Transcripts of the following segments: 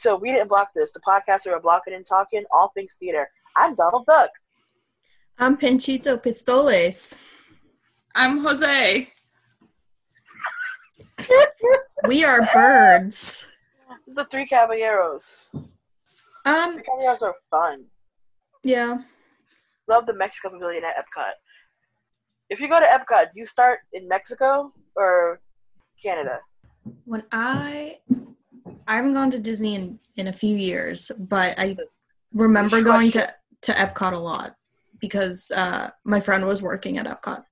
Hola, welcome to We Didn't Block This, the podcast where we're blocking and talking all things theater. I'm Donald Duck. I'm Panchito Pistoles. I'm Jose. We are birds. The Three Caballeros. Um, the Caballeros are fun. yeah. Love the Mexico Pavilion at Epcot. If you go to Epcot, do you start in Mexico or Canada? When I I haven't gone to Disney in, in a few years, but I remember going to, to Epcot a lot because uh, my friend was working at Epcot.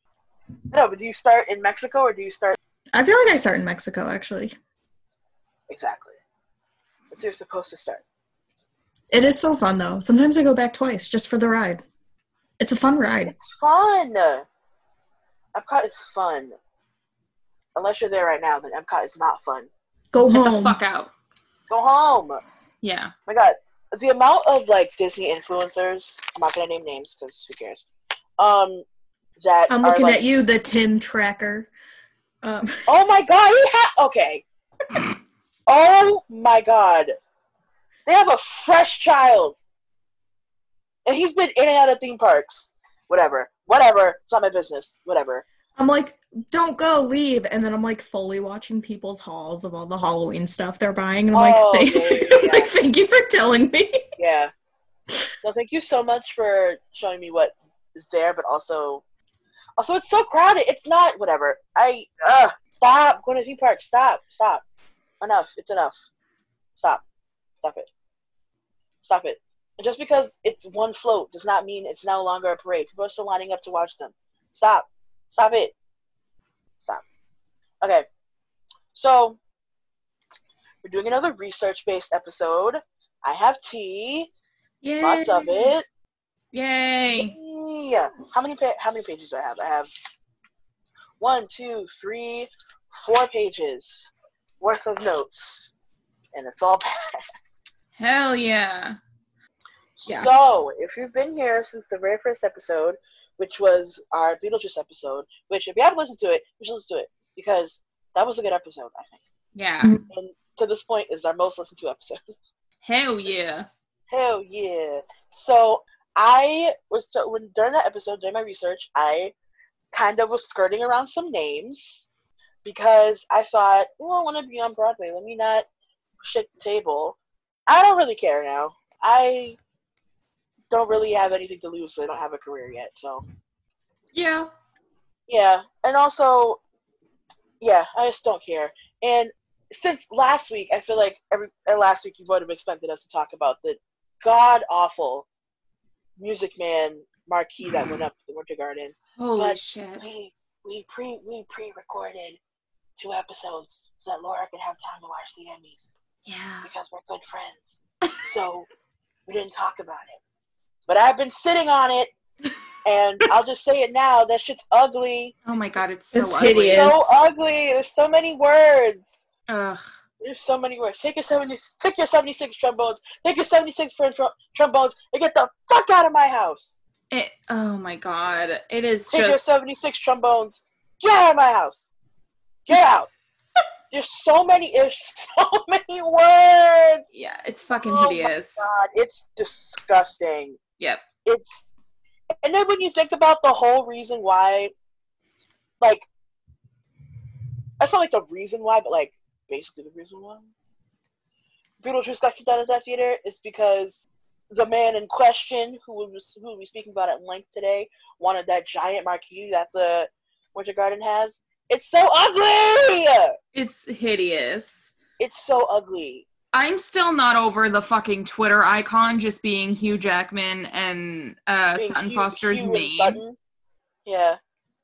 No, but do you start in Mexico or do you start I feel like I start in Mexico actually. exactly? That's where you're supposed to start. It is so fun though. Sometimes I go back twice just for the ride. It's a fun ride. It's fun. Epcot is fun. Unless you're there right now, then Epcot is not fun. Go Get the home. fuck out. Go home. Yeah. my god. The amount of like disney influencers i'm not gonna name names because who cares um that I'm are, looking like- at you, the Tim tracker. Um, oh my god he ha- okay. Oh my god. They have a fresh child. And he's been in and out of theme parks. Whatever. Whatever. It's not my business. Whatever. I'm like, don't go, leave. And then I'm like fully watching people's hauls of all the Halloween stuff they're buying. And I'm Oh, like, thank, yeah, I'm like, thank you for telling me. yeah. Well thank you so much for showing me what is there but also also it's so crowded. It's not whatever. I uh stop. Going to theme park. Stop. Stop. Enough. It's enough. Stop. Stop it. Stop it. And just because it's one float does not mean it's no longer a parade. People are still lining up to watch them. Stop. Stop it okay so we're doing another research based episode i have tea Yay. lots of it Yay. yeah. How many pa- how many pages do I have? I have one, two, three, four pages worth of notes, and it's all bad. Hell yeah. Yeah. So, if you've been here since the very first episode, which was our Beetlejuice episode, which if you haven't listened to it, you should listen to it because that was a good episode, I think. Yeah. Mm-hmm. And to this point, is our most listened to episode. Hell yeah. Hell yeah! So I was so when during that episode, during my research, I kind of was skirting around some names because I thought, well, I want to be on Broadway. Let me not shake the table. I don't really care now. I don't really have anything to lose. So I don't have a career yet. So Yeah. yeah, and also, yeah, I just don't care. And since last week, I feel like every uh, last week you would have expected us to talk about the god awful Music Man marquee that went up at the Winter Garden. Holy But shit. We we pre we pre recorded two episodes so that Laura could have time to watch the Emmys Yeah. because we're good friends. so we didn't talk about it. But I've been sitting on it, and I'll just say it now. That shit's ugly. Oh my god, it's so It's ugly. hideous. so ugly. There's so many words. Ugh. There's so many words. Take your seventy, take your seventy-six trombones. Take your seventy-six French trombones and get the fuck out of my house. It oh my god. It is Take your seventy-six trombones. Get out of my house. Get out. there's so many. There's so many words. yeah, it's fucking Oh my hideous. God, it's disgusting. Yep. It's, and then when you think about the whole reason why, like, that's not like the reason why, but like basically the reason why Beetlejuice got kicked out of that theater is because the man in question, who was who we speaking about at length today, wanted that giant marquee that the Winter Garden has. It's so ugly. It's hideous. It's so ugly. I'm still not over the fucking Twitter icon just being Hugh Jackman and uh, Being Sutton Hugh- Foster's Hugh and name. Sutton. Yeah,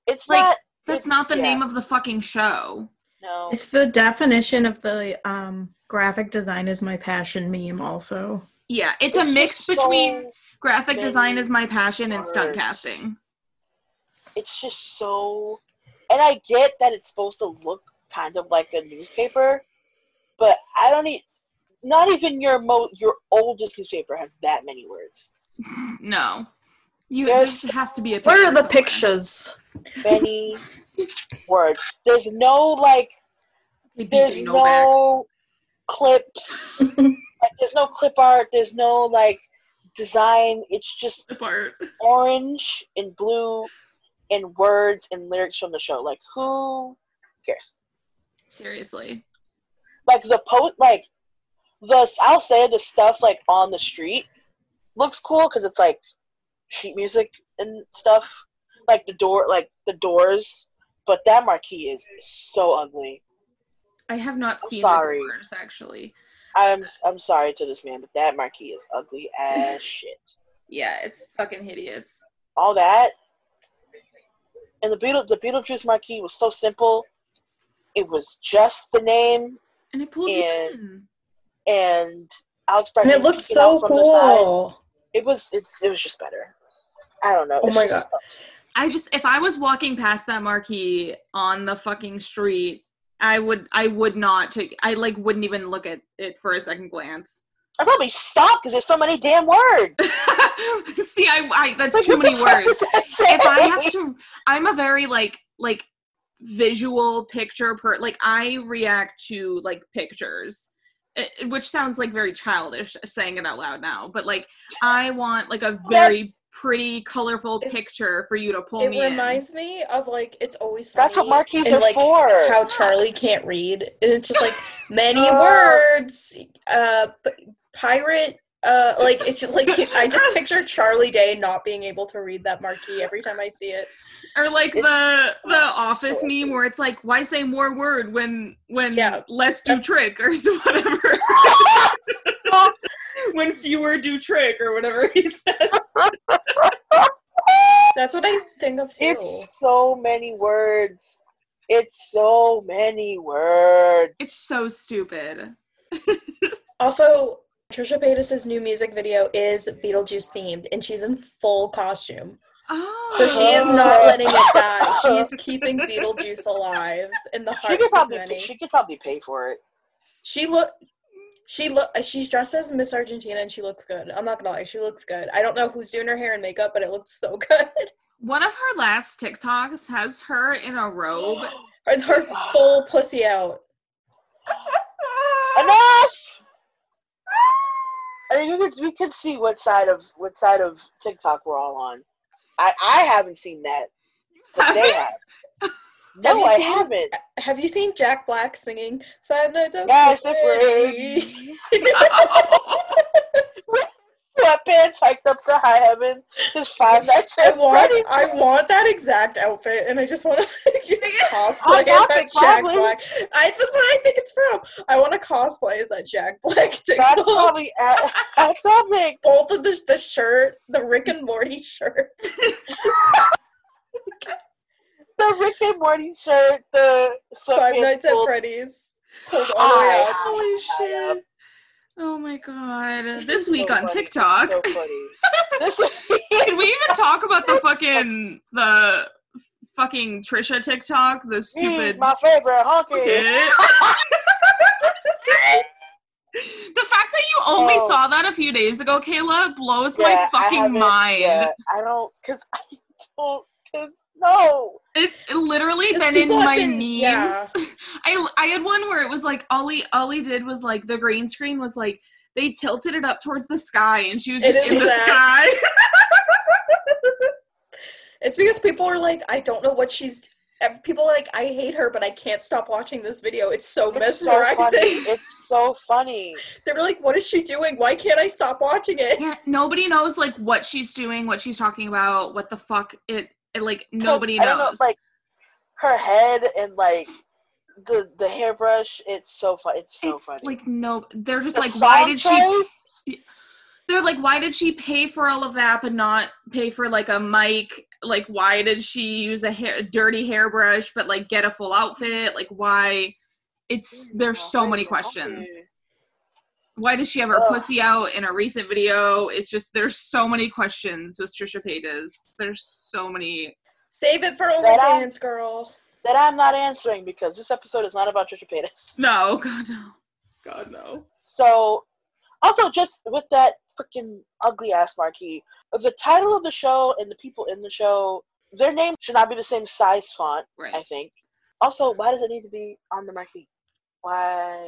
it's Like, not. That's It's- not the yeah. name of the fucking show. No. It's the definition of the um, graphic design is my passion meme, also. Yeah, it's, a just mix so- between graphic many design is my passion and stunt words. casting. it's just so and I get that it's supposed to look kind of like a newspaper, but I don't need not even your mo your oldest newspaper has that many words. No. You There's- there has to be a picture. Where are the somewhere. pictures? Many words. There's no like Hey, BJ there's Novak. no clips. like, there's no clip art. There's no like design. It's just Part. orange and blue and words and lyrics from the show. Like who cares? Seriously. Like the post, like the I'll say the stuff like on the street looks cool because it's like sheet music and stuff. Like the door, like the doors. But that marquee is so ugly. I have not I'm seen sorry. the doors actually. I'm I'm sorry to this man, but that marquee is ugly as shit. Yeah, it's fucking hideous. All that and the Beetle the Beetlejuice marquee was so simple. It was just the name And it pulled And- you in. And Alex And it looked so from the side. cool. It was it's it was just better. I don't know. Oh It's my just- I just if I was walking past that marquee on the fucking street, I would I would not take I like wouldn't even look at it for a second glance. I probably stop because there's so many damn words. See, I, I that's Like, too many words. does that say? if I have to, I'm a very like like visual picture per like I react to like pictures, eh, which sounds like very childish saying it out loud now, but like I want like a very That's- pretty, colorful It- picture for you to pull It me in. reminds me of like it's always That's what Sunny marquees and, are like, for. How Charlie can't read, and it's just like many Oh. words. Uh, pirate. Uh, like it's just like I just picture Charlie Day not being able to read that marquee every time I see it. or like It's- the the office so meme where it's like why say more word when when Yeah. less do trick or so whatever when fewer do trick or whatever he says That's what I think of too. it's so many words. It's so many words. it's so stupid Also, Trisha Paytas's new music video is Beetlejuice themed, and she's in full costume. oh So she is oh. not letting it die. She's keeping Beetlejuice alive in the she hearts could of many. she could probably pay for it. She look. She look. She's dressed as Miss Argentina, and she looks good. I'm not gonna lie, she looks good. I don't know who's doing her hair and makeup, but it looks so good. One of her last TikToks has her in a robe. and her full pussy out. Enough. I think we could, we could see what side of what side of TikTok we're all on. I I haven't seen that, but they have. No, you I seen- haven't. Have you seen Jack Black singing Five Nights at Yes, at Freddy's? Sweatpants hiked up to high heaven. His five nights I at want, Freddy's. I want that exact outfit, and I just want to cosplay as that topic, Jack probably. Black. I, that's what I think it's from. I want to cosplay as that Jack Black That's probably at, that's something. Both of the the shirt, the Rick and Morty shirt. The Rick and Morty shirt, the Five Nights at Freddy's. Pulled all the way up. Holy high up. shit. Oh my god. This week So on funny, TikTok. So funny. Can we even talk about the fucking the fucking Trisha TikTok? The stupid. He's my favorite honky. The fact that you only Oh. saw that a few days ago, Kayla, blows Yeah, my fucking mind. Yeah, I don't, cause I don't, cause no. It's literally 'Cause been in my been- memes. yeah. I I had one where it was like Ollie Ollie did was like the green screen was like they tilted it up towards the sky and she was just in the that. sky. It's because people are like, I don't know what she's. People are like, I hate her, but I can't stop watching this video. It's so It's so mesmerizing. funny. It's so funny. they were like, what is she doing? Why can't I stop watching it? yeah, nobody knows like what she's doing, what she's talking about, what the fuck it, it like nobody knows. know, like her head and like the the hairbrush. It's so fun. It's so it's funny. like no they're just The like why did she choice? they're like why did she pay for all of that but not pay for like a mic like why did she use a hair dirty hairbrush but like get a full outfit like why it's there's so many questions why does she have her Ugh. pussy out in a recent video it's just there's so many questions with trisha paytas there's so many Save it for That I- OnlyFans, girl. That I'm not answering because this episode is not about Trisha Paytas. no god no god no So, also just with that freaking ugly ass marquee, the title of the show and the people in the show, their name should not be the same size font. I think. Also, why does it need to be on the marquee? Why?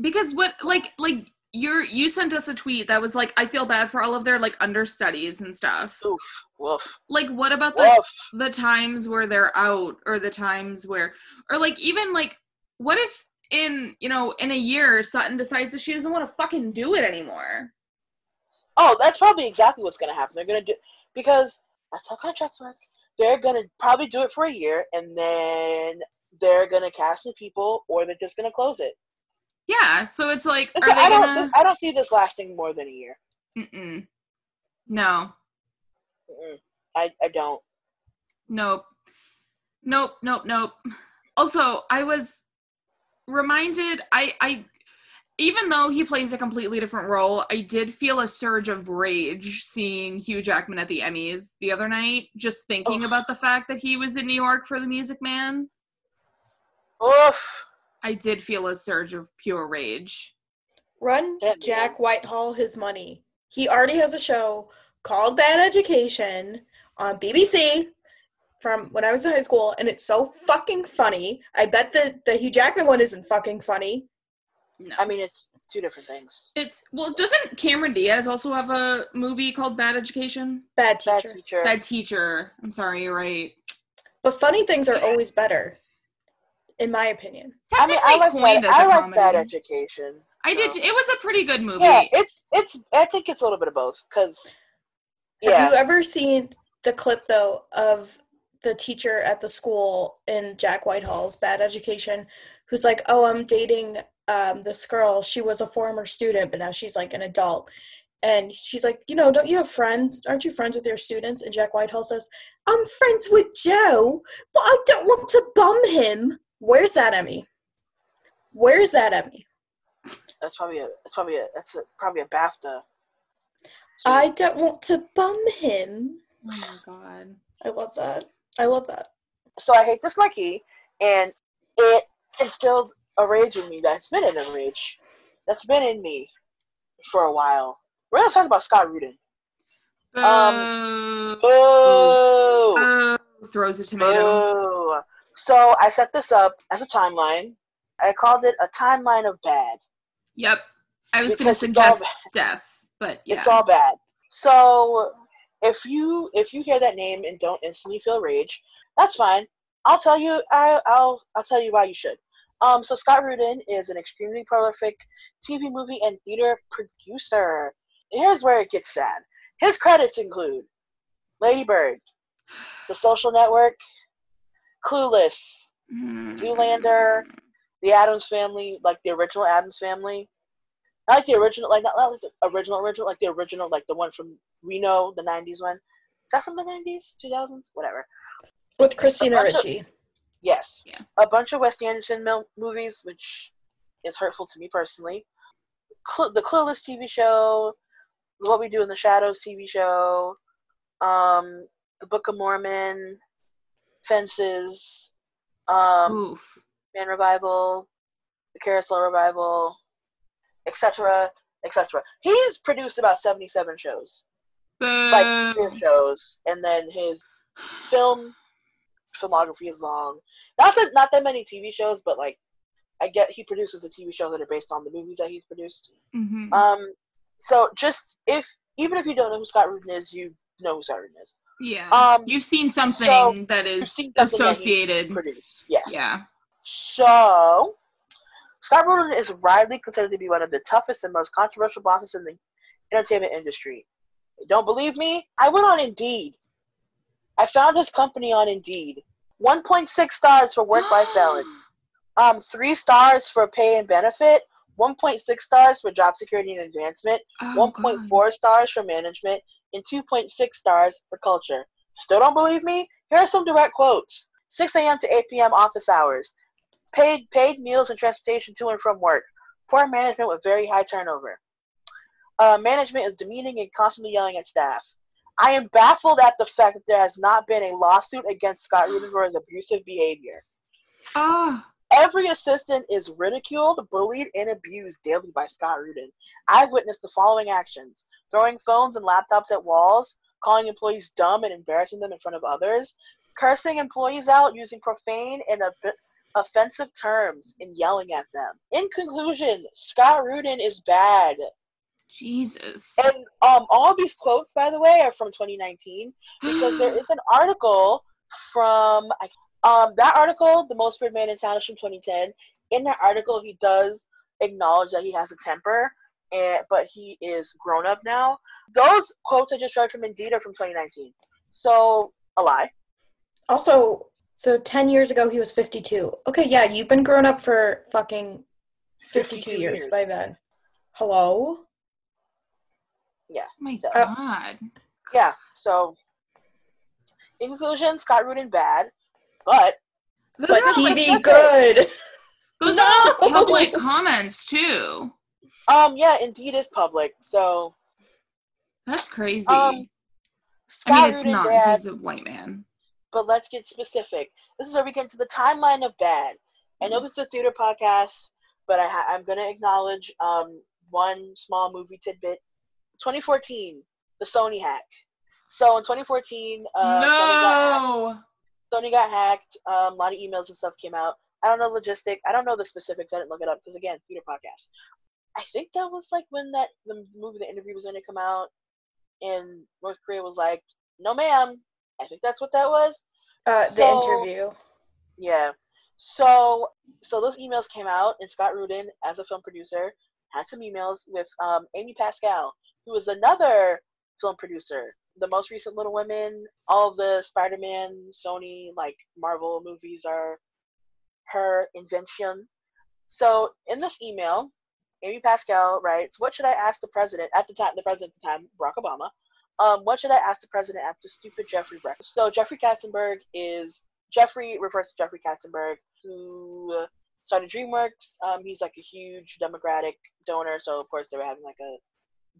Because what like like you're you sent us a tweet that was like I feel bad for all of their like understudies and stuff. Oof, woof, Like what about the woof. the times where they're out or the times where or like even like what if in you know in a year Sutton decides that she doesn't want to fucking do it anymore? Oh, that's probably exactly what's gonna happen. They're gonna do because that's how contracts work. They're gonna probably do it for a year, and then they're gonna cast new people, or they're just gonna close it. Yeah, so it's like It's are they I don't. gonna I don't see this lasting more than a year. Mm-mm. No. Mm-mm. I I don't. Nope. Nope, nope, nope. Also, I was reminded I I even though he plays a completely different role, I did feel a surge of rage seeing Hugh Jackman at the Emmys the other night, just thinking Ugh. about the fact that he was in New York for the Music Man. Oof. I did feel a surge of pure rage. Run Jack Whitehall his money. He already has a show called Bad Education on BBC from when I was in high school, and it's so fucking funny. I bet the the Hugh Jackman one isn't fucking funny. No. I mean, it's two different things. it's well, doesn't Cameron Diaz also have a movie called Bad Education? Bad Bad teacher. teacher. Bad Teacher. I'm sorry, you're right. But funny things are always better, in my opinion. I mean, I like coined bad, as like comedy. bad education. I did. It was a pretty good movie. Yeah, it's it's. I think it's a little bit of both. Cause yeah, Have you ever seen the clip though of the teacher at the school in Jack Whitehall's Bad Education, who's like, "Oh, I'm dating um, this girl. She was a former student, but now she's like an adult." And she's like, "You know, don't you have friends? Aren't you friends with your students?" And Jack Whitehall says, "I'm friends with Joe, but I don't want to bum him." Where's that Emmy? Where's that Emmy? that's probably a. That's probably a. That's a, probably a BAFTA. I don't want to bum him. Oh my god. I love that. I love that. so I hate this marquee, and it instilled a rage in me that's been in a rage. That's been in me for a while. We're not talking about Scott Rudin. Um, Boo. Boo! Boo. Throws a tomato. Boo! So I set this up as a timeline. I called it a timeline of bad. Yep. I was going to Because it's all suggest death, but yeah. It's all bad. So if you if you hear that name and don't instantly feel rage, that's fine. I'll tell you. I, I'll I'll tell you why you should. Um, so Scott Rudin is an extremely prolific TV, movie, and theater producer. Here's where it gets sad. His credits include Lady Bird, The Social Network, Clueless, Mm. Zoolander, The Adams Family, like the original Adams Family. Not like the original, like not, not like the original, original, like the original, like the one from we know, the '90s one. Is that from the '90s, 2000s, whatever? With Christina A bunch of- Ricci. Yes. Yeah. A bunch of Wes Anderson mil- movies, which is hurtful to me personally. Cl- the Clueless TV show, What We Do in the Shadows TV show, um, The Book of Mormon, Fences, um, Oof. Man Revival, The Carousel Revival, etc., etc. He's produced about 77 shows, like Boo. shows, and then his film filmography is long. Not that not that many TV shows, but like I get he produces the TV shows that are based on the movies that he's produced. Mhm. Um, so just if even if you don't know who Scott Rudin is, you know who Scott Rudin is. Yeah. um, You've seen something so that seen something that associated. Produced, yes. Yeah. So, Scott Rudin is widely considered to be one of the toughest and most controversial bosses in the entertainment industry. Don't believe me? I went on Indeed. I found his company on Indeed. 1.6 stars for work-life balance. Um, three stars for pay and benefit. 1.6 stars for job security and advancement. Oh, 1.4 God. stars for management, and 2.6 stars for culture. Still don't believe me? Here are some direct quotes. 6 a.m. to 8 p.m. office hours. Paid paid meals and transportation to and from work. Poor management with very high turnover. Uh, management is demeaning and constantly yelling at staff. I am baffled at the fact that there has not been a lawsuit against Scott Rudin for his abusive behavior. Oh. Every assistant is ridiculed, bullied, and abused daily by Scott Rudin. I've witnessed the following actions throwing phones and laptops at walls, calling employees dumb and embarrassing them in front of others, cursing employees out using profane and ob- offensive terms and yelling at them. In conclusion, Scott Rudin is bad. Jesus. And um, all these quotes, by the way, are from 2019 because there is an article from um, that article, "The Most Feared Man in Town," is from 2010. In that article, he does acknowledge that he has a temper, and but he is grown up now. Those quotes I just read from Indeed are from 2019, so a lie. Also, so 10 years ago, he was 52. Okay, yeah, you've been grown up for fucking 52, 52 years, years. by then. Hello? Oh my So- god. Yeah. So, in conclusion, Scott Rudin bad, but Those But are, like, TV good. Those No! are public comments too. um, yeah, Indeed is public, so That's crazy. Um, Scott I mean, it's not. bad. He's a white man. but let's get specific. This is where we get into the timeline of bad. I know this is a theater podcast, but I ha- I'm going to acknowledge um, one small movie tidbit. 2014, the Sony hack. So in 2014, uh, Sony, got hacked, no. Sony got hacked. Um, a lot of emails and stuff came out. I don't know logistic. I don't know the specifics. I didn't look it up because again, theater podcast. I think that was like when that the movie, the interview was going to come out, and North Korea was like, "No, ma'am." I think that's what that was. Uh, the So- interview. Yeah. So so those emails came out, and Scott Rudin, as a film producer, had some emails with um, Amy Pascal, who is another film producer. The most recent Little Women, all of the Spider-Man, Sony, like Marvel movies are her invention. So in this email, Amy Pascal writes, "What should I ask the president at the time? The president at the time, Barack Obama. Um, what should I ask the president after stupid Jeffrey breakfast?" So Jeffrey Katzenberg is Jeffrey refers to Jeffrey Katzenberg, who started DreamWorks. Um, he's like a huge Democratic donor, so of course they were having like a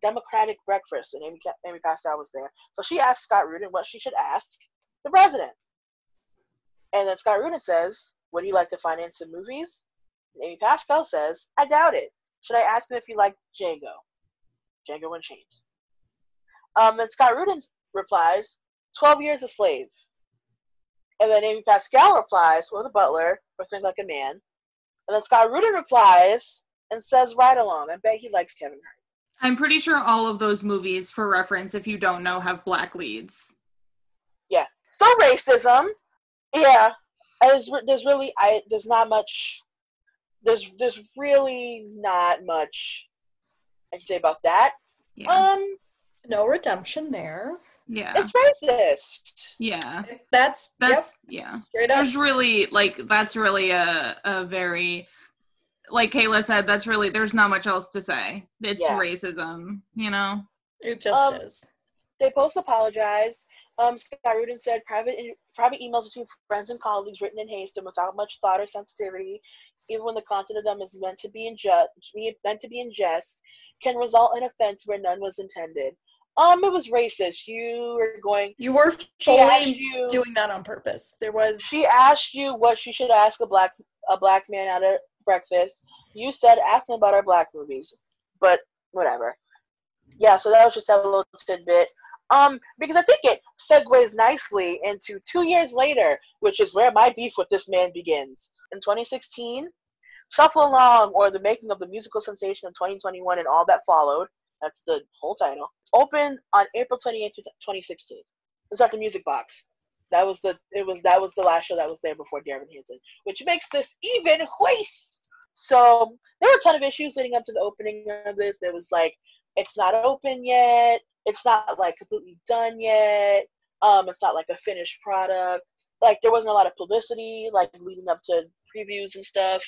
Democratic breakfast, and Amy, Amy Pascal was there. So she asked Scott Rudin what she should ask the president, and then Scott Rudin says, "Would he like to finance some movies?" And Amy Pascal says, "I doubt it. Should I ask him if he liked Django? Django Unchained." Um, and Scott Rudin replies, 12 years a slave." And then Amy Pascal replies, or the butler, or think like a man. And then Scott Rudin replies and says, Ride Along. I bet he likes Kevin Hart. I'm pretty sure all of those movies, for reference, if you don't know, have black leads. Yeah. So racism, yeah. There's, there's really I there's not much there's there's really not much I can say about that. Yeah. Um, No redemption there. yeah. it's racist. Yeah. That's, That's yep, yeah. straight up. There's really like that's really a a very like Kayla said, that's really there's not much else to say. It's Yeah. racism, you know? It just Um, is. They both apologized. Um, Scott Rudin said private private emails between friends and colleagues written in haste and without much thought or sensitivity, even when the content of them is meant to be in jest, meant to be in jest, can result in offense where none was intended. Um, it was racist. You were going. You were fully you. doing that on purpose. There was. She asked you what you should ask a black a black man at a breakfast. You said ask me about our black movies, but whatever. Yeah, so that was just a little tidbit. Um, because I think it segues nicely into two years later, which is where my beef with this man begins. In 2016, Shuffle Along, or the making of the musical sensation of 2021 and all that followed. That's the whole title. Opened on April 28, 2016. It's at the Music Box. That was the it was that was the last show that was there before Dear Evan Hansen, which makes this even worse. So there were a ton of issues leading up to the opening of this. There was like, it's not open yet. It's not like completely done yet. Um, it's not like a finished product. Like there wasn't a lot of publicity like leading up to previews and stuff.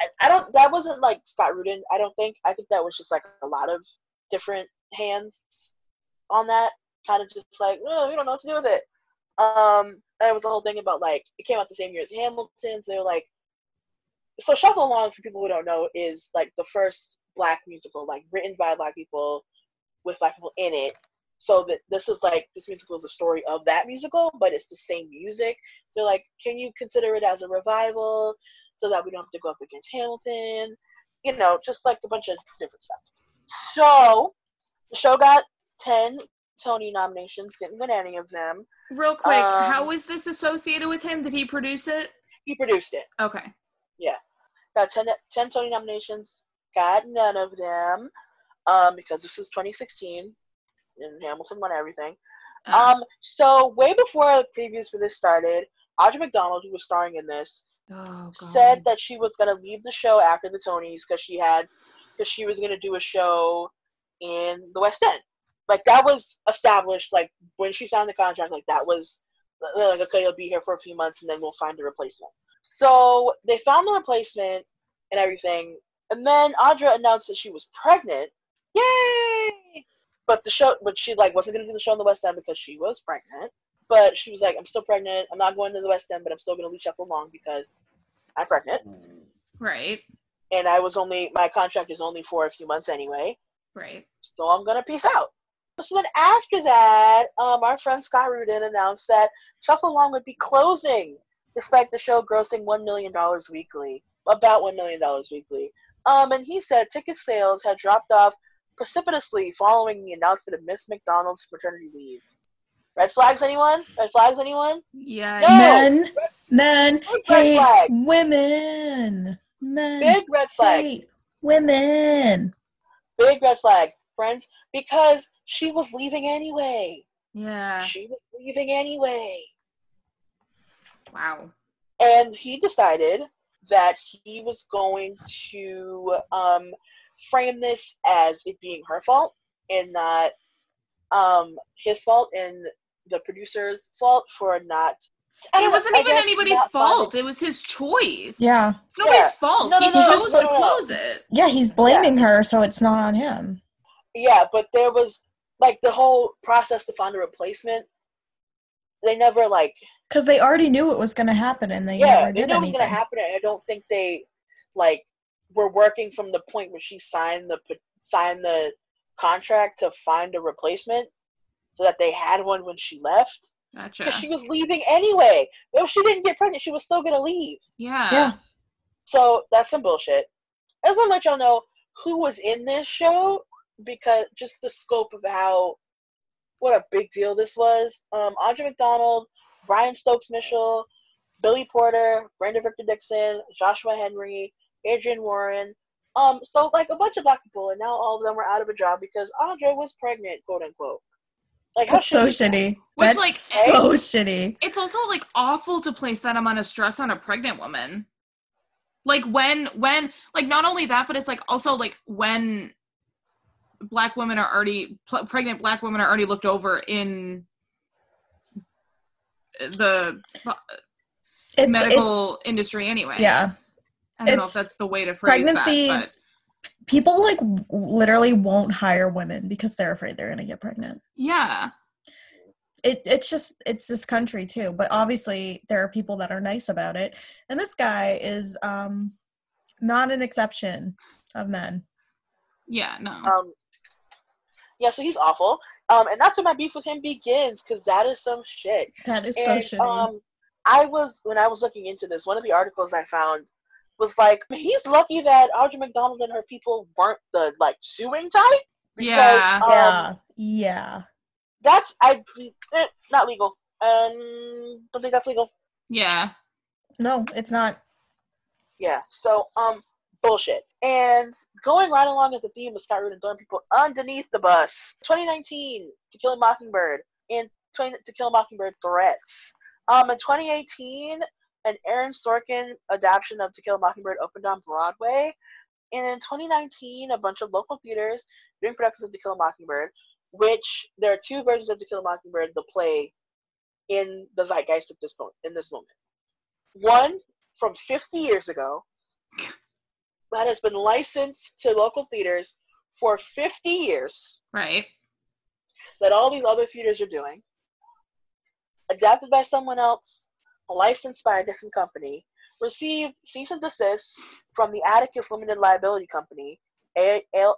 I, I don't. That wasn't like Scott Rudin. I don't think. I think that was just like a lot of different hands on that. Kind of just like, oh, we don't know what to do with it. Um, and it was the whole thing about like it came out the same year as Hamilton. So they were like, so Shuffle Along for people who don't know is like the first black musical like written by black people with black people in it. So that this is like this musical is a story of that musical, but it's the same music. So like, can you consider it as a revival so that we don't have to go up against Hamilton? You know, just like a bunch of different stuff. So the show got ten Tony nominations, didn't win any of them. Real quick, Um, how is this associated with him? Did he produce it? He produced it. Okay. Got 10, 10 Tony nominations. Got none of them um, because this was 2016 and Hamilton won everything. Uh, Um, so way before the previews for this started, Audra McDonald, who was starring in this, oh, said that she was gonna leave the show after the Tonys because she had because she was gonna do a show in the West End. Like that was established. Like when she signed the contract, like that was like okay, you'll be here for a few months and then we'll find a replacement. So they found the replacement and everything, and then Audra announced that she was pregnant. Yay! But the show, but she like wasn't gonna do the show in the West End because she was pregnant. But she was like, I'm still pregnant. I'm not going to the West End, but I'm still gonna leave Shuffle Long because I'm pregnant Right. and I was only my contract is only for a few months anyway, Right. so I'm gonna peace out. So then after that, um, our friend Scott Rudin announced that Shuffle Along would be closing, despite the show grossing one million dollars weekly, about one million dollars weekly. Um, and he said ticket sales had dropped off precipitously following the announcement of Miss McDonald's maternity leave. Red flags, anyone? Red flags, anyone? Yeah. No! Men, men Big red hate flag. women. Men Big red flag. hate women. Big red flag, friends, because she was leaving anyway. Yeah. She was leaving anyway. Wow. And he decided that he was going to um, frame this as it being her fault and not um, his fault and the producer's fault for not. I It wasn't I even anybody's fault. It was his choice. Yeah. It's nobody's Yeah. fault. No, no, he no, chose to no, no. close it. Yeah, he's blaming her, so it's not on him. Yeah, but there was like the whole process to find a replacement. They never like Because they already knew it was going to happen and they yeah, never they did knew it was gonna happen. and I don't think they like were working from the point where she signed the signed the contract to find a replacement, so that they had one when she left. Gotcha. Because she was leaving anyway. If she didn't get pregnant, she was still gonna leave. yeah. Yeah. So that's some bullshit. I just want to let y'all know who was in this show because just the scope of how what a big deal this was. Um, Audra McDonald, Brian Stokes Mitchell, Billy Porter, Brandon Victor Dixon, Joshua Henry, Adrienne Warren. Um, so like a bunch of black people, and now all of them were out of a job because Audra was pregnant, quote unquote. Like That's so shitty is that? shitty. Which, That's like, so shitty. It's also like awful to place that amount of stress on a pregnant woman. Like when when like not only that, but it's like also like when black women are already pl- pregnant black women are already looked over in the It's medical it's industry anyway. yeah. I don't know if that's the way to phrase Pregnancies. that. people like literally won't hire women because they're afraid they're going to get pregnant. Yeah. It it's just it's this country too, but obviously there are people that are nice about it, and this guy is um not an exception of men. Yeah, no. Um, yeah, so he's awful. Um, and that's where my beef with him begins because that is some shit. That is so and, shitty. Um, I was when I was looking into this, one of the articles I found was like he's lucky that Audra McDonald and her people weren't the like suing type. Because, Yeah. um, yeah, yeah. That's I eh, not legal. Um, don't think that's legal. yeah. No, it's not. Yeah. So um, bullshit. And going right along with the theme of Scott Rudin throwing people underneath the bus. 2019, To Kill a Mockingbird, and 20, To Kill a Mockingbird threats. Um, in 2018, an Aaron Sorkin adaptation of To Kill a Mockingbird opened on Broadway. And in 2019, a bunch of local theaters doing productions of To Kill a Mockingbird, which there are two versions of To Kill a Mockingbird, the play, in the zeitgeist at this point. In this moment, one from 50 years ago that has been licensed to local theaters for 50 years Right. that all these other theaters are doing, adapted by someone else, licensed by a different company, received cease and desist from the Atticus Limited Liability Company, A- A-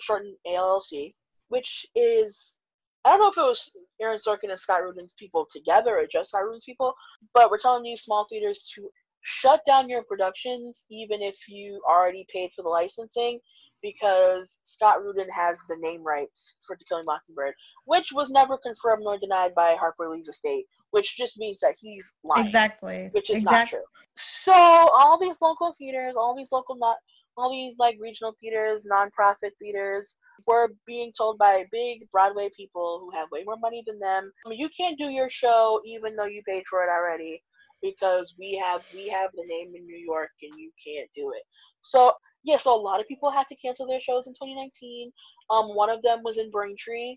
shortened ALLC, which is I don't know if it was Aaron Sorkin and Scott Rudin's people together or just Scott Rudin's people, but we're telling these small theaters to shut down your productions even if you already paid for the licensing because Scott Rudin has the name rights for To Kill a Mockingbird, which was never confirmed nor denied by Harper Lee's estate, which just means that he's lying. Exactly. Which is exactly. not true. So all these local theaters, all these local not all these like regional theaters, nonprofit theaters were being told by big Broadway people who have way more money than them, I mean, you can't do your show even though you paid for it already because we have we have the name in New York and you can't do it. So yeah, so a lot of people had to cancel their shows in 2019. Um, one of them was in Braintree.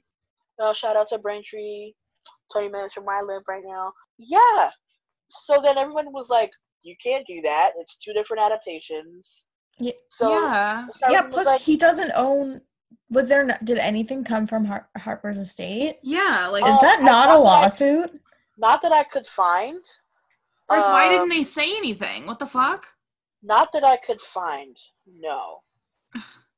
Uh, shout out to Braintree, 20 minutes from where I live right now. Yeah. So then everyone was like, "You can't do that. It's two different adaptations." Yeah. So yeah. Yeah. Plus, like, he doesn't own. Was there? n- Did anything come from Har- Harper's estate? Yeah. Like, Oh, Is that not a thought that- lawsuit? not that I could find. Like why Um, didn't they say anything? What the fuck? Not that I could find. No.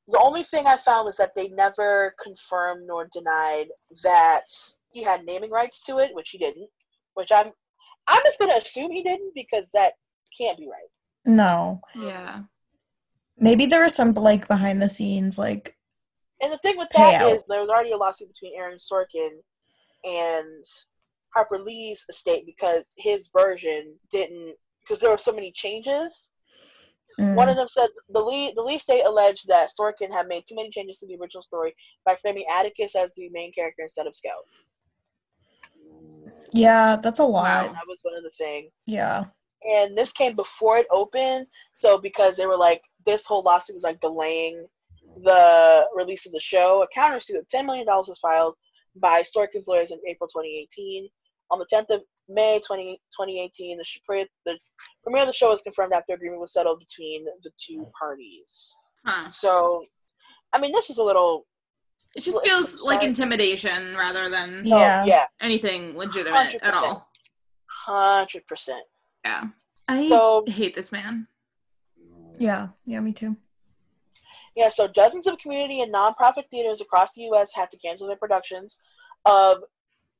The only thing I found was that they never confirmed nor denied that he had naming rights to it, which he didn't. Which I'm, I'm just gonna assume he didn't because that can't be right. No. Yeah. Maybe there was some like behind the scenes like And the thing with that is Payout. there was already a lawsuit between Aaron Sorkin and Harper Lee's estate because his version didn't because there were so many changes. mm, One of them said the Lee the Lee state alleged that Sorkin had made too many changes to the original story by framing Atticus as the main character instead of Scout. yeah, that's a lot. And that was one of the things. Yeah. And this came before it opened, so because they were like this whole lawsuit was like delaying the release of the show, a countersuit of ten million dollars was filed by Sorkin's lawyers in April 2018. On the 10th of May 20, 2018, the, sh- the premiere of the show was confirmed after agreement was settled between the two parties. Huh. So, I mean, this is a little. It just feels I'm like intimidation rather than Yeah. Yeah, anything legitimate at 100%. all. hundred percent. Yeah. I So hate this man. Yeah. Yeah, me too. yeah, so dozens of community and nonprofit theaters across the U.S. had to cancel their productions of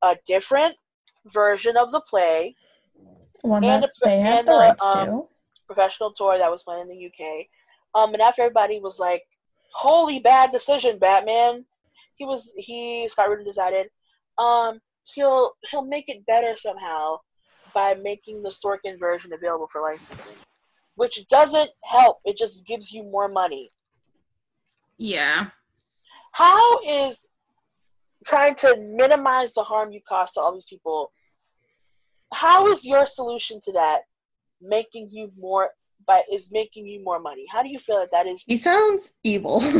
a different version of the play, One And that a- they had and the a, rights um, to. professional tour that was playing in the UK. Um, and after everybody was like, "Holy bad decision, Batman," he was he Scott Rudin decided, um, he'll he'll make it better somehow by making the Sorkin version available for licensing, which doesn't help. It just gives you more money. Yeah. How is trying to minimize the harm you cause to all these people? How is your solution to that making you more? But is making you more money? How do you feel that that is? He sounds evil.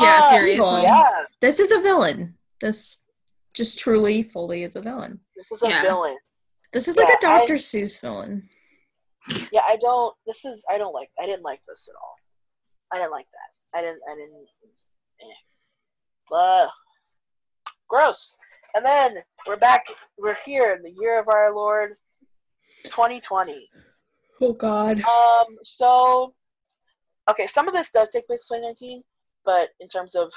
Yeah, Ah, seriously. Yeah, this is a villain. This just truly, fully is a villain. this is a Yeah. villain. This is like a Yeah, I- Dr. Seuss villain. Yeah, I don't. This is. I don't like. I didn't like this at all. I didn't like that. I didn't. I didn't. Eh. Ugh. Gross. And then we're back. We're here in the year of our Lord, 2020. Oh God. Um. So, okay, some of this does take place in 2019, but in terms of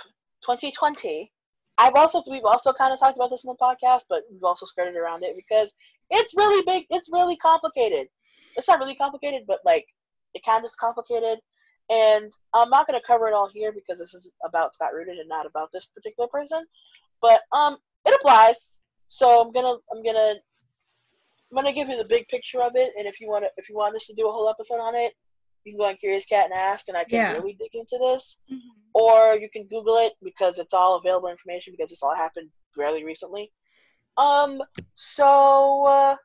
2020, I've also we've also kind of talked about this in the podcast, but we've also skirted around it because it's really big. It's really complicated. It's not really complicated, but like it kind of is complicated. And I'm not going to cover it all here because this is about Scott Rudin and not about this particular person. But um, it applies. So I'm gonna I'm gonna I'm gonna give you the big picture of it, and if you want to, if you want us to do a whole episode on it, you can go on Curious Cat and ask, and I can Yeah. really dig into this. Or you can Google it because it's all available information because this all happened fairly recently. Um, so uh,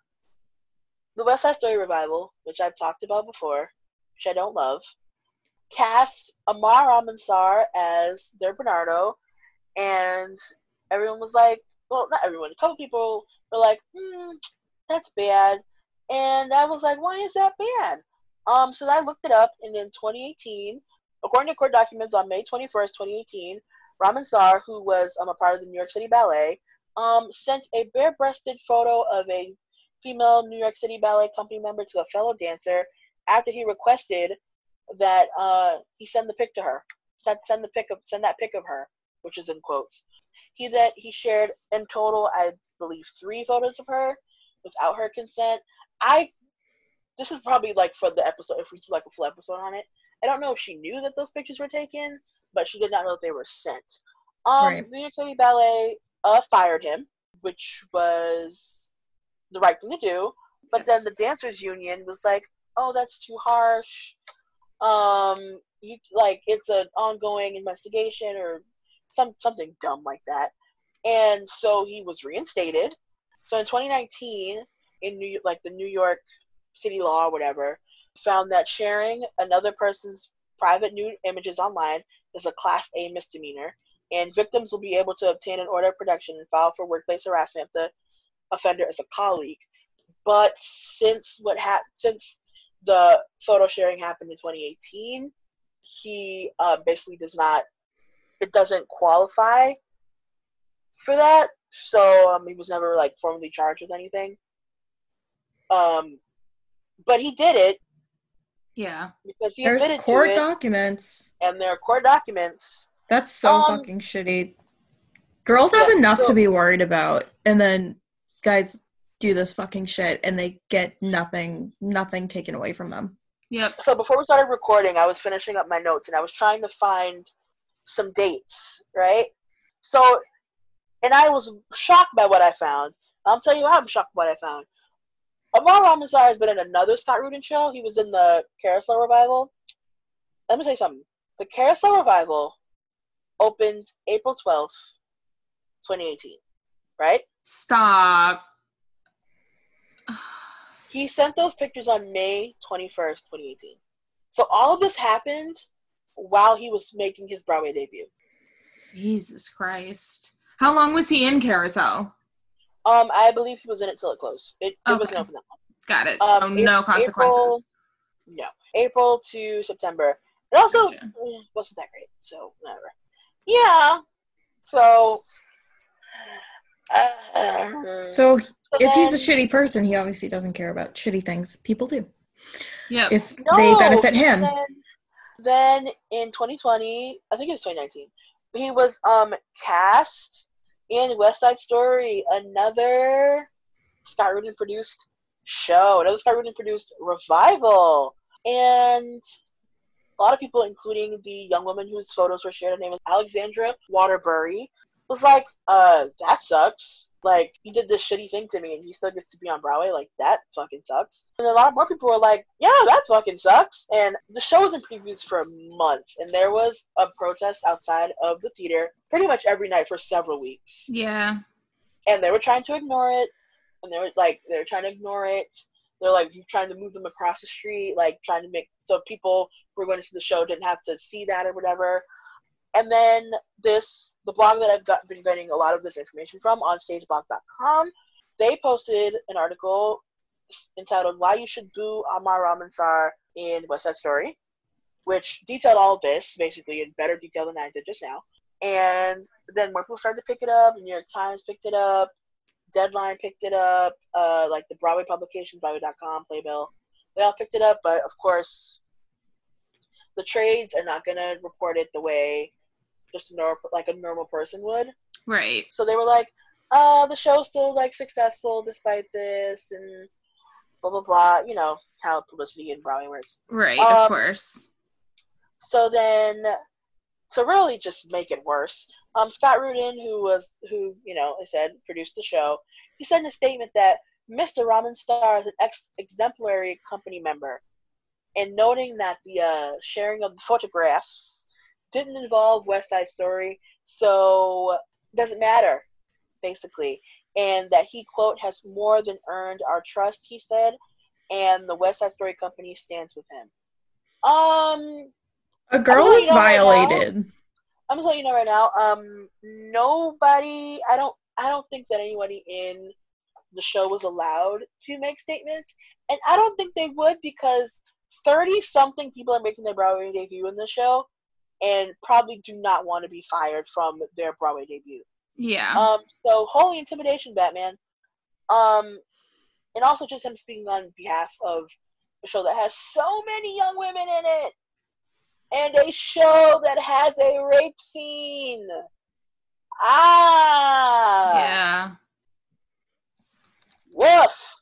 the West Side Story revival, which I've talked about before, which I don't love, cast Amar Ramasar as their Bernardo, and everyone was like, well, not everyone, a couple people were like, hmm, that's bad. And I was like, why is that bad? Um, so I looked it up, and in 2018, according to court documents on May 21st, 2018, Ramasar, who was um, a part of the New York City Ballet, um, sent a bare-breasted photo of a female New York City Ballet company member to a fellow dancer after he requested that uh, he send the pic to her. Send, send the pic of send that pic of her, which is in quotes. He that he shared in total, I believe, three photos of her without her consent. I this is probably like for the episode if we do like a full episode on it. I don't know if she knew that those pictures were taken, but she did not know that they were sent. Um, Right. New York City Ballet uh, fired him, which was the right thing to do. But then the dancers union was like, "Oh, that's too harsh. Um, you like it's an ongoing investigation or some something dumb like that." And so he was reinstated. So in 2019, in New like the New York City law or whatever, found that sharing another person's private nude images online is a Class A misdemeanor, and victims will be able to obtain an order of protection and file for workplace harassment if the offender is a colleague. But since what hap- since the photo sharing happened in 2018, he uh, basically does not. It doesn't qualify for that, so um, he was never like formally charged with anything. Um, but he did it Yeah. because he There's court to it, documents. and there are court documents. That's so Um, fucking shitty. Girls have yeah, enough so- to be worried about, and then guys do this fucking shit, and they get nothing, nothing taken away from them. Yep. So before we started recording, I was finishing up my notes and I was trying to find some dates, right? So, and I was shocked by what I found. I'll tell you how I'm shocked by what I found. Amar Ramasar has been in another Scott Rudin show. He was in the Carousel Revival. Let me tell you something. The Carousel Revival opened April 12th, 2018, right? Stop. He sent those pictures on May 21st, 2018. So all of this happened while he was making his Broadway debut. Jesus Christ. How long was he in Carousel? Um, I believe he was in it till it closed. It, it wasn't open that long. Got it. Um, so A- no consequences. April- No, April to September. It also Gotcha. wasn't that great, so whatever. Yeah. So. Uh, So so if he's a shitty person, he obviously doesn't care about shitty things. People do. Yeah. If No, they benefit him, Then, then in 2020, I think it was 2019, he was um cast in West Side Story, another Scott Rudin produced show, another Scott Rudin produced revival, and a lot of people, including the young woman whose photos were shared, her name was Alexandra Waterbury, was like, uh, that sucks. Like, he did this shitty thing to me and he still gets to be on Broadway. Like, that fucking sucks. And a lot of more people were like, yeah, that fucking sucks. And the show was in previews for months. And there was a protest outside of the theater pretty much every night for several weeks. yeah. And they were trying to ignore it. And they were like, they were trying to ignore it. They're like you're trying to move them across the street, like trying to make so people who were going to see the show didn't have to see that or whatever. And then this, the blog that I've got, been getting a lot of this information from, onstageblog.com, they posted an article entitled "Why You Should Boo Amar Ramansar in West Side Story," which detailed all this basically in better detail than I did just now. And then more people started to pick it up. The New York Times picked it up. Deadline picked it up. Uh, like the Broadway publications, Broadway.com, Playbill, they all picked it up. But of course, the trades are not gonna report it the way just a normal, like a normal person would. Right. So they were like, uh, the show's still like successful despite this and blah blah blah. You know how publicity in Broadway works. Right. Um, of course. So then, to really just make it worse, um, Scott Rudin, who was who you know I said produced the show, he said in a statement that Mr. Ramen Star is an ex- exemplary company member, and noting that the uh, sharing of the photographs didn't involve West Side Story, so doesn't matter, basically, and that he quote has more than earned our trust, he said, and the West Side Story company stands with him. Um, a girl was you right violated. I'm just letting you know right now. Um, nobody. I don't. I don't think that anybody in the show was allowed to make statements, and I don't think they would because thirty something people are making their Broadway debut in the show, and probably do not want to be fired from their Broadway debut. Yeah. Um, so holy intimidation, Batman. Um, and also just him speaking on behalf of a show that has so many young women in it, and a show that has a rape scene. Ah, yeah. woof.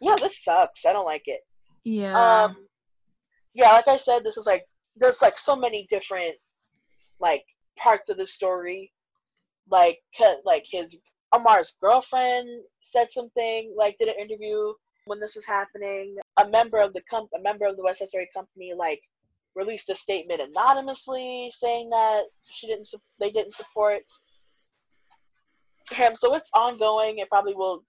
Yeah, this sucks. I don't like it. Yeah. Um, yeah, like I said, this is like there's like so many different like parts of the story, like like his Amar's girlfriend said something, like did an interview when this was happening. A member of the com- a member of the West Side Story company, like released a statement anonymously saying that she didn't su- they didn't support him. So it's ongoing. It probably will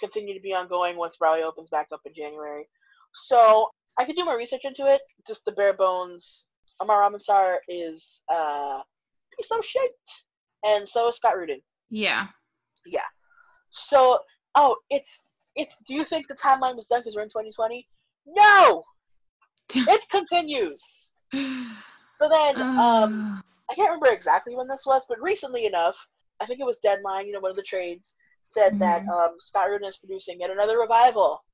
continue to be ongoing once Broadway opens back up in January. So I could do more research into it. Just the bare bones. Amar Ramansar is uh piece of shit, and so is Scott Rudin. Yeah. Yeah. So oh, it's it's. Do you think the timeline was done because we're in 2020? No, it continues. So then, um, I can't remember exactly when this was, but recently enough, I think it was Deadline. You know, one of the trades said that Mhm. um, Scott Rudin is producing yet another revival.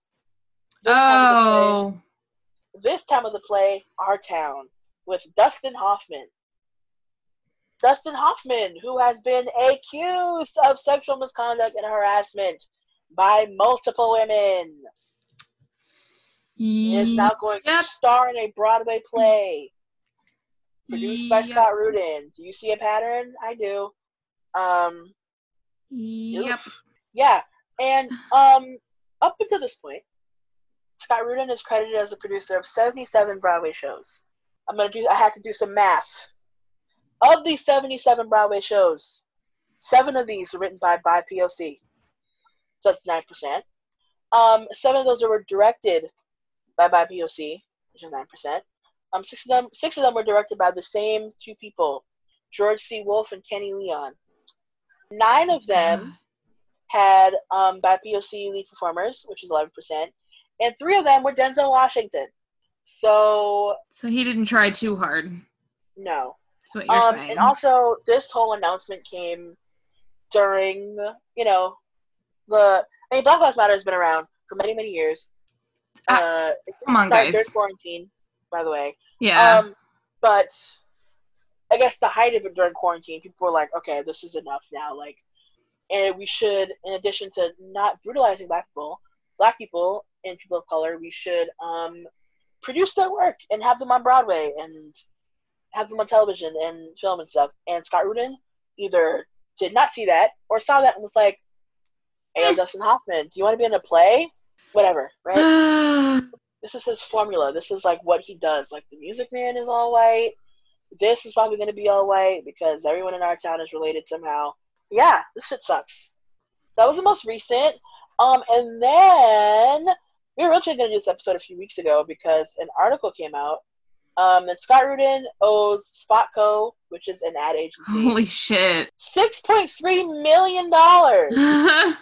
This time of the play- oh. this time of the play, Our Town, with Dustin Hoffman. Dustin Hoffman, who has been accused of sexual misconduct and harassment by multiple women, is now going to star in a Broadway play produced by Scott Rudin. Do you see a pattern? I do. Um, Yep. Yeah, and um, up until this point, Scott Rudin is credited as the producer of 77 Broadway shows. I'm gonna do. I had to do some math. Of these 77 Broadway shows, seven of these were written by by POC, so that's nine percent. Um, seven of those were directed by by POC, which is nine percent. Um, six of them, six of them were directed by the same two people, George C. Wolfe and Kenny Leon. Nine of them had um, by POC lead performers, which is 11%, and three of them were Denzel Washington. So, So he didn't try too hard. no. That's what you're Um, saying. and also, this whole announcement came during, you know, the. I mean, Black Lives Matter has been around for many, many years. Uh, it Come on, guys. during quarantine, by the way. Yeah. Um, but I guess the height of it during quarantine, people were like, okay, this is enough now. Like, and we should, in addition to not brutalizing black people, black people and people of color, we should um, produce their work and have them on Broadway and have them on television and film and stuff. And Scott Rudin either did not see that or saw that and was like, hey, Eh. Dustin Hoffman, do you want to be in a play? Whatever, right? this is his formula. This is like what he does. Like the Music Man is all white. This is probably going to be all white because everyone in our town is related somehow. Yeah, this shit sucks. So that was the most recent. Um, and then we were originally going to do this episode a few weeks ago because an article came out. Um, that Scott Rudin owes Spotco, which is an ad agency, Holy shit. six point three million dollars.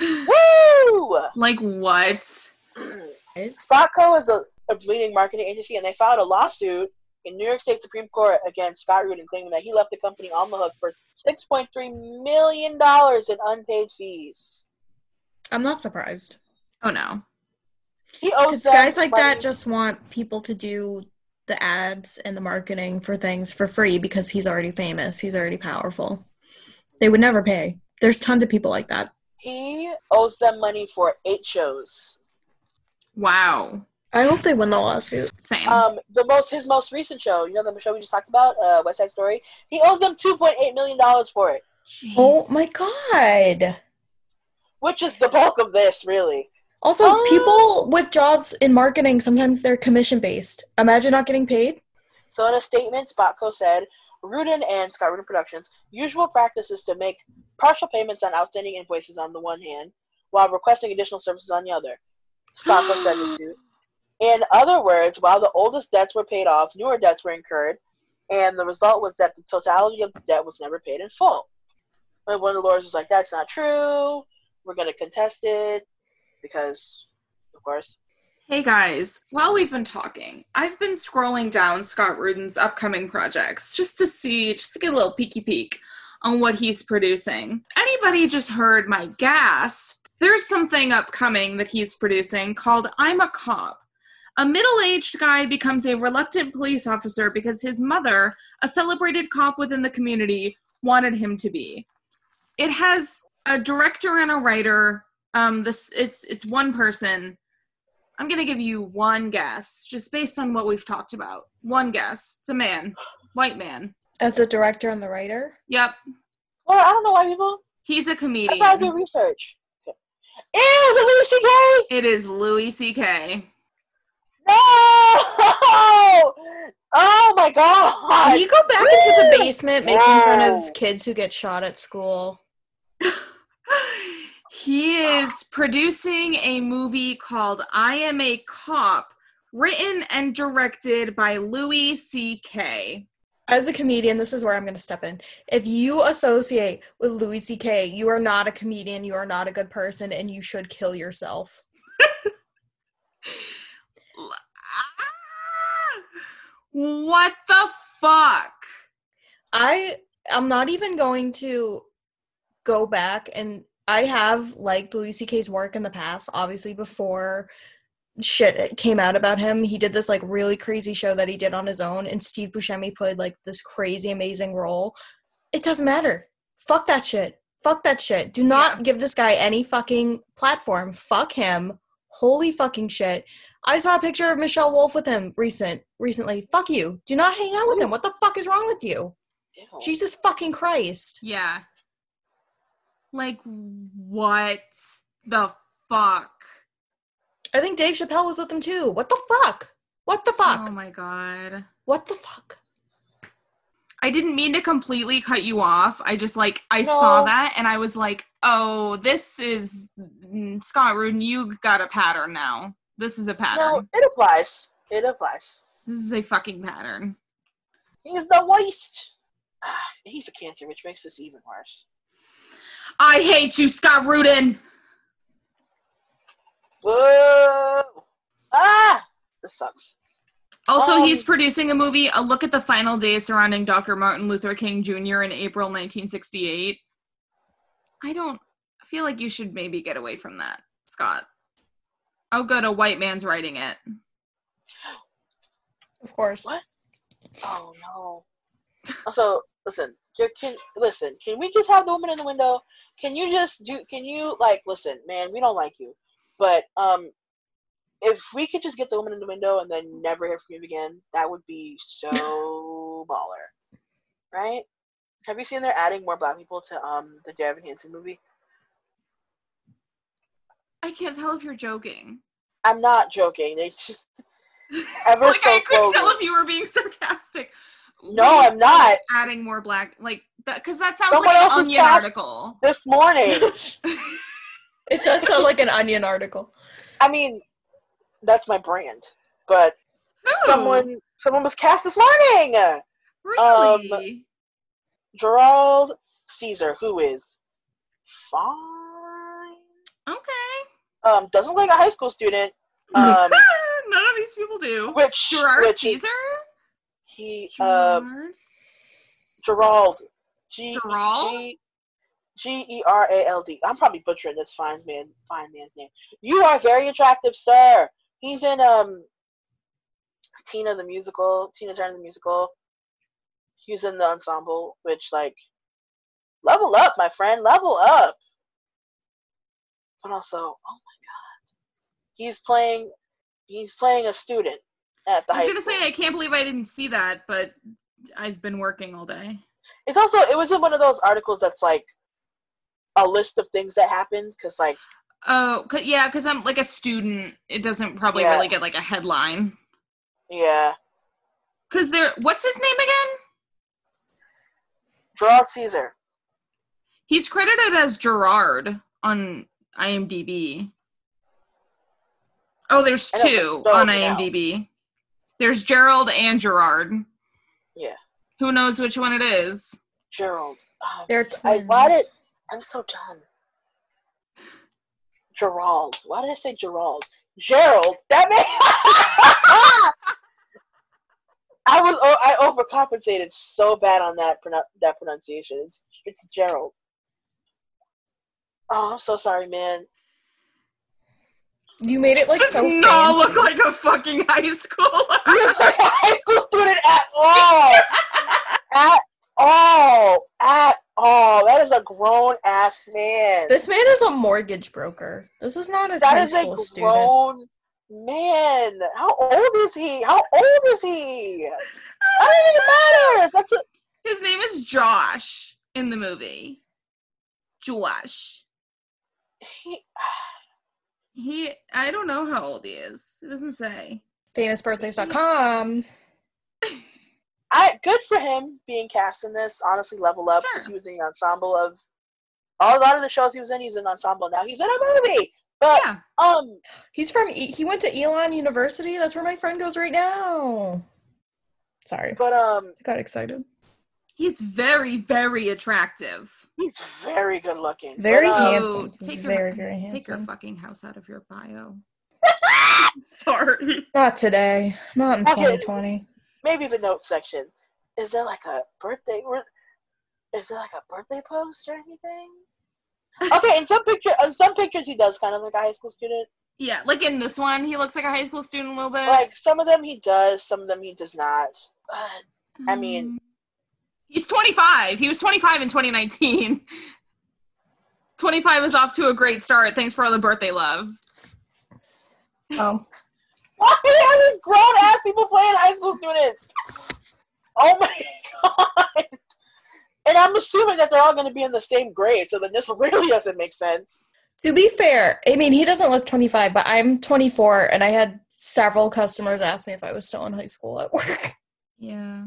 Woo! like what? Spotco is a, a leading marketing agency, and they filed a lawsuit in New York State Supreme Court against Scott Rudin, claiming that he left the company on the hook for $6.3 million in unpaid fees. I'm not surprised. Oh no. He owes Because guys like money- that just want people to do the ads and the marketing for things for free because he's already famous. He's already powerful. They would never pay. There's tons of people like that. He owes them money for eight shows. Wow. I hope they win the lawsuit. Same. Um, the most his most recent show, you know the show we just talked about, uh, West Side Story. He owes them two point eight million dollars for it, Jeez. Oh my god. which is the bulk of this, really. Also, Oh. people with jobs in marketing sometimes they're commission based. Imagine not getting paid. So in a statement, Spotco said, Rudin and Scott Rudin Productions' usual practice is to make partial payments on outstanding invoices on the one hand, while requesting additional services on the other. Spotco said in suit. In other words, while the oldest debts were paid off, newer debts were incurred, and the result was that the totality of the debt was never paid in full. And one of the lawyers was like, "That's not true. We're going to contest it because, of course." Hey guys, while we've been talking, I've been scrolling down Scott Rudin's upcoming projects just to see, just to get a little peeky peek on what he's producing. Anybody just heard my gasp? There's something upcoming that he's producing called I'm a Cop. A middle aged guy becomes a reluctant police officer because his mother, a celebrated cop within the community, wanted him to be. It has a director and a writer. Um, this it's it's one person. I'm gonna give you one guess, just based on what we've talked about. One guess. It's a man. White man. As the director and the writer. Yep. Well, I don't know why people. He's a comedian. gotta do research. Ew, is it Louis C.K.? It is Louis C.K. No! Oh my god! Did he go back into the basement making fun of kids who get shot at school? he is producing a movie called I Am a Cop, written and directed by Louis C.K. As a comedian, this is where I'm going to step in. If you associate with Louis C.K., you are not a comedian, you are not a good person, and you should kill yourself. What the fuck? I I'm not even going to go back and I have liked Louis C.K.'s work in the past, obviously before shit came out about him. He did this like really crazy show that he did on his own, and Steve Buscemi played like this crazy amazing role. It doesn't matter. Fuck that shit. Fuck that shit. Do not Yeah. give this guy any fucking platform. Fuck him. Holy fucking shit. I saw a picture of Michelle Wolf with him recent recently. Fuck you. Do not hang out with him. What the fuck is wrong with you? Ew. Jesus fucking Christ. Yeah. Like, what the fuck? I think Dave Chappelle was with him too. What the fuck? What the fuck? Oh my god. what the fuck? I didn't mean to completely cut you off. I just like I saw that and I was like, "Oh, this is mm, Scott Rudin. You got a pattern now. This is a pattern. No, it applies. It applies. This is a fucking pattern." He's the waste. Ah, he's a cancer, which makes this even worse. I hate you, Scott Rudin. Whoa! Ah! This sucks. Also, Um, he's producing a movie, A Look at the Final Days Surrounding Dr. Martin Luther King Jr. in April 1968. I don't feel like you should maybe get away from that, Scott. Oh, good, a white man's writing it. Of course. What? Oh no. Also, listen. Can listen? Can we just have the woman in the window? Can you just do? Can you like listen, man? We don't like you, but um, if we could just get the woman in the window and then never hear from you again, that would be so baller, right? Have you seen they're adding more black people to um Dear Evan Hansen movie? I can't tell if you're joking. I'm not joking. They just Ever like so I couldn't tell if you were being sarcastic. No, I'm not. adding more black like because that sounds Someone like an onion article. This morning. it does sound like an onion article. I mean, that's my brand, but Who? someone someone was cast this morning. really? um, Gerald Caesar, who is fine. okay. Um, doesn't look like a high school student. Um, None of these people do. which Gerard which is- Caesar. He uh Gerald G Gerald? G G E R A L D. I'm probably butchering this fine man fine man's name. You are very attractive, sir. He's in um Tina the musical, Tina Turner the musical. He was in the ensemble, which like level up, my friend, level up. But also, oh my god, he's playing he's playing a student at the I was gonna school. say I can't believe I didn't see that, but I've been working all day. It's also it was in one of those articles that's like a list of things that happened because like Oh, 'cause- yeah, because I'm like a student. It doesn't probably Yeah. really get like a headline. yeah, Because there, what's his name again? Gerard Caesar. He's credited as Gerard on IMDb. Oh, there's I know, but two on. IMDb. There's Gerald and Gerard. Yeah, Who knows which one it is? Gerald. Oh, They're so- I, why did, I'm so done. Gerald. Why did I say Gerald? Gerald. That man. I was oh, I overcompensated so bad on that pronou- that pronunciation. It's it's Gerald. Oh, I'm so sorry, man. You made it like Does so not fancy. look like a fucking high school. You look like a high school student at all. at all. At all. That is a grown ass man. This man is a mortgage broker. This is not a that high is a school student. grown Man, how old is he? How old is he? I don't think it matters. That's a, His name is Josh in the movie. Josh. he, He I don't know how old he is. It doesn't say. Famousbirthdays.com. I good for him being cast in this. Honestly, level up because Sure. he was in the ensemble of a lot of the shows he was in. He was in the ensemble. Now he's in a movie. But Yeah. um, He's from, E- he went to Elon University. That's where my friend goes right now. Sorry, but um, I got excited. He's very, very attractive. he's very good looking. Very But, handsome. take Very, your, very Take your fucking house out of your bio. Sorry. Not today. Not in Okay. 2020. maybe the note section. Is there like a birthday? Is there like a birthday post or anything? Okay, in some picture, in some pictures, he does kind of like a high school student. Yeah, like in this one, he looks like a high school student a little bit. Like some of them he does, some of them he does not. But I mean- Um, he's 25. He was 25 in 2019. 25 is off to a great start. Thanks for all the birthday love. Oh, why are these grown ass people playing high school students? Oh my god! And I'm assuming that they're all going to be in the same grade, so then this really doesn't make sense. To be fair, I mean, he doesn't look 25, but I'm 24, and I had several customers ask me if I was still in high school at work. Yeah.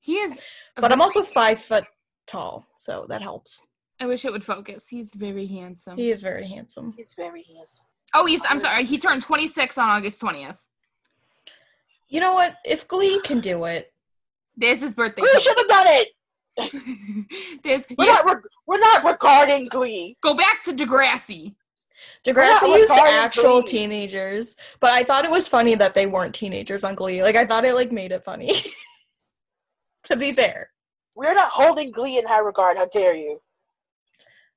He is. But I'm also five foot tall, so that helps. I wish it would focus. He's very handsome. He is very handsome. He's very handsome. Oh, he's. I'm sorry. He turned 26 on August 20th. You know what? If Glee can do it, There's his birthday. We should have done it. There's, We're yeah, not. Reg- we're not regarding Glee. go back to Degrassi. Degrassi not used actual Glee. teenagers, but I thought it was funny that they weren't teenagers on Glee. Like I thought it like made it funny. to be fair, We're not holding Glee in high regard. How dare you?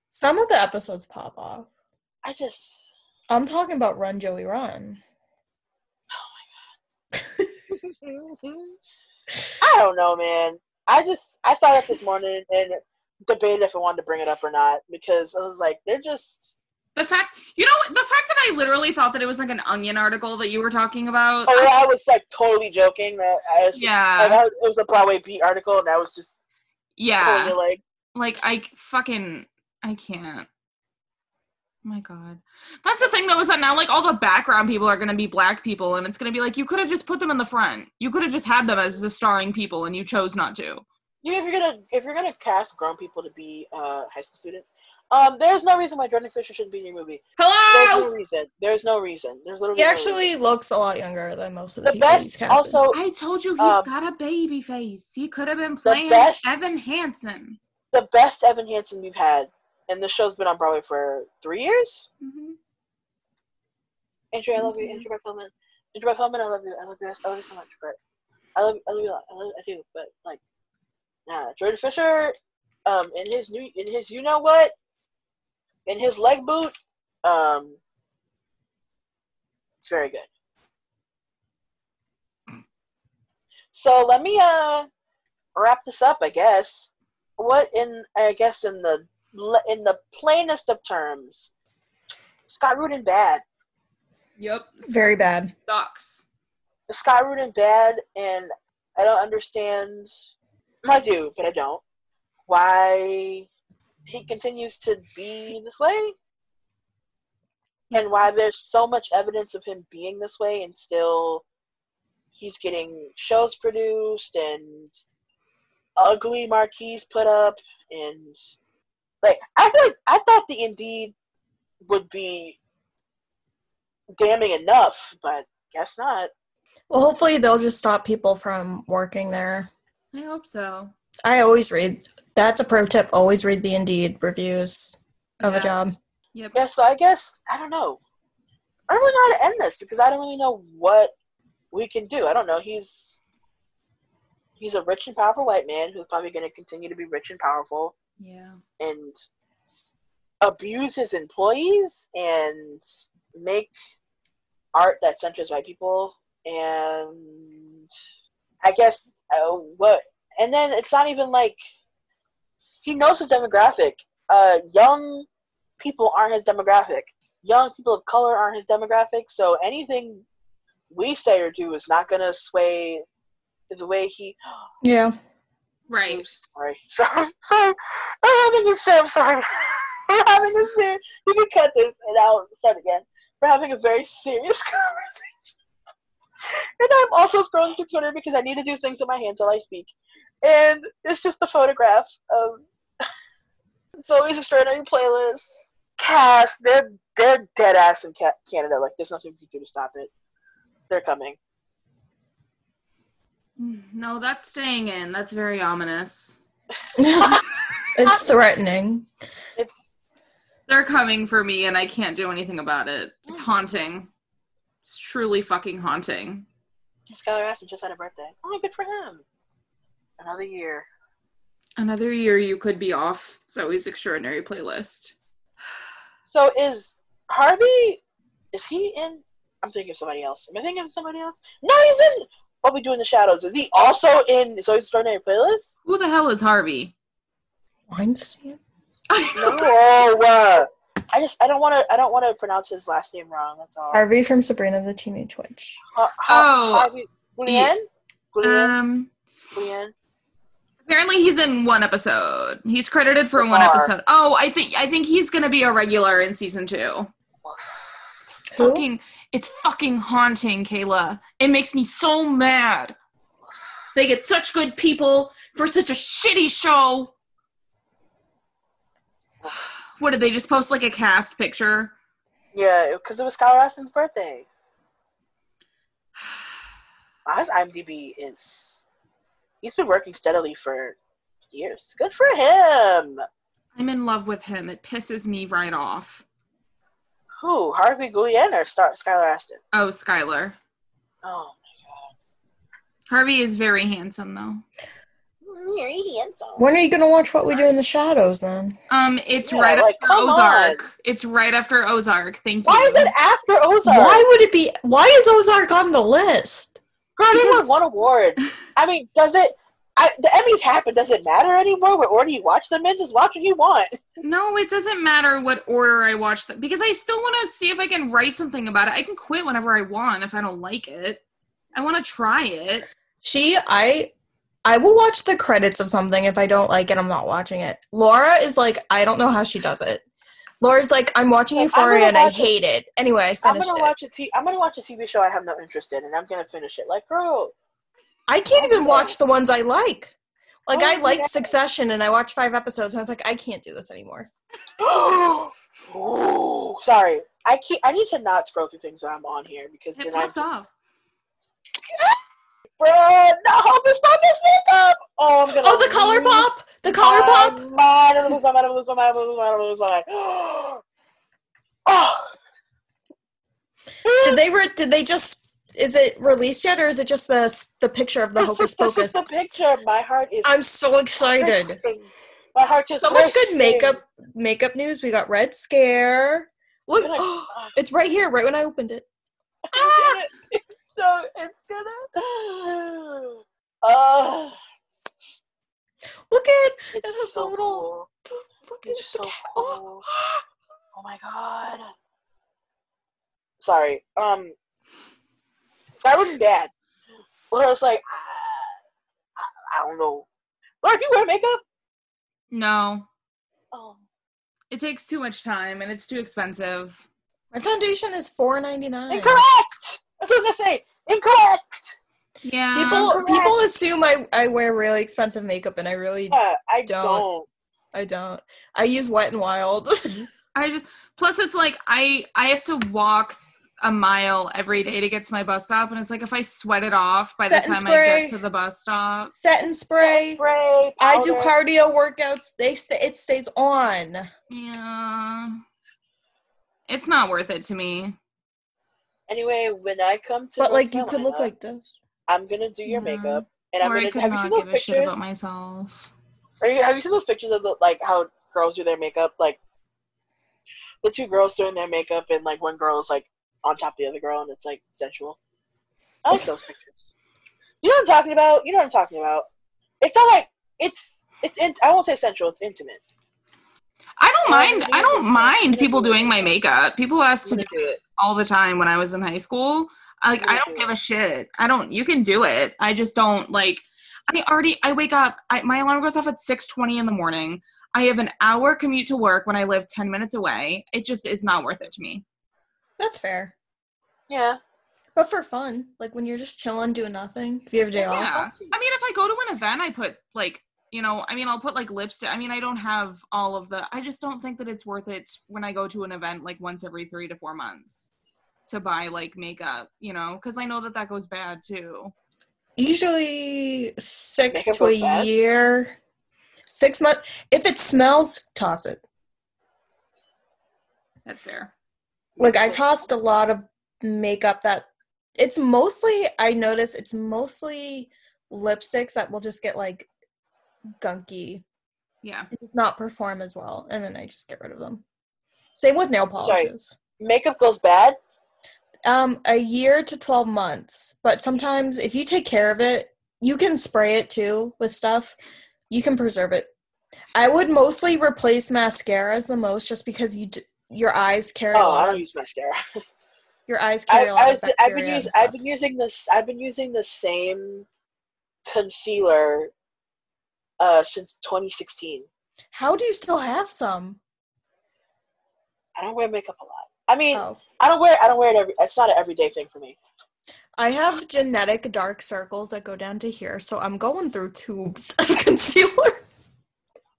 some of the episodes pop off. I just. I'm talking about Run Joey Run. Oh my god. I don't know, man. I just I saw that this morning and debated if I wanted to bring it up or not because I was like, they're just. The fact, you know, the fact that I literally thought that it was like an Onion article that you were talking about. Oh, I was like totally joking that I was. I yeah, it was a Broadway Beat article and I was just yeah. totally like, Like I fucking, I can't. Oh my god, that's the thing though is that now like all the background people are gonna be black people, and it's gonna be like you could have just put them in the front. You could have just had them as the starring people, and you chose not to. you if you're gonna if you're gonna cast grown people to be uh, high school students, um, there's no reason why Jordan Fisher shouldn't be in your movie. Hello. There's no reason. There's no reason. There's literally He no actually looks a lot younger than most of the, reason. the people he's best casted. also I told you he's Um, got a baby face. He could have been playing best- Evan Hansen. the best Evan Hansen we've had, and the show's been on Broadway for three years. hmm Andrew, I love you. Okay. Andrew Barth Feldman. Andrew Barth Feldman, I love you. I love you. I love you so much. But I love, I love you a lot. I, love, I do. But like, nah, Jordan Fisher, um, in his new, in his, you know what, in his leg boot, um, it's very good. So let me uh wrap this up. I guess. What in I guess in the in the plainest of terms, Scott Rudin bad. Yep. Very bad. Sucks. Scott Rudin bad, and I don't understand. I do, but I don't. Why he continues to be this way, and why there's so much evidence of him being this way, and still he's getting shows produced and ugly marquees put up, and like I feel like I thought the Indeed would be damning enough, but guess not. Well, hopefully they'll just stop people from working there. I hope so. I always read. That's a pro tip. Always read the Indeed reviews of Yeah. a job. Yep. Yeah, so I guess I don't know. I don't really know how to end this because I don't really know what we can do. I don't know. He's he's a rich and powerful white man who's probably going to continue to be rich and powerful Yeah. and abuse his employees and make art that centers white people and I guess uh, what and then it's not even like he knows his demographic. Uh, young people aren't his demographic. Young people of color aren't his demographic. So anything we say or do is not gonna sway the way he. Yeah. Right. I'm sorry, sorry, sorry. I'm having a fit. I'm sorry. We're having a fit. You can cut this and I'll start again. We're having a very serious conversation. And I'm also scrolling through Twitter because I need to do things with my hands while I speak. And it's just a photograph of Zoe's Extraordinary Playlist cast. They're they're dead ass in Ca- Canada. Like there's nothing we can do to stop it. They're coming. Mm, no, that's staying in. That's very ominous. it's threatening. It's They're coming for me and I can't do anything about it. It's mm. haunting. It's truly fucking haunting. Skylar Astin just had a birthday. Oh, good for him. Another year. Another year you could be off Zoe's extraordinary playlist. So is Harvey? Is he in? I'm thinking of somebody else. Am I thinking of somebody else? No, he's in. What we do in the shadows? Is he also in Zoe's Extraordinary Playlist? Who the hell is Harvey? Weinstein? No. Uh, I just I don't want to I don't want to pronounce his last name wrong. That's all. Harvey from Sabrina the Teenage Witch. Ha- ha- Oh, Harvey Julian. Julian. Um, Julian. Apparently he's in one episode. He's credited for So one far. episode. Oh, I think I think he's gonna be a regular in season two. Who? Fucking, it's fucking haunting, Kayla. It makes me so mad. They get such good people for such a shitty show. What did they just post like a cast picture? Yeah, because it was Skylar Astin's birthday. His IMDb is. He's been working steadily for years. Good for him. I'm in love with him. It pisses me right off. Who? Harvey Guillen or Star Skylar Astin? Oh, Skylar. Oh, my god. Harvey is very handsome though. very handsome. When are you gonna watch What We Do in the Shadows then? Um, it's Yeah, right like, after Ozark. on. It's right after Ozark. Thank you. Why is it after Ozark? Why would it be why is Ozark on the list? Girl, they Because- won one award. I mean, does it? I, the Emmys happen. Does it matter anymore? What order you watch them in? Just watch what you want. No, it doesn't matter what order I watch them because I still want to see if I can write something about it. I can quit whenever I want if I don't like it. I want to try it. She I I will watch the credits of something if I don't like it, I'm not watching it. Laura is like, I don't know how she does it. Laura's like, I'm watching I'm Euphoria gonna and I hate it. Anyway, I I'm gonna it. watch a t- I'm gonna watch a TV show I have no interest in, and I'm gonna finish it. Like, girl, I can't even Okay. watch the ones I like. Like oh, I Oh, liked yeah. Succession and I watched five episodes and I was like, I can't do this anymore. Ooh, sorry. I keep. I need to not scroll through things when I'm on here because It then I'm just. off. Bruh, no, this stop this makeup. Oh, I'm gonna. Oh, the ColourPop! The ColourPop! Mind. I'm gonna lose my mind. I'm gonna lose my mind. I'm gonna lose my mind. I'm gonna lose my mind. Oh. Did they re- did they just is it released yet or is it just the the picture of the This Hocus is- this Pocus? is the picture. My heart is. I'm so excited. racing. My heart is So much good makeup makeup news. We got Red Scare. Look. Ah. it's right here, right when I opened it. It's so it's gonna. Uh, Look at it's has a so little- cool. the fucking It's so the cool. Oh my god. Sorry. Um. That would be bad. Where I was like, ah, I, I don't know. Laura, do you wear makeup? No, Oh. it takes too much time and it's too expensive. My foundation is four ninety nine. Incorrect. That's what I was gonna say. Incorrect. Yeah. People correct. people assume I, I wear really expensive makeup and I really Yeah, I Don't. don't. I don't. I use Wet and Wild. I just plus it's like I I have to walk a mile every day to get to my bus stop and it's like if I sweat it off by the Set and time I get to the bus stop. Setting spray. Spray. I do cardio workouts. They stay, it stays on. Yeah. It's not worth it to me. Anyway, when I come to But North like you could look like this. I'm gonna do your Yeah. makeup, and I'm gonna. could Have you not seen those give a shit pictures? about myself. Are you, have you seen those pictures of the, like how girls do their makeup? Like the two girls doing their makeup, and like one girl is like on top of the other girl, and it's like sensual. I like those pictures. You know what I'm talking about? You know what I'm talking about? It's not like it's it's. In, I won't say sensual. It's intimate. I don't mind. I don't mind people doing my makeup. People ask I'm to do do it. all the time when I was in high school. Like I don't give a shit. I don't. You can do it. I just don't like. I already. I wake up. I, my alarm goes off at six twenty in the morning. I have an hour commute to work when I live ten minutes away. It just is not worth it to me. That's fair. Yeah. But for fun, like when you're just chilling, doing nothing, if you have a day off. Yeah. fancy. I mean, if I go to an event, I put like you know. I mean, I'll put like lipstick. I mean, I don't have all of the. I just don't think that it's worth it when I go to an event like once every three to four months to buy like makeup. You know, because I know that that goes bad too. Usually six Makeup to a bad? year. Six months. If it smells, toss it. That's fair. Like I tossed a lot of makeup that it's mostly I notice it's mostly lipsticks that will just get like gunky Yeah. and just not perform as well, and then I just get rid of them. Same with nail Sorry. polishes. Makeup goes bad. Um, a year to twelve months, but sometimes if you take care of it, you can spray it too with stuff. You can preserve it. I would mostly replace mascaras the most, just because you d- your eyes carry a Oh, I lot don't of, use mascara. your eyes I, carry a lot I of was, I've been bacteria using I've been using this I've been using the same concealer uh since 2016. How do you still have some? I don't wear makeup a lot. I mean, Oh. I don't wear I don't wear it every. It's not an everyday thing for me. I have genetic dark circles that go down to here, so I'm going through tubes of concealer.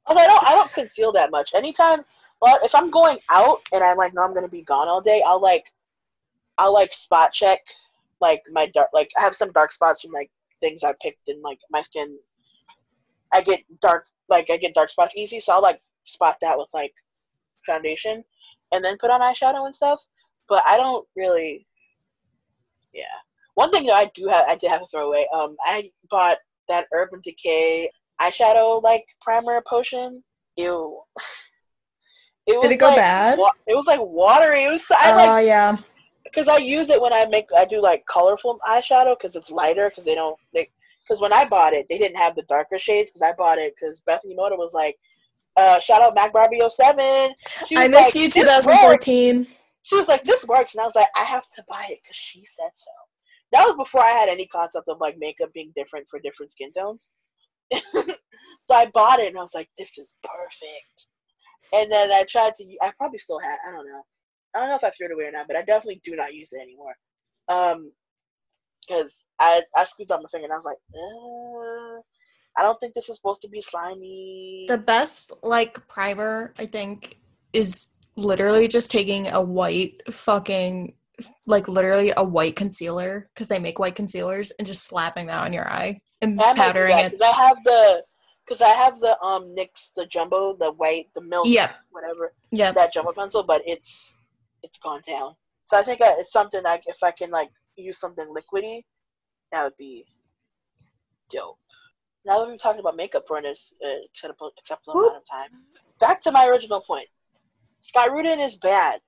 Although I don't I don't conceal that much. Anytime, well, if I'm going out and I'm like, no, I'm gonna be gone all day. I'll like, I'll like spot check like my dark like I have some dark spots from like things I picked in like my skin. I get dark like I get dark spots easy, so I'll like spot that with like foundation and then put on eyeshadow and stuff. But I don't really, yeah. One thing that I do have, I did have to throw away. Um, I bought that Urban Decay eyeshadow like primer potion. Ew. It was Did it go like, bad? wa- it was like watery. It was. I Oh like yeah. because I use it when I make I do like colorful eyeshadow because it's lighter because they don't they because when I bought it they didn't have the darker shades because I bought it because Bethany Mota was like uh shout out Macbarbie07 she I miss like, you "This works." 2014. she was like this works and I was like I have to buy it because she said so that was before I had any concept of like makeup being different for different skin tones so I bought it and I was like this is perfect and then I tried to I probably still had I don't know I don't know if I threw it away or not, but I definitely do not use it anymore. Um, because I I squeezed out my finger and I was like, uh, I don't think this is supposed to be slimy. The best like primer I think is literally just taking a white fucking like literally a white concealer because they make white concealers and just slapping that on your eye and I powdering that, it. I have the because I have the um NYX the jumbo the white the milk yeah whatever yeah that jumbo pencil, but it's it's gone down. So I think I, it's something like if I can like use something liquidy, that would be dope. Now that we've talked about makeup for an uh, acceptable, acceptable amount of time, back to my original point. Scott Rudin is bad.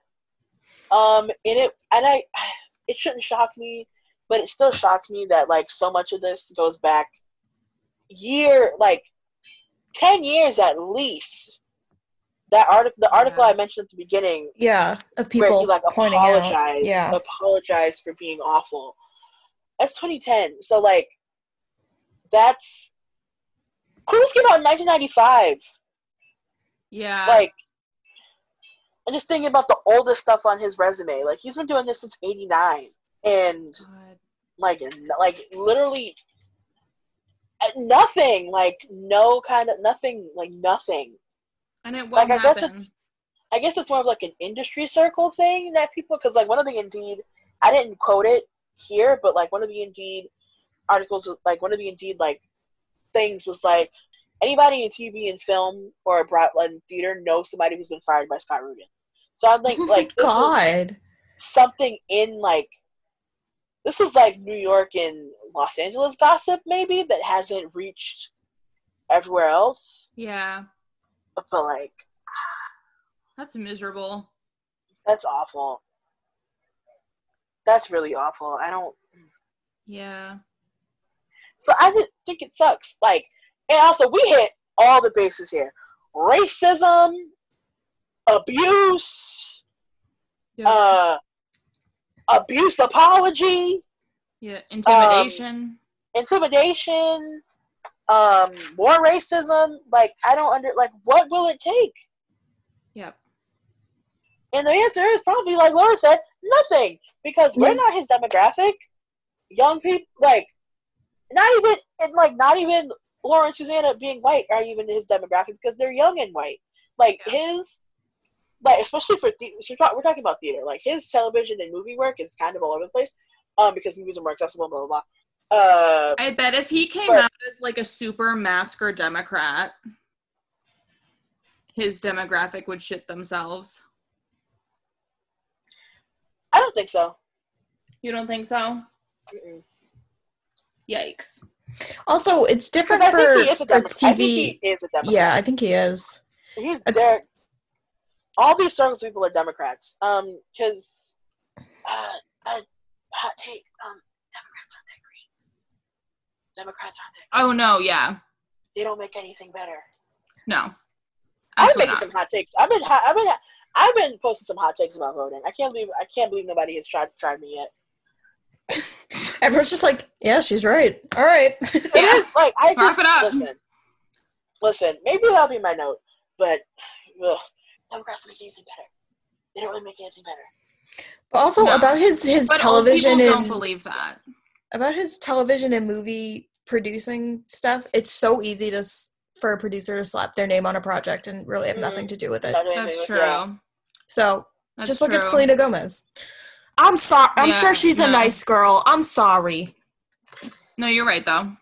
Um, and it and I, it shouldn't shock me, but it still shocked me that like so much of this goes back year like ten years at least. That article, the article Yeah. I mentioned at the beginning, Yeah. Of people where he like pointing apologized, out. Yeah. apologized for being awful. That's 2010. So like, that's Clueless came out in 1995. Yeah. Like, I'm just thinking about the oldest stuff on his resume. Like he's been doing this since '89, and God. like, like literally uh, nothing. Like no kind of nothing. Like nothing. And it like won't I guess it's I guess it's more of like an industry circle thing that people because like one of the Indeed I didn't quote it here, but like one of the Indeed articles was- like one of the Indeed like things was like anybody in TV and film or broad and theater knows somebody who's been fired by Scott Rudin. So I'm like Oh like God. something in like this is like New York and Los Angeles gossip maybe that hasn't reached everywhere else. yeah. But like That's miserable. That's awful. That's really awful. I don't. Yeah. So I just think it sucks. Like, and also we hit all the bases here: racism, abuse, Yeah. uh, abuse apology, Yeah, intimidation. intimidation, um, more racism. Like I don't under like what will it take? yep. And the answer is probably like Laura said, nothing. Because we're not his demographic. Young people like not even and like not even Laura and Susanna being white are even his demographic because they're young and white. Like his like especially for the, we're we're talking about theater. Like his television and movie work is kind of all over the place. Um because movies are more accessible, blah blah blah. Uh I bet if he came But- out as like a super masker Democrat, his demographic would shit themselves. I don't think so. You don't think so? Mm-mm. Yikes. Also, it's Because different I for, think he is a for Democrat. I think he TV. is a Democrat. Yeah, I think he is. He's It's- there. All these circles people are Democrats. Um, because uh, uh, hot take. Um, Democrats aren't that green. Democrats aren't that. Oh no, yeah. They don't make anything better. No. I'm Absolutely making some hot takes. I've been, hot, I've been, I've been posting some hot takes about voting. I can't believe, I can't believe nobody has tried tried me yet. Everyone's just like, yeah, she's right. All right. It Yeah. is like I Wrap just it up. listen. Listen, maybe that'll be my note, but ugh, Democrats don't make anything better. They don't really make anything better. But also No. about his his But television people and don't believe that. about his television and movie producing stuff. It's so easy to s- for a producer to slap their name on a project and really have Mhm. nothing to do with it. Not doing anything That's with- true. yeah. So That's just look at. Selena Gomez. I'm sorry. I'm Yeah, sure she's no. a nice girl. I'm sorry. No, you're right though.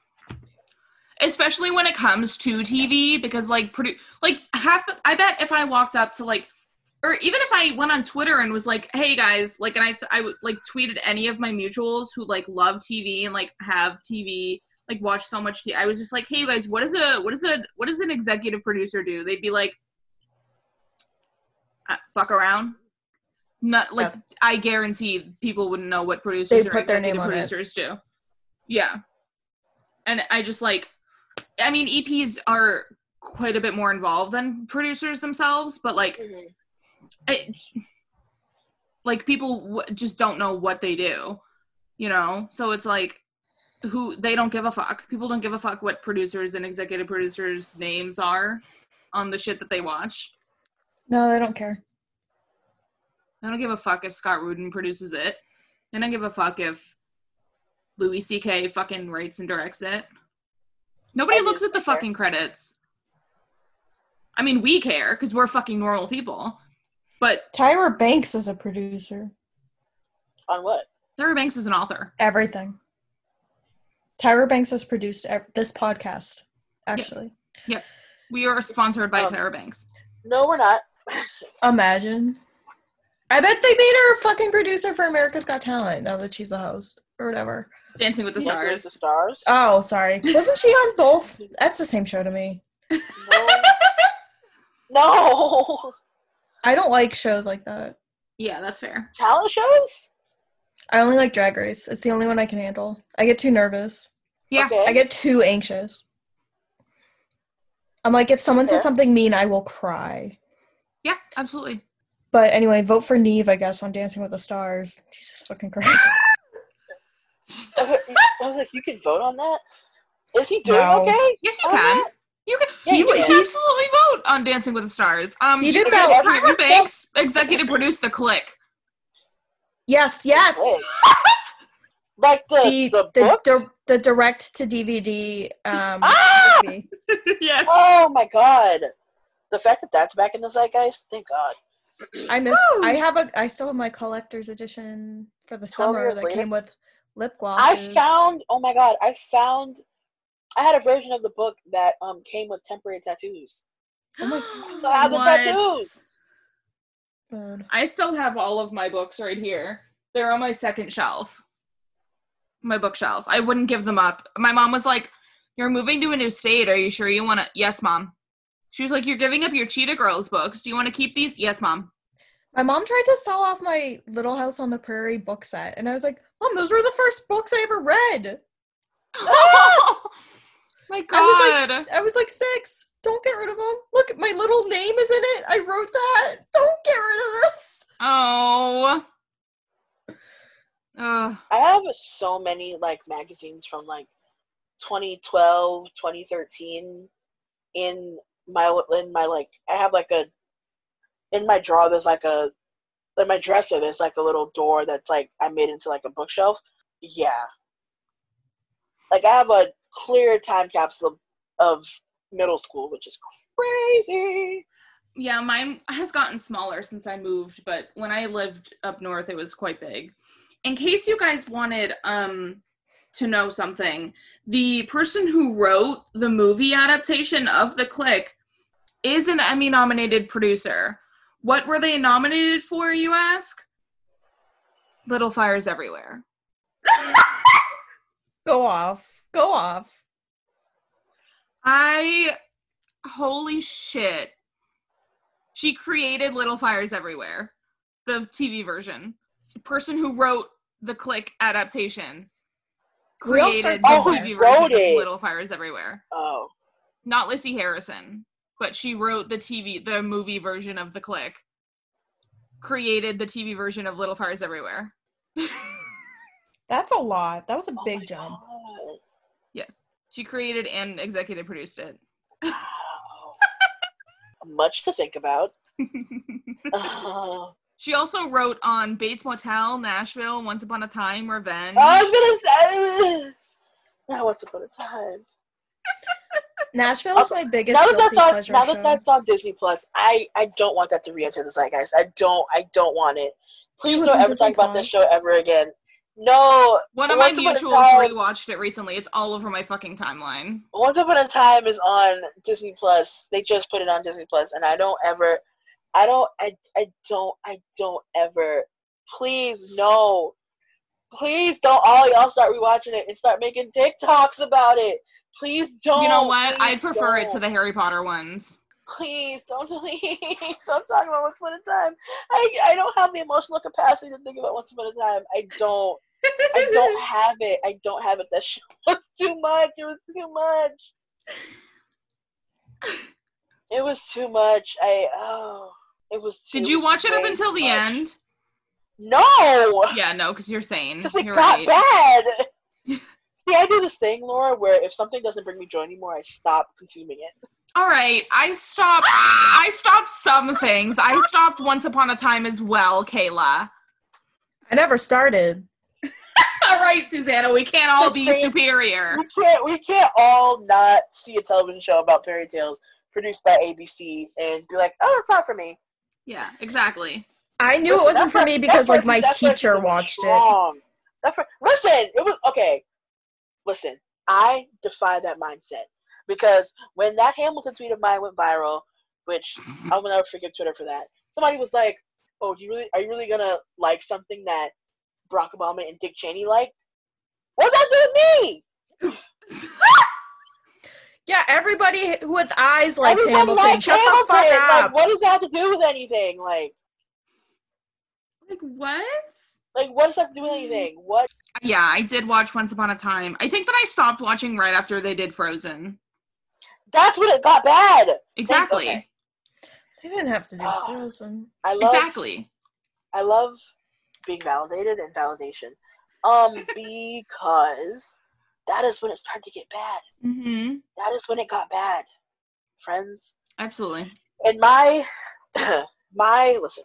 Especially when it comes to TV, because like produ- like half the I bet if I walked up to like or even if I went on Twitter and was like, "Hey guys," like, and I I would like tweeted any of my mutuals who like love TV and like have TV, like watch so much TV. I was just like, "Hey you guys, what is a what is a what does an executive producer do?" They'd be like, uh, "Fuck around." Not like Yeah. I guarantee people wouldn't know what producers do. They'd put their name on it. producers do. Yeah, and I just like, I mean, EPs are quite a bit more involved than producers themselves, but like Mhm. it, like people w- just don't know what they do you know so it's like who they don't give a fuck people don't give a fuck what producers and executive producers names are on the shit that they watch No, I don't care. i don't give a fuck if scott rudin produces it i don't give a fuck if louis ck fucking writes and directs it nobody I looks at the care. fucking credits i mean we care because we're fucking normal people but Tyra Banks is a producer. On what? Tyra Banks is an author. Everything. Tyra Banks has produced ev- this podcast. Actually, Yep. We are sponsored by Um, Tyra Banks. No, we're not. imagine. I bet they made her a fucking producer for America's Got Talent now that she's the host or whatever. Dancing with the Dancing with Stars. The stars. Oh, sorry. Wasn't she on both? That's the same show to me. No. no. I don't like shows like that. yeah, that's fair. Talent shows. I only like Drag Race. It's the only one I can handle. I get too nervous. Yeah. Okay. I get too anxious. I'm like, if someone says something mean, I will cry. Yeah, absolutely. But anyway, vote for Nev, I guess, on Dancing with the Stars. Jesus fucking Christ. I was like, you can vote on that. Is he doing No. okay? Yes, you on can. that? You can. Yeah, you he- can he- absolutely vote on Dancing with the Stars. Um, He you did can that- Tyra Banks executive produced the Clique. Yes, yes. Wait. Like the The the, the, the, the direct to DVD. Um, Ah! yes. oh my god! The fact that that's back in the zeitgeist. Thank God. I miss. Woo! I have a. I still have my collector's edition for the summer that later? came with lip gloss. I found. Oh my god! I found. I had a version of the book that um came with temporary tattoos. Oh my god! still have the What? tattoos. God. I still have all of my books right here. They're on my second shelf. My bookshelf. I wouldn't give them up. My mom was like, You're moving to a new state. Are you sure you want to? Yes, mom. She was like, You're giving up your Cheetah Girls books. Do you want to keep these? Yes, mom. My mom tried to sell off my Little House on the Prairie book set, and I was like, "Mom, those were the first books I ever read." oh, my I God. was like, I was like six. Don't get rid of them. Look, my little name is in it. I wrote that. Don't get rid of this. oh. Uh. I have so many like magazines from like 2012, 2013 in my in my like I have like a in my drawer there's like a in my dresser there's like a little door that's like I made into like a bookshelf. Yeah. Like I have a clear time capsule of middle school, which is crazy. Yeah, mine has gotten smaller since I moved, but when I lived up north, it was quite big. In case you guys wanted um to know something, the person who wrote the movie adaptation of The Clique is an Emmy nominated producer. What were they nominated for, you ask? Little Fires Everywhere. Go off. Go off. I holy shit. She created Little Fires Everywhere, the TV version. The person who wrote the Clique adaptation created the. TV version of? Little Fires Everywhere. Oh. Not Lisi Harrison, but she wrote the TV, the movie version of the Clique. Created the TV version of Little Fires Everywhere. That's a lot. That was a Oh big jump. God. yes, she created and executive produced it. Much to think about. Uh, she also wrote on Bates Motel, Nashville, Once Upon a Time, Revenge. I was gonna say. Now, once upon a time. Nashville is my biggest Now that that's on, now show. that that's on Disney Plus, I I don't want that to re-enter the zeitgeist. I don't I don't want it. Please don't ever Disney talk about this show ever again. No. One of my Once Upon a mutuals Time- rewatched it recently. It's all over my fucking timeline. Once Upon a Time is on Disney Plus. They just put it on Disney Plus, and I don't ever, I don't, I, I don't, I don't ever. Please no, please don't all y'all start rewatching it and start making TikToks about it. Please don't. you know what? I'd prefer it to the Harry Potter ones. Please don't, please don't talk about Once Upon a Time. I, I don't have the emotional capacity to think about Once Upon a Time. I don't. I don't have it. I don't have it. That show was too much. It was too much. It was too much. I oh, it was. Too, Did you watch it up until the much. end? No, Yeah, no, because you're saying because it You're got right. bad. See, I do this thing, Laura, where if something doesn't bring me joy anymore, I stop consuming it. All right, I stopped. I stopped some things. I stopped Once Upon a Time as well, Kayla. I never started. All right, Susanna, we can't all be Same. superior. We can't. We can't all not see a television show about fairy tales produced by ABC and be like, "Oh, it's not for me." Yeah, exactly. I knew Listen, it wasn't for fir- me because like my teacher is watched it. strong. That fir- listen, it was okay. Listen, I defy that mindset because when that Hamilton tweet of mine went viral, which I will never forget Twitter for that. Somebody was like, "Oh, do you really? Are you really gonna like something that Barack Obama and Dick Cheney liked? What's that do with me? Yeah, everybody with eyes likes Everybody Hamilton. likes Shut Hamilton. the fuck Like, up. what does that have to do with anything? Like, Like what? like what does that have to do with anything? What? Yeah, I did watch Once Upon a Time. I think that I stopped watching right after they did Frozen. That's when it got bad. Exactly. okay. They didn't have to do Ah. Frozen. I love Exactly. I love being validated and validation. Um, because that is when it started to get bad. Mm-hmm. That is when it got bad, friends. Absolutely. And my my listen,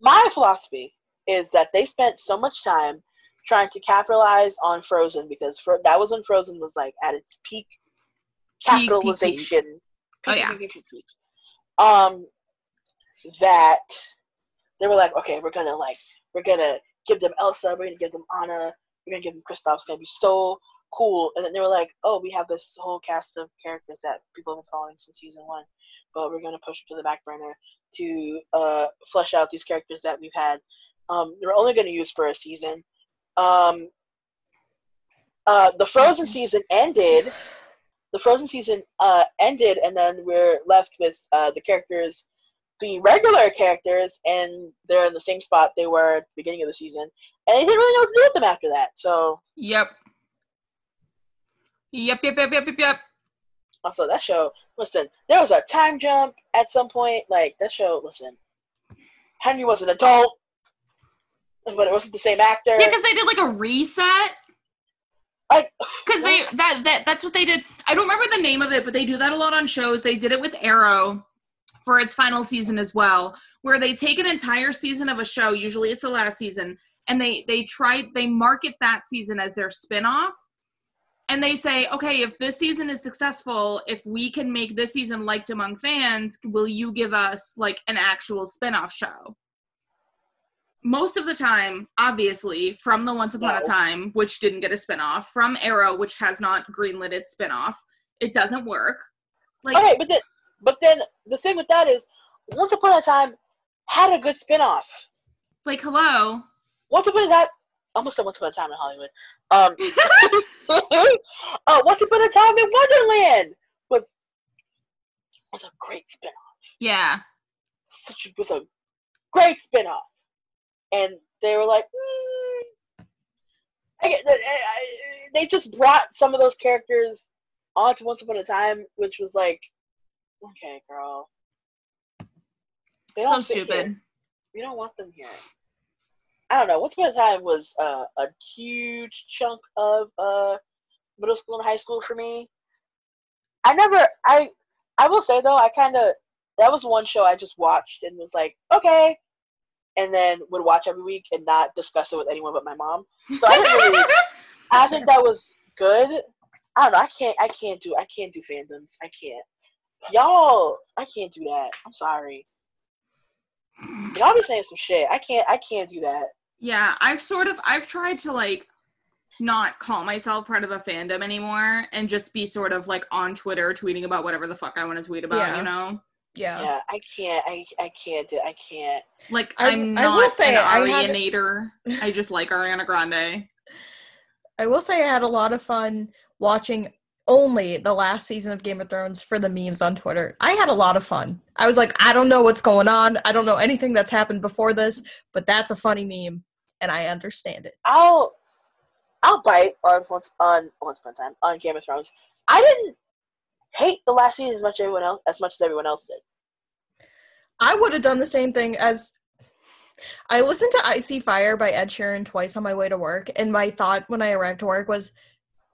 my philosophy is that they spent so much time trying to capitalize on Frozen because Fro- that was when Frozen was like at its peak Peak, peak, capitalization. Oh, yeah. peak, peak, peak, peak. Um, that they were like, okay, we're gonna like, we're gonna give them Elsa, we're gonna give them Anna, we're gonna give them Kristoff. It's gonna be so cool. And then they were like, oh, we have this whole cast of characters that people have been following since season one, but we're gonna push to the back burner to uh, flesh out these characters that we've had. Um, were only gonna use for a season. Um, uh, the Frozen season ended. The Frozen season uh, ended, and then we're left with uh, the characters, the regular characters, and they're in the same spot they were at the beginning of the season, and they didn't really know what to do with them after that. So, Yep. Yep, yep, yep, yep, yep, yep. also that show, listen, there was a time jump at some point. Like that show, listen, Henry was an adult, but it wasn't the same actor. Yeah, because they did like a reset. Like, because they that that that's what they did. I don't remember the name of it, but they do that a lot on shows. They did it with Arrow for its final season as well, where they take an entire season of a show. Usually, it's the last season, and they they try they market that season as their spin-off and they say okay if this season is successful if we can make this season liked among fans will you give us like an actual spin-off show most of the time obviously from the once upon a time which didn't get a spin-off from arrow which has not greenlit its spin-off it doesn't work like okay, but then, but then the thing with that is, Once Upon a Time had a good spin-off. like hello Once Upon a Time, almost said Once Upon a Time in Hollywood. Um, uh, Once Upon a Time in Wonderland was was a great spin-off. yeah Such a, was a great spin-off, and they were like, mm. I get that- I- I- they just brought some of those characters onto Once Upon a Time, which was like, okay, girl. They so fit here. stupid We don't want them here. I don't know. Once upon a time was uh, a huge chunk of uh, middle school and high school for me. I never. I I will say though, I kind of that was one show I just watched and was like, okay, and then would watch every week and not discuss it with anyone but my mom. So I didn't really. I think that was good. I don't know. I can't. I can't do. I can't do fandoms. I can't. Y'all, I can't do that. I'm sorry. Y'all be saying some shit. I can't. I can't do that. Yeah, I've sort of I've tried to like not call myself part of a fandom anymore and just be sort of like on Twitter tweeting about whatever the fuck I want to tweet about, Yeah. you know? Yeah. Yeah, I can't. I I can't. do I can't. Like I- I'm I not will say, an I had- I just like Ariana Grande. I will say I had a lot of fun watching only the last season of Game of Thrones for the memes on Twitter. I had a lot of fun. I was like, I don't know what's going on. I don't know anything that's happened before this, but that's a funny meme, and I understand it. I'll I'll bite on once on once upon a time on Game of Thrones. I didn't hate the last season as much as everyone else as much as everyone else did. I would have done the same thing as I listened to I See Fire by Ed Sheeran twice on my way to work, and my thought when I arrived to work was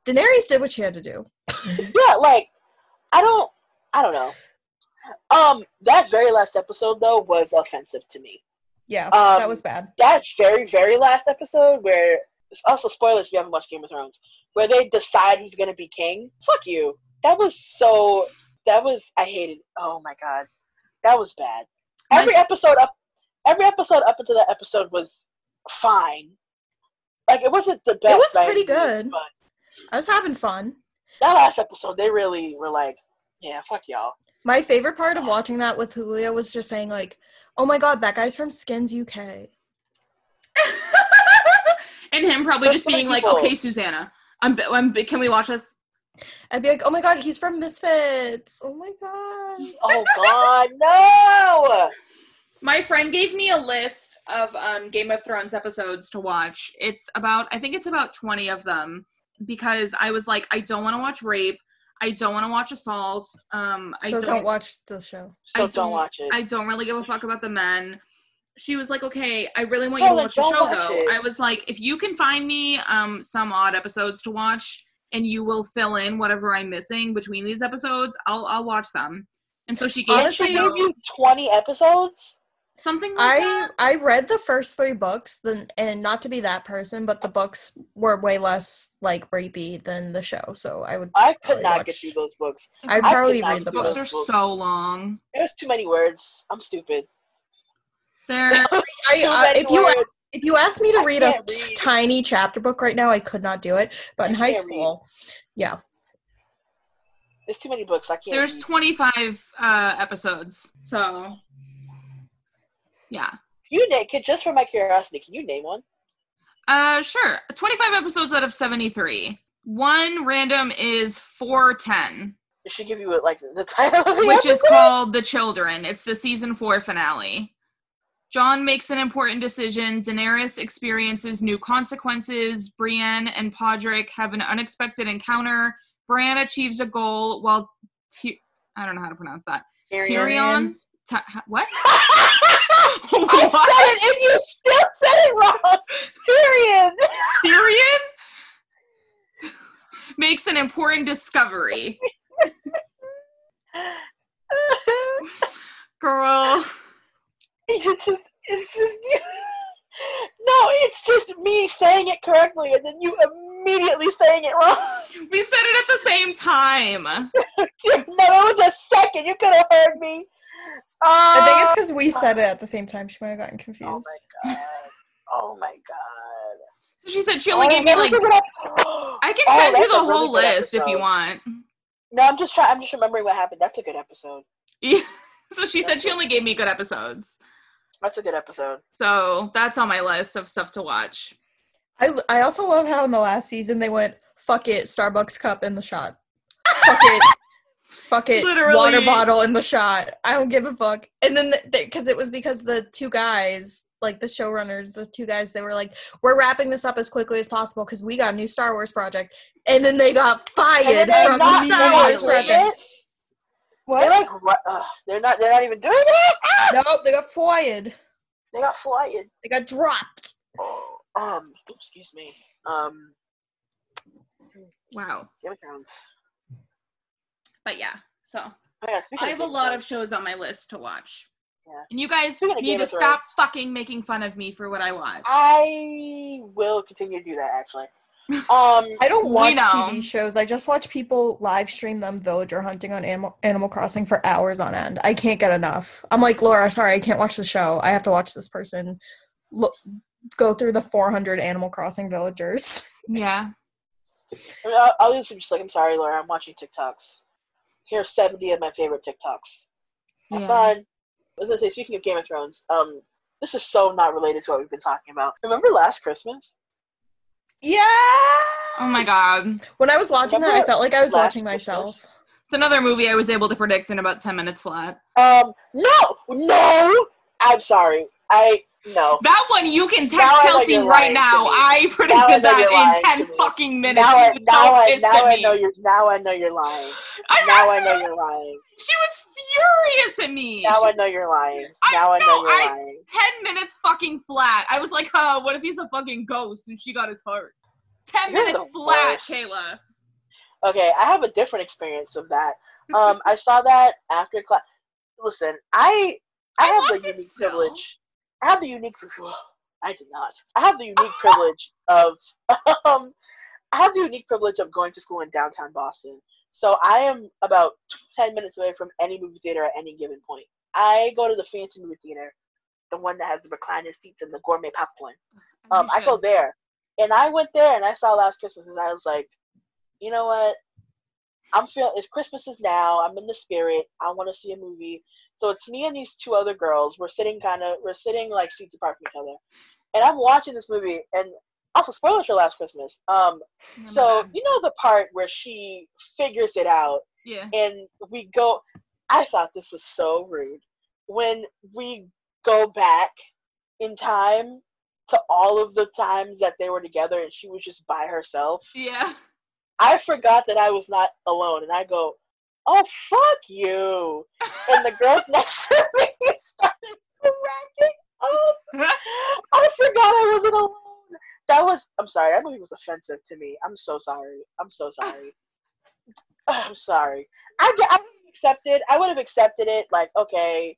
Daenerys did what she had to do. Yeah, like I don't I don't know. Um, that very last episode though was offensive to me. Yeah, Um, that was bad. that very very last episode where it's also spoilers if you haven't watched Game of Thrones, where they decide who's gonna be king. Fuck you. That was so. That was I hated. Oh my god, that was bad. My- Every episode up, every episode up until that episode was fine. Like it wasn't the best. It was pretty good. I was having fun. That last episode, they really were like, yeah, fuck y'all. My favorite part of watching that with Julia was just saying like, "Oh my god, that guy's from Skins UK." and him probably There's just so many being like, people. "Okay, Susanna, I'm, I'm can we watch this?" I'd be like, "Oh my god, he's from Misfits." Oh my god. Oh god, no! My friend gave me a list of um, Game of Thrones episodes to watch. It's about, I think it's about 20 of them because I was like, I don't want to watch rape. I don't want to watch assault. Um, I So don't, don't, watch the show. So I don't, don't- watch it. I don't really give a fuck about the men. She was like, okay, I really want you Well, to watch the show watch though. it. I was like, if you can find me um some odd episodes to watch and you will fill in whatever I'm missing between these episodes, I'll I'll watch some. And so she gave Honestly, me gave you twenty episodes. Something like I that. I read the first three books, then and not to be that person, but the books were way less like rapey than the show. So I would I could not watch- get through those books. I'd I probably could read the do Books those are so long. There's too many words. I'm stupid. They're I, uh, if you words. if you asked me to read a read. tiny chapter book right now, I could not do it. But in high can't read. school, yeah, There's too many books. I can't. there's read. 25 uh episodes. So yeah. Can you name? Just for my curiosity, can you name one? Uh sure. 25 episodes out of 73. One random is 410, It should give you like the title of the which is called The Children. It's the season 4 finale. Jon makes an important decision. Daenerys experiences new consequences. Brienne and Podrick have an unexpected encounter. Bran achieves a goal while Ty- I don't know how to pronounce that. Tyrion. Ta- ha- what? I said it and you still said it wrong. Tyrion. Tyrion? makes an important discovery. Girl. it's just, it's just, no, it's just me saying it correctly and then you immediately saying it wrong. We said it at the same time. no, it was a second. You could have heard me. I think it's Uh, because we said it at the same time. She might have gotten confused. Oh my god. Oh my god. So she said she only Oh, gave me like I can Oh, send you the a really whole good list if you want. No, I'm just trying. I'm just remembering what happened. That's a good episode. Yeah. So she said she only gave me good episodes. That's a good episode. So that's on my list of stuff to watch. I I also love how in the last season they went fuck it Starbucks cup in the shot. Fuck it. Fuck it. Literally. Water bottle in the shot. I don't give a fuck. And then because it was because the two guys, like the showrunners, the two guys, they were like, "We're wrapping this up as quickly as possible because we got a new Star Wars project." And then they got fired from the not Star Wars project. it. They're What? like, what? Uh, they're not. They're not even doing it. Ah! Nope, they got fired. They got fired. They got dropped. Oh, um, excuse me. Um, Wow. Game of Thrones. But yeah. So Oh, yeah, I have a Game lot of shows on my list to watch. Yeah. And you guys Speaking need to stop Thrones. fucking making fun of me for what I watch. I will continue to do that. Actually. Um, I don't watch. TV shows. I just watch people live stream them villager hunting on Animal Animal Crossing for hours on end. I can't get enough. I'm like Laura, sorry, I can't watch the show. I have to watch this person look go through the 400 Animal Crossing villagers. yeah. I'll, I'll just just like, I'm sorry, Laura. I'm watching TikToks. Here are 70 of my favorite TikToks. Have Yeah. fun. I was gonna say, speaking of Game of Thrones, um, this is so not related to what we've been talking about. Remember last Christmas? Yeah. Oh my god. When I was watching that, I felt like I was watching myself. Christmas? It's another movie I was able to predict in about 10 minutes flat. Um, no, no. I'm sorry. I no. That one you can text Now Kelsey right now. I Now I predicted you're that lying in 10 fucking minutes. Now I now so I now I know you're now I know you're lying. I'm Now I know you're lying. She was furious at me. Now She- I know you're lying. I Now I know know, you're I- lying. 10 minutes fucking flat. I was like, huh, what if he's a fucking ghost and she got his heart? 10 You're minutes flat, worst. Kayla. Okay, I have a different experience of that. Um, I saw that after class. Listen, I I, I have it unique privilege. I have the unique. I did not. I have the unique privilege of um, I have the unique privilege of going to school in downtown Boston. So I am about ten minutes away from any movie theater at any given point. I go to the fancy movie theater, the one that has the recliner seats and the gourmet popcorn. Um, I go there, and I went there and I saw Last Christmas, and I was like, you know what? I'm feeling it's Christmas is now. I'm in the spirit. I want to see a movie. So it's me and these two other girls. We're sitting kind of, we're sitting like seats apart from each other, and I'm watching this movie. And also, spoilers for Last Christmas. Um, so you know the part where she figures it out yeah. and we go i thought this was so rude when we go back in time to all of the times that they were together and she was just by herself Yeah. i forgot that i was not alone and i go oh fuck you. And the girls next to me started cracking up. I forgot i wasn't alone. That was i'm sorry that movie was offensive to me. I'm so sorry. I'm so sorry. I'm sorry. I, I would have accepted i would have accepted it like okay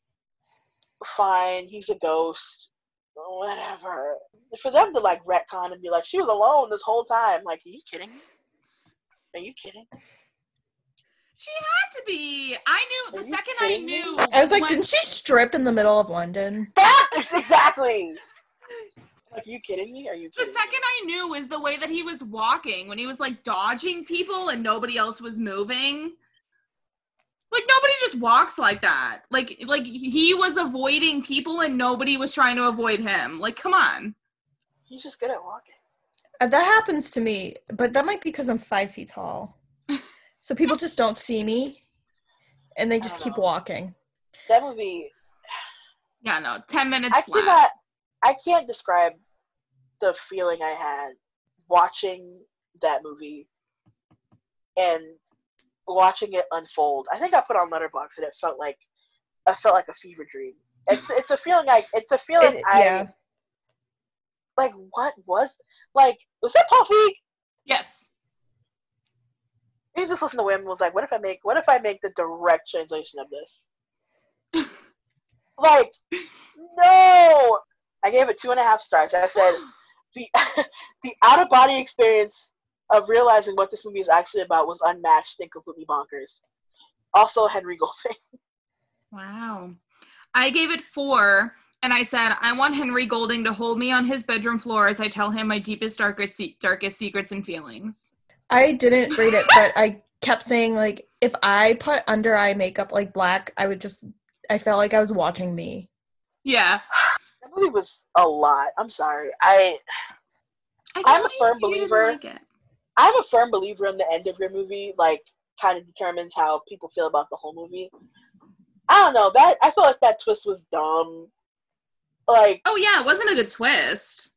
fine he's a ghost whatever. For them to like retcon and be like she was alone this whole time like are you kidding me? Are you kidding She had to be. I knew the second I knew. I was like, when- didn't she strip in the middle of London? That's exactly like you kidding me are you The kidding second I knew is the way that he was walking when he was like dodging people and nobody else was moving. Like nobody just walks like that. Like like he was avoiding people and nobody was trying to avoid him. Like come on. me? he's just good at walking Uh, that happens to me, but that might be because I'm five feet tall. So people just don't see me, and they just don't keep know. walking. that movie Yeah, no. 10 minutes I flat. cannot. I can't describe the feeling I had watching that movie and watching it unfold. I think I put on Letterboxd and it felt like I felt like a fever dream. It's it's a feeling like it's a feeling It- I yeah. like. What was like? Was that Paul Feig? Yes. You just listen to him and was like, what if I make what if I make the direct translation of this? like, no. I gave it two and a half stars. I said the the out of body experience of realizing what this movie is actually about was unmatched and completely bonkers. Also, Henry Golding. Wow. I gave it four, and I said, I want Henry Golding to hold me on his bedroom floor as I tell him my deepest, darkest, darkest secrets and feelings. I didn't read it, but I kept saying like if I put under eye makeup like black, I would just I felt like I was watching me. Yeah. That movie was a lot. I'm sorry. I I I'm a firm believe you didn't believer. like. I'm a firm believer in the end of your movie, like kind of determines how people feel about the whole movie. I don't know that I feel like that twist was dumb. Like Oh, yeah, it wasn't a good twist.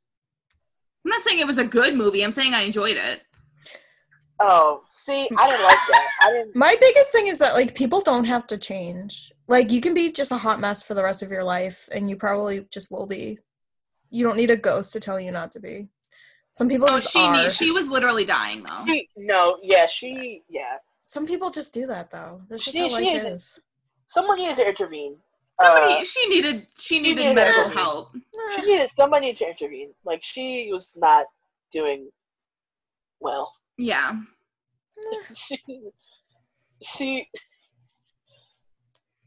I'm not saying it was a good movie. I'm saying I enjoyed it. Oh, see, I didn't like that. I didn't. My biggest thing is that like people don't have to change. Like you can be just a hot mess for the rest of your life and you probably just will be. You don't need a ghost to tell you not to be. Some people Oh, just she are. need, she was literally dying though. She, no, yeah, she, yeah. Some people just do that though. That's just She- how she life is- is. Someone needed to intervene. Somebody Uh, she needed she needed needed medical help. she needed somebody to intervene. Like she was not doing well. Yeah. she, she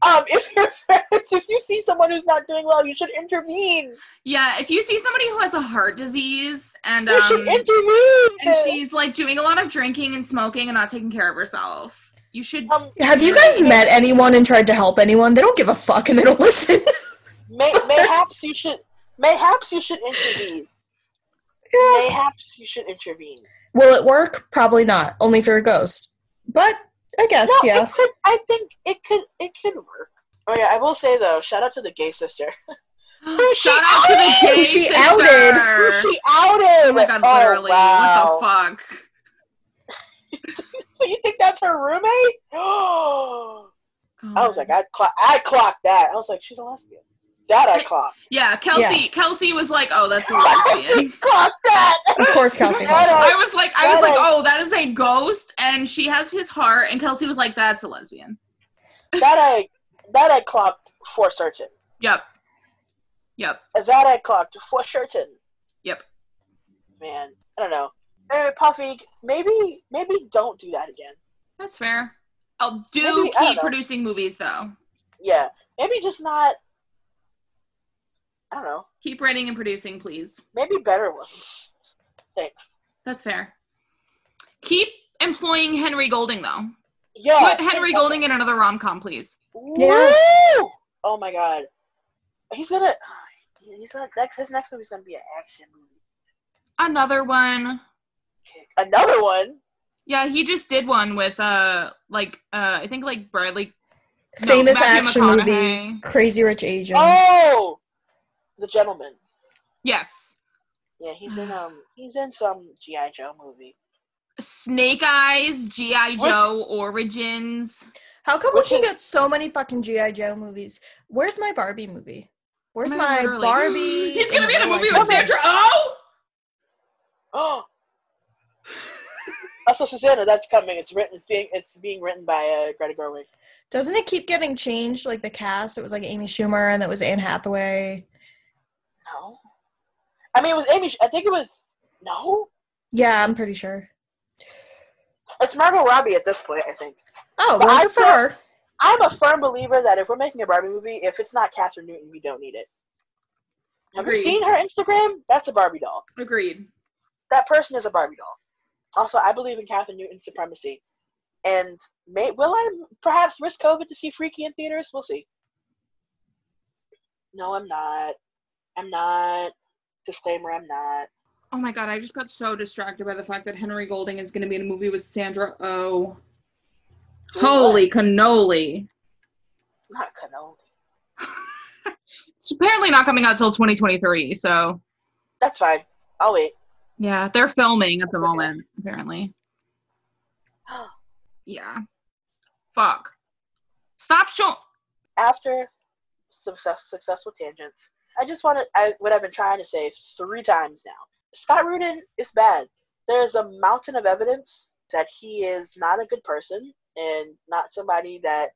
um if your friends if you see someone who's not doing well you should intervene Yeah, if you see somebody who has a heart disease and you should um intervene and she's like doing a lot of drinking and smoking and not taking care of herself, you should um Have you guys met anyone and tried to help anyone? They don't give a fuck and they don't listen. may, mayhaps you should mayhaps you should intervene Yeah. mayhaps you should intervene Will it work? Probably not. Only for a ghost. But I guess, no yeah. it could i think it could it could work oh yeah i will say though shout out to the gay sister shout out to the gay Who she sister. outed. who she outed Oh my god, Oh, literally. wow. What the fuck? so you think that's her roommate oh I was like, I clock, I clocked that. I was like, she's a lesbian. That I clocked. Yeah, Kelsey Yeah. Kelsey was like, Oh, that's a lesbian. clocked that. Of course, Kelsey. I was like I was like, Oh, that is a ghost and she has his heart and Kelsey was like, That's a lesbian. that I that I clocked for certain. Yep. Yep. That I clocked for certain. Yep. Man, I don't know. Anyway, Puffy, maybe maybe don't do that again. That's fair. I'll do Maybe- keep producing movies though. Yeah, maybe just not. I don't know. Keep writing and producing, please. Maybe better ones. Thanks. That's fair. Keep employing Henry Golding though. Yeah. Put Henry Golding in another rom com, please. Yes. Woo! Oh my god. He's gonna. He's gonna. Next, his next movie's gonna be an action movie. Another one. Another one. Yeah, he just did one with uh like uh I think like Bradley Famous Matthew action movie, Crazy Rich Asians. Oh, the gentleman. Yes. Yeah, he's in um he's in some GI Joe movie. Snake Eyes, G.I. What's- Joe Origins. How come we Which can is- get so many fucking GI Joe movies? Where's my Barbie movie? Where's I mean, my literally. Barbie? He's gonna be in a movie with Sandra Oh! Oh. Also, Susanna, that's coming. It's written. It's being. It's being written by uh, Greta Gerwig. Doesn't it keep getting changed? Like the cast, it was like Amy Schumer and that was Anne Hathaway. No. I mean, it was Amy. I think it was. No. Yeah, I'm pretty sure. It's Margot Robbie at this point. I think. Oh, But well, I good for feel- her. I'm a firm believer that if we're making a Barbie movie, if it's not Kathryn Newton, we don't need it. Have Agreed. you seen her Instagram? That's a Barbie doll. Agreed. That person is a Barbie doll. Also, I believe in Kathryn Newton's supremacy. And may will I perhaps risk COVID to see Freaky in theaters? We'll see. No, I'm not. I'm not. Disclaimer, I'm not. Oh my god, I just got so distracted by the fact that Henry Golding is gonna be in a movie with Sandra Oh. Doing Holy cannoli. Not cannoli. It's apparently not coming out till 2023, so That's fine. I'll wait. yeah, they're filming at the That's okay. moment, apparently. Yeah. Fuck. Stop show After success, successful tangents, I just want to. What I've been trying to say three times now. Scott Rudin is bad. There is a mountain of evidence that he is not a good person and not somebody that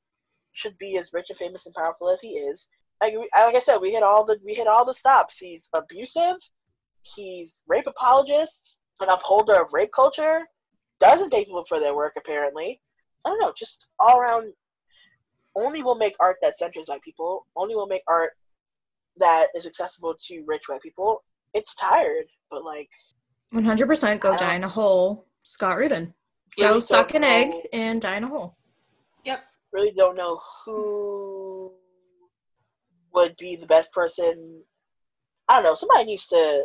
should be as rich and famous and powerful as he is. Like, like I said, we hit all the we hit all the stops. He's abusive. He's rape apologist, an upholder of rape culture. Doesn't pay people for their work apparently. I don't know, just all around. Only will make art that centers white people. Only will make art that is accessible to rich white people. It's tired, but like 100% go die in a hole. Scott Rudin. really Go suck don't an egg and die in a hole. Yep. really don't know who would be the best person. I don't know. Somebody needs to.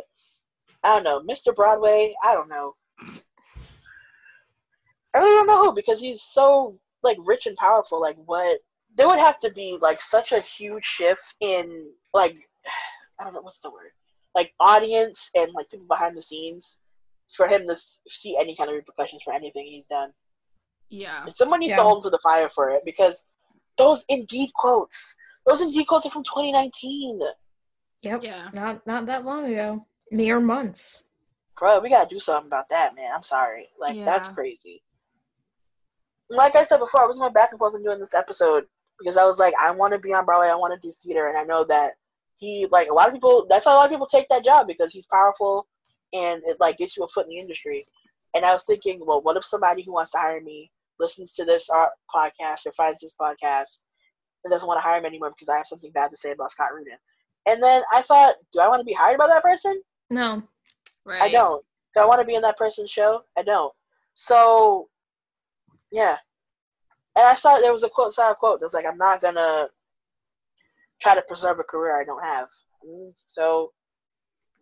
I don't know, Mr. Broadway. I don't know. I really don't know who because he's so like rich and powerful. Like what? There would have to be like such a huge shift in like I don't know what's the word like audience and like people behind the scenes for him to see any kind of repercussions for anything he's done. Yeah. And someone needs Yeah. to hold him to the fire for it because those Indeed quotes, those Indeed quotes are from 2019. Yep. Yeah. Not not that long ago. Mere months. Bro, we gotta do something about that, man. I'm sorry. Like, that's crazy. Like I said before, I was going back and forth in doing this episode because I was like, I want to be on Broadway, I want to do theater, and I know that he, like, a lot of people, that's how a lot of people take that job because he's powerful and it, like, gets you a foot in the industry. And I was thinking, well, what if somebody who wants to hire me listens to this podcast or finds this podcast and doesn't want to hire me anymore because I have something bad to say about Scott Rudin? And then I thought, do I want to be hired by that person? No. Right. I don't. Do I want to be in that person's show? I don't. So, yeah. And I saw there was a quote, saw a quote that was like, I'm not to try to preserve a career I don't have. So,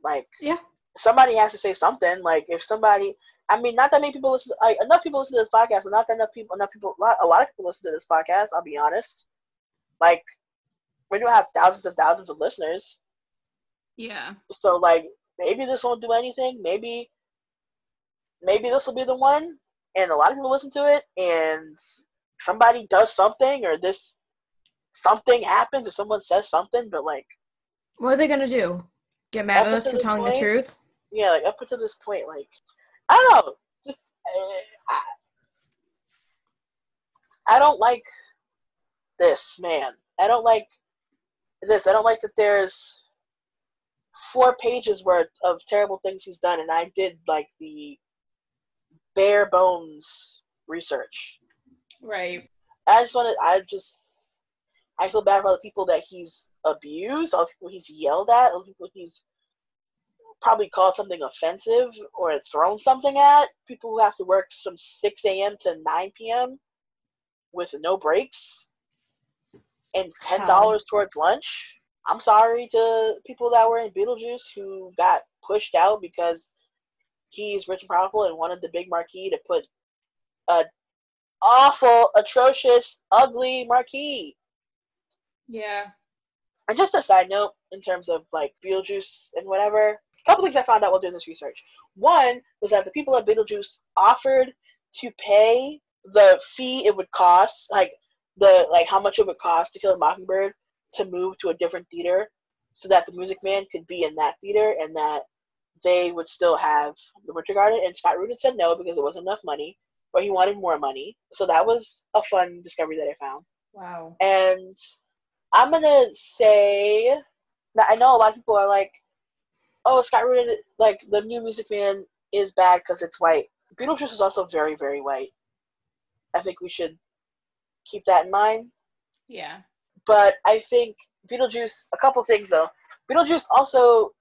like, Yeah. somebody has to say something. Like, if somebody, I mean, not that many people listen, like, enough people listen to this podcast, but not that enough people, enough people, lot- a lot of people listen to this podcast, I'll be honest. Like, we don't have thousands and thousands of listeners. Yeah. So like maybe this won't do anything. Maybe maybe this will be the one, and a lot of people listen to it, and somebody does something, or this something happens, or someone says something. But like What are they gonna do? Get mad at us for telling the truth? yeah, like up until this point, like I don't know, just uh, I, I don't like this man. I don't like this. I don't like that there's four pages worth of terrible things he's done, and I did like the bare bones research. Right. I just want to. I just. I feel bad for the people that he's abused, all the people he's yelled at, all the people he's probably called something offensive or thrown something at. People who have to work from 6 a.m. to 9 p.m. with no breaks and ten dollars towards lunch. I'm sorry to people that were in Beetlejuice who got pushed out because he's rich and powerful and wanted the big marquee to put a awful, atrocious, ugly marquee. Yeah. And just a side note, in terms of like Beetlejuice and whatever, a couple things I found out while doing this research. One was that the people at Beetlejuice offered to pay the fee it would cost, like the like how much it would cost to kill a mockingbird to move to a different theater, so that the Music Man could be in that theater and that they would still have the Winter Garden. And Scott Rudin said no because it wasn't enough money, but he wanted more money. So that was a fun discovery that I found. Wow. And I'm gonna say that I know a lot of people are like, "Oh, Scott Rudin, like the new Music Man is bad because it's white." Beetlejuice is also very, very white. I think we should keep that in mind. Yeah. But I think Beetlejuice, a couple things though. Beetlejuice also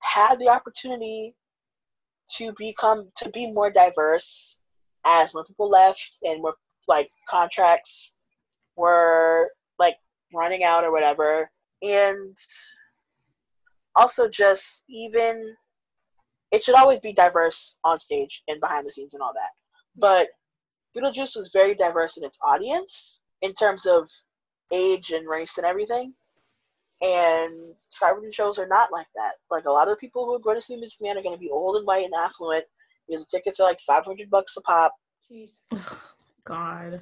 had the opportunity to become to be more diverse as more people left and more like contracts were like running out or whatever. And also just even it should always be diverse on stage and behind the scenes and all that. But beetlejuice was very diverse in its audience in terms of age and race and everything. And Cyberpunk shows are not like that. Like a lot of the people who going to see Music Man are going to be old and white and affluent because the tickets are like five hundred bucks a pop. Jeez. God.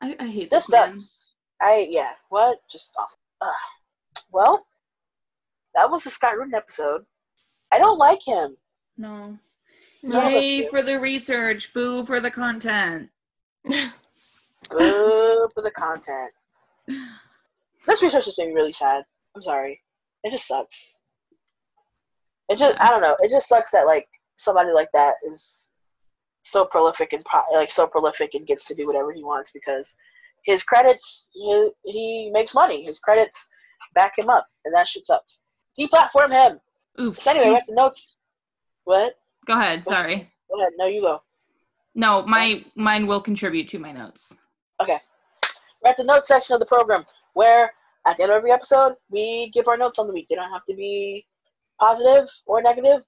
I, I hate This this, man. I yeah. What? Just off. Ugh. Well, that was the Scott Rudin episode. I don't like him. No. None Yay for the research, boo for the content. Boo for the content. This research has made me really sad. I'm sorry. It just sucks. It just I don't know. It just sucks that like somebody like that is so prolific and pro- like so prolific and gets to do whatever he wants because his credits he, he makes money. His credits back him up, and that shit sucks. Deplatform him. Oops. So anyway, with the notes. What? Go ahead. Sorry. Go ahead. No, you go. No, my mine will contribute to my notes. Okay. We're at the notes section of the program where at the end of every episode we give our notes on the week. They don't have to be positive or negative,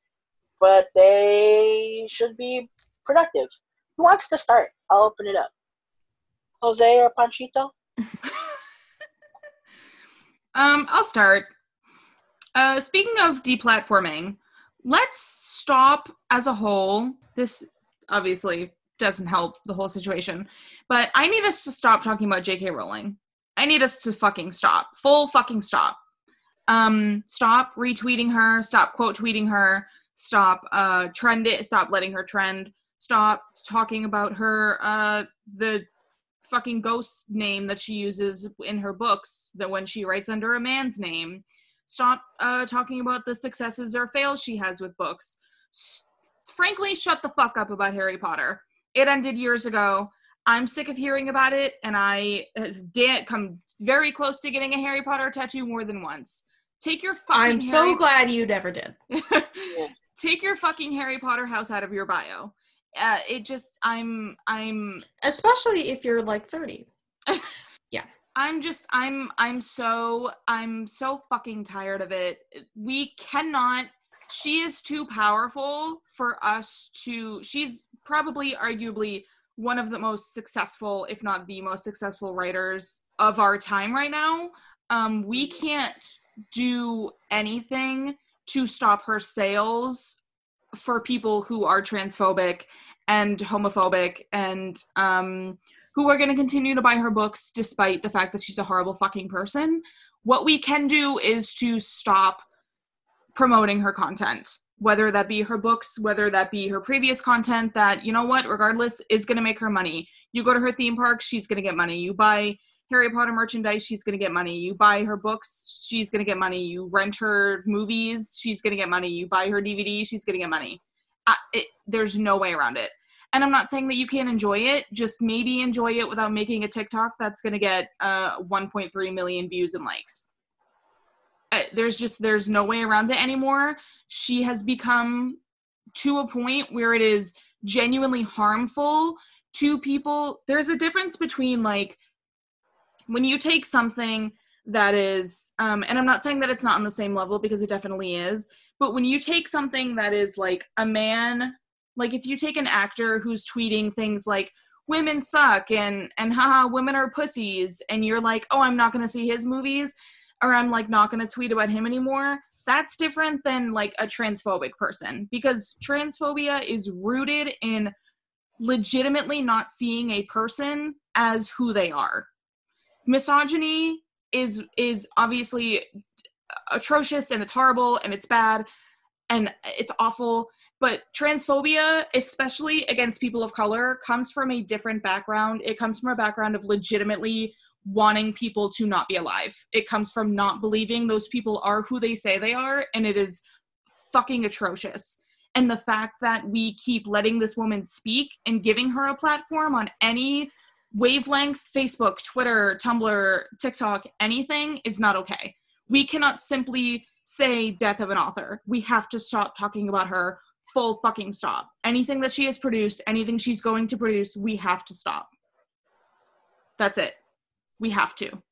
but they should be productive. Who wants to start? I'll open it up. Jose or Panchito? Um, I'll start. Uh, speaking of deplatforming, let's stop as a whole. This obviously doesn't help the whole situation, but I need us to stop talking about J.K. Rowling. I need us to fucking stop. Full fucking stop. Um, stop retweeting her. Stop quote tweeting her. Stop uh trend it. Stop letting her trend. Stop talking about her. Uh, the fucking ghost name that she uses in her books that when she writes under a man's name stop uh, talking about the successes or fails she has with books S- frankly shut the fuck up about harry potter it ended years ago i'm sick of hearing about it and i have da- come very close to getting a harry potter tattoo more than once take your fucking I'm so glad you never did. take your fucking harry potter house out of your bio uh, it just i'm i'm Especially if you're like 30. yeah. I'm just I'm I'm so I'm so fucking tired of it. We cannot she is too powerful for us to she's probably arguably one of the most successful if not the most successful writers of our time right now. Um we can't do anything to stop her sales for people who are transphobic and homophobic and um who are going to continue to buy her books despite the fact that she's a horrible fucking person. What we can do is to stop promoting her content, whether that be her books, whether that be her previous content that, you know what, regardless, is going to make her money. You go to her theme park, she's going to get money. You buy Harry Potter merchandise, she's going to get money. You buy her books, she's going to get money. You rent her movies, she's going to get money. You buy her DVD, she's going to get money. Uh, it, there's no way around it. And I'm not saying that you can't enjoy it, just maybe enjoy it without making a TikTok that's going to get uh, 1.3 million views and likes. Uh, there's just there's no way around it anymore. She has become to a point where it is genuinely harmful to people. There's a difference between like when you take something that is um and I'm not saying that it's not on the same level because it definitely is, but when you take something that is like a man like if you take an actor who's tweeting things like women suck and and haha women are pussies and you're like oh i'm not going to see his movies or i'm like not going to tweet about him anymore that's different than like a transphobic person because transphobia is rooted in legitimately not seeing a person as who they are misogyny is is obviously atrocious and it's horrible and it's bad and it's awful. But transphobia especially against people of color comes from a different background. It comes from a background of legitimately wanting people to not be alive. It comes from not believing those people are who they say they are and it is fucking atrocious. And the fact that we keep letting this woman speak and giving her a platform on any wavelength facebook twitter tumblr tiktok anything is not okay we cannot simply say death of an author we have to stop talking about her full fucking stop. Anything that she has produced, anything she's going to produce, we have to stop. That's it. We have to.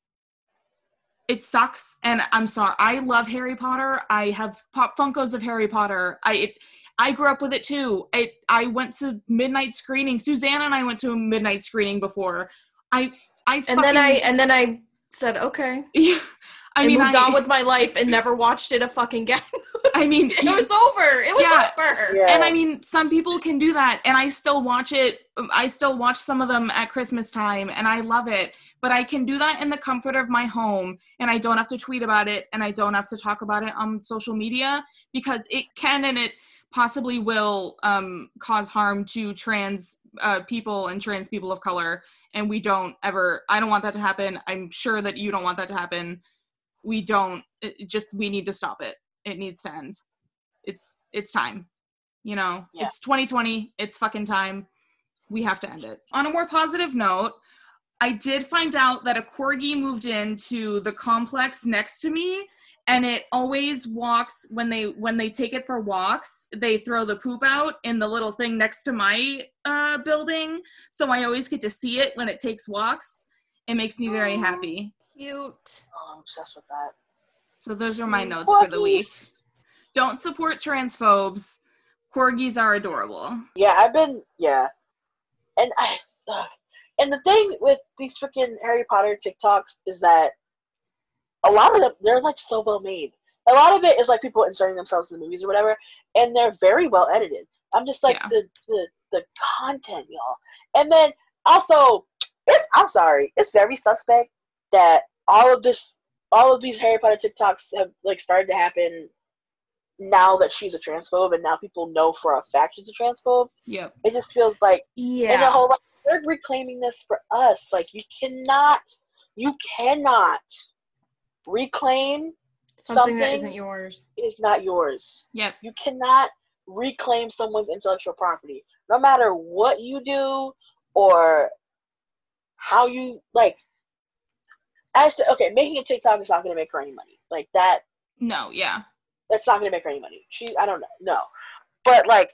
It sucks, and I'm sorry. I love Harry Potter. I have pop Funkos of Harry Potter. I it, I grew up with it too. It, I went to midnight screening. Suzanne and I went to a midnight screening before. I I And then I and then I said, okay. I I mean moved I, on with my life and never watched it a fucking again. I mean it was over. It was Yeah. over. Yeah. and I mean, some people can do that, and I still watch it. I still watch some of them at Christmas time, and I love it. But I can do that in the comfort of my home, and I don't have to tweet about it, and I don't have to talk about it on social media because it can and it possibly will um, cause harm to trans uh, people and trans people of color. And we don't ever i don't want that to happen. I'm sure that you don't want that to happen. We don't just we need to stop it. It needs to end. It's it's time you know? Yeah. it's 2020 it's fucking time. We have to end it. On a more positive note i did find out that a corgi moved into the complex next to me and it always walks when they when they take it for walks they throw the poop out in the little thing next to my uh, building so i always get to see it when it takes walks it makes me very Aw. happy Cute. Oh, I'm obsessed with that. so those are my notes for the week don't support transphobes corgis are adorable Yeah, I've been yeah, and I ugh. and the thing with these freaking Harry Potter TikToks is that a lot of them they're like so well made. A lot of it is like people inserting themselves in the movies or whatever, and they're very well edited. I'm just like Yeah. the the the content, y'all. And then also, it's I'm sorry, it's very suspect that all of this, all of these Harry Potter TikToks have like started to happen now that she's a transphobe, and now people know for a fact she's a transphobe. yep It just feels like Yeah. and the whole like they're reclaiming this for us. Like you cannot, you cannot reclaim something, that something- isn't yours. is not yours. yep You cannot reclaim someone's intellectual property, no matter what you do or how you like. As to, okay, making a TikTok is not going to make her any money. Like that, no yeah that's not going to make her any money. She, I don't know, no. But like,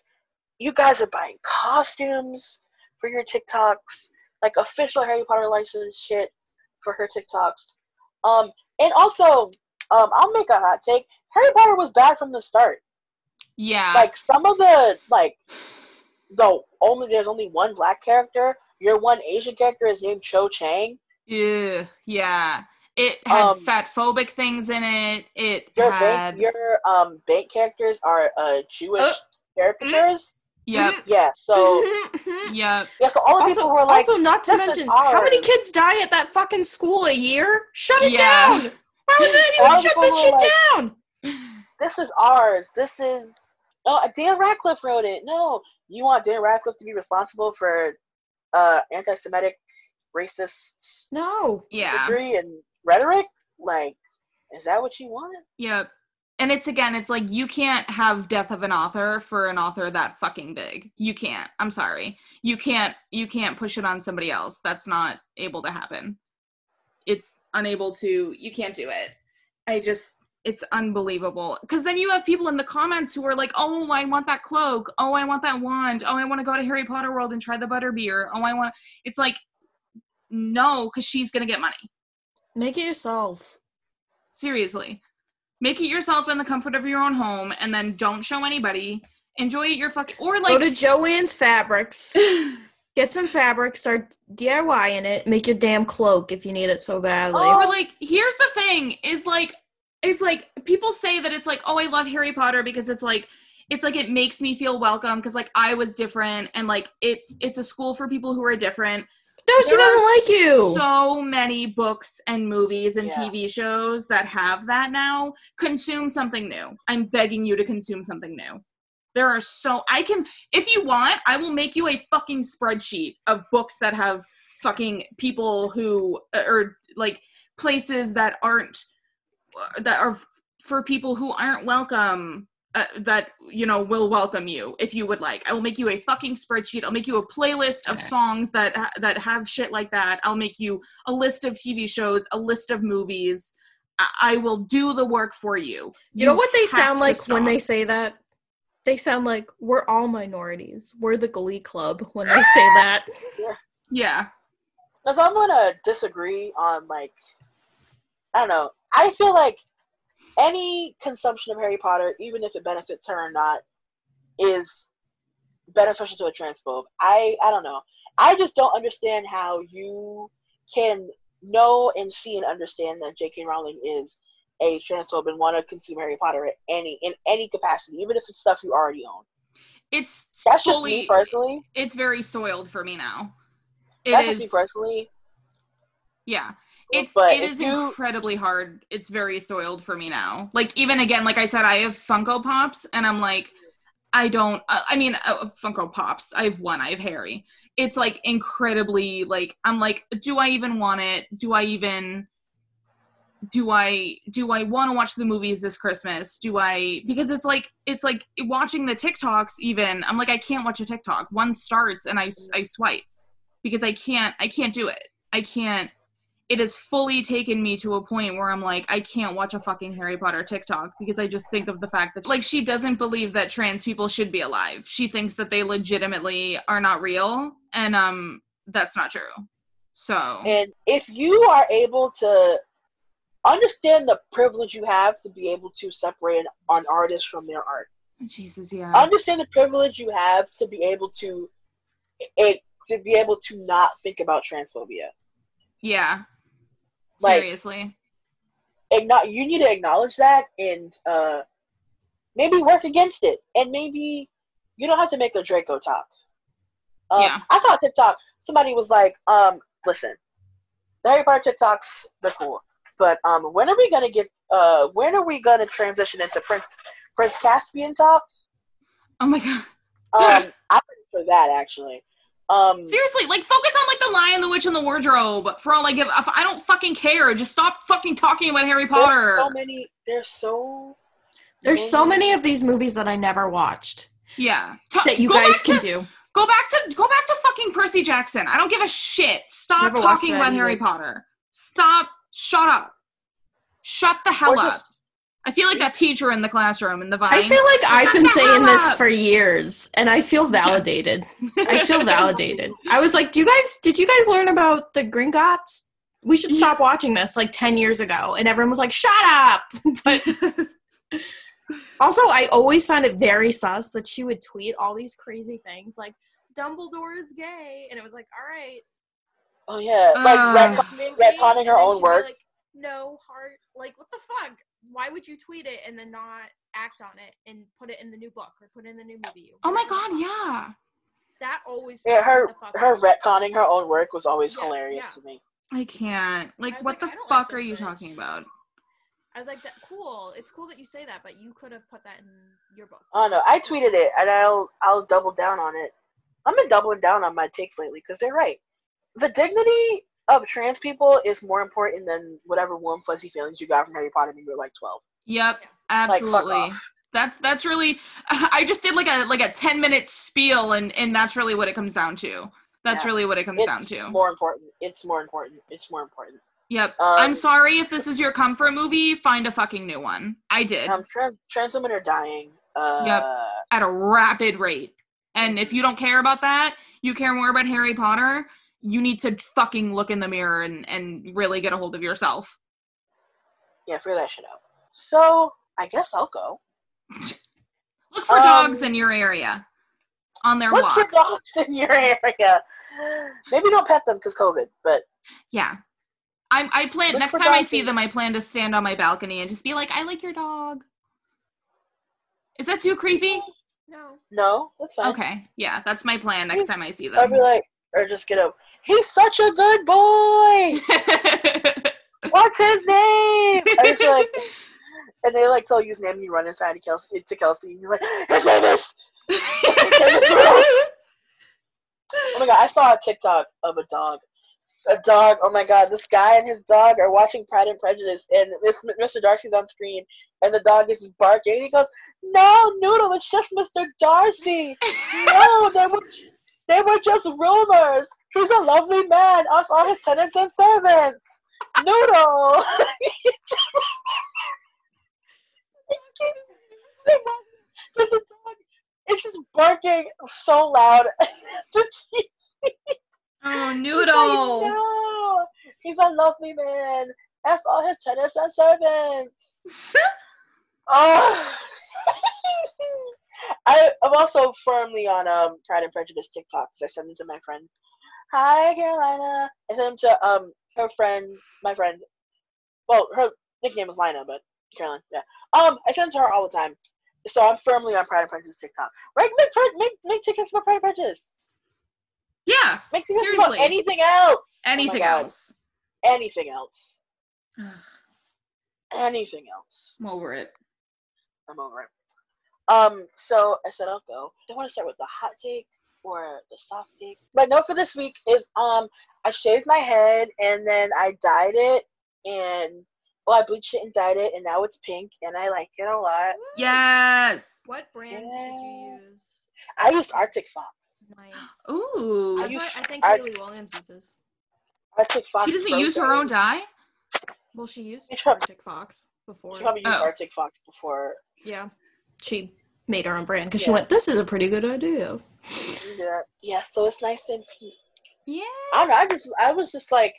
you guys are buying costumes for your TikToks, like official Harry Potter license shit for her TikToks. Um, and also, um, I'll make a hot take. Harry Potter was bad from the start. yeah Like some of the like, though only there's only one black character. Your one Asian character is named Cho Chang. Ew, yeah. It had Um, fat phobic things in it. It Your had bank, your um bank characters are uh Jewish Uh, caricatures. Yep, Yeah, so yep. yeah, so all the also, people were like, also not to "This is mention how many kids die at that fucking school a year. Shut it Yeah. down. Why would All anyone shut this shit like- down? this is ours. This is oh Dan Radcliffe wrote it. No, you want Dan Radcliffe to be responsible for uh anti-Semitic, racist No. Yeah, imagery and rhetoric? Like, is that what you want? yep. And it's again, it's like you can't have death of an author for an author that fucking big. You can't. I'm sorry. You can't. You can't push it on somebody else. That's not able to happen. It's unable to. You can't do it. I just. It's unbelievable. Because then you have people in the comments who are like, "Oh, I want that cloak. Oh, I want that wand. Oh, I want to go to Harry Potter World and try the butterbeer. Oh, I want." It's like, no, because she's gonna get money. Make it yourself. Seriously. Make it yourself in the comfort of your own home and then don't show anybody. Enjoy your fucking or like Go to Joanne's Fabrics. Get some fabric, start DIY in it. Make your damn cloak if you need it so badly. Oh. or like here's the thing is like it's like people say that it's like oh I love Harry Potter because it's like it's like it makes me feel welcome because like I was different and like it's it's a school for people who are different. No, she There doesn't like you. So many books and movies and Yeah. TV shows that have that now. Consume something new. I'm begging you to consume something new. There are so I can if you want, I will make you a fucking spreadsheet of books that have fucking people who uh, or like places that aren't uh, that are for people who aren't welcome uh, that you know will welcome you if you would like. I will make you a fucking spreadsheet. I'll make you a playlist of songs that ha- that have shit like that. I'll make you a list of TV shows, a list of movies. I, I will do the work for you. You know what they sound to like when they say that? They sound like we're all minorities. We're the Glee Club when they say that. Yeah, Because I'm gonna disagree on like, I don't know. I feel like any consumption of Harry Potter, even if it benefits her or not, is beneficial to a transphobe. I I don't know. I just don't understand how you can know and see and understand that J.K. Rowling is a transphobe and want to consume Harry Potter at any in any capacity, even if it's stuff you already own. it's That's just me personally. It's very soiled for me now. It That's is- just me personally. Yeah. It's But it is you- incredibly hard. It's very soiled for me now. Like even again, like I said, I have Funko Pops and I'm like I don't. Uh, I mean, uh, Funko Pops. I have one. I have Harry. It's like incredibly like I'm like, do I even want it? Do I even? Do I do I want to watch the movies this Christmas? Do I because it's like it's like watching the TikToks even I'm like I can't watch a TikTok. One starts and I I swipe because I can't I can't do it. I can't it has fully taken me to a point where I'm like, I can't watch a fucking Harry Potter TikTok because I just think of the fact that, like, she doesn't believe that trans people should be alive. She thinks that they legitimately are not real, and um, that's not true. So, And if you are able to understand the privilege you have to be able to separate an artist from their art, Jesus, yeah, understand the privilege you have to be able to it to be able to not think about transphobia. yeah, Like- seriously, Igno- you need to acknowledge that and uh, maybe work against it. And maybe you don't have to make a Draco talk. Um, Yeah. I saw a TikTok. Somebody was like, um, listen, the Harry Potter TikToks, they're cool. But um, when are we gonna get? Uh, when are we gonna transition into Prince Prince Caspian talk? oh my god, Um, I'm ready for that actually. Um, seriously, like focus on like the Lion, the Witch, and the Wardrobe. For all like, if, if I don't fucking care, just stop fucking talking about Harry Potter. there's so many. There's so. There's so many of these movies that I never watched yeah, Ta- that you guys can to- do. Go back to go back to fucking Percy Jackson. I don't give a shit. Stop Never talking about either. Harry Potter. Stop. Shut up. Shut the hell or up. just- I feel like that teacher in the classroom in the vine. I feel like I've been the hell saying this for years and I feel validated. I feel validated. I was like, "Do you guys did you guys learn about the Gringotts? We should stop watching this like 10 years ago." And everyone was like, "Shut up." But also, I always found it very sus that she would tweet all these crazy things like Dumbledore is gay and it was like, "All right, Oh yeah, like Uh. retcon- retconning her own she'd work. Like, no heart. Like, what the fuck? Why would you tweet it and then not act on it and put it in the new book or put it in the new movie? oh my god, yeah. That always. Yeah, her her out. retconning her own work was always Yeah, hilarious yeah. to me. I can't. Like, I what like, the I don't like fuck are you bitch. talking about? I was like, that cool. It's cool that you say that, but you could have put that in your book. Oh don't. I tweeted it, and I'll I'll double down on it. I've been doubling down on my takes lately because they're right. The dignity of trans people is more important than whatever warm fuzzy feelings you got from Harry Potter when you were like twelve. Yep, absolutely. fuck off. That's that's really. I just did like a like a ten minute spiel, and and that's really what it comes down to. That's Yeah. really what it comes It's down to. more important. It's more important. It's more important. Yep. Um, I'm sorry if this is your comfort movie. Find a fucking new one. I did Um, trans trans women are dying. Uh, Yep. at a rapid rate. And if you don't care about that, you care more about Harry Potter. You need to fucking look in the mirror and and really get a hold of yourself. Yeah, figure that shit out. So I guess I'll go. Look for Um, dogs in your area on their Look walks. for dogs in your area. Maybe don't pet them because COVID, but Yeah. I I plan Look next time I see them I plan to stand on my balcony and just be like, "I like your dog." Is that too creepy? No. no, that's fine. Okay. Yeah, that's my plan next time I see them. I'll be like, or just get a. He's such a good boy. What's his name? Feel like, and they like tell you his name, and you run inside to Kelsey, to Kelsey, and you're like, his name is. His name is Bruce. Oh my god, I saw a TikTok of a dog. A dog. Oh my god, this guy and his dog are watching Pride and Prejudice, and Mr. Darcy's on screen, and the dog is barking. And he goes, "No, Noodle, it's just Mr. Darcy. No, they were, they were just rumors. He's a lovely man. Us are his tenants and servants. Noodle." Because the dog is just barking so loud. oh, He's noodle. like, no, he's a lovely man. That's all his tenants and servants. oh. I, I'm also firmly on um Pride and Prejudice TikTok because I send them to my friend. Hi Carolina. I send them to um her friend, my friend. Well, her nickname is Lina, but Caroline, yeah. Um, I send them to her all the time. So I'm firmly on Pride and Prejudice TikTok. Right? Make make make TikToks about Pride and Prejudice. Yeah. Make TikToks Seriously. about anything else. Oh Anything God. else. Anything else. Anything else. I'm over it. I'm over it. Um, so I said I'll go. I want to start with the hot take or the soft take. My note for this week is um I shaved my head and then I dyed it and well I bleached it and dyed it and now it's pink and I like it a lot. Yes. What brand did you use? I used Arctic Fox. Nice. Ooh. I That's use- what I think I- Hayley Williams uses. Arctic Fox. She doesn't Pro use her Dye. own dye? Well, she used It's Arctic Fox before. She probably used Oh. Arctic Fox before. Yeah, she made her own brand because she went. This is a pretty good idea. Yeah. yeah, so it's nice and pink. Yeah. I don't know. I just I was just like,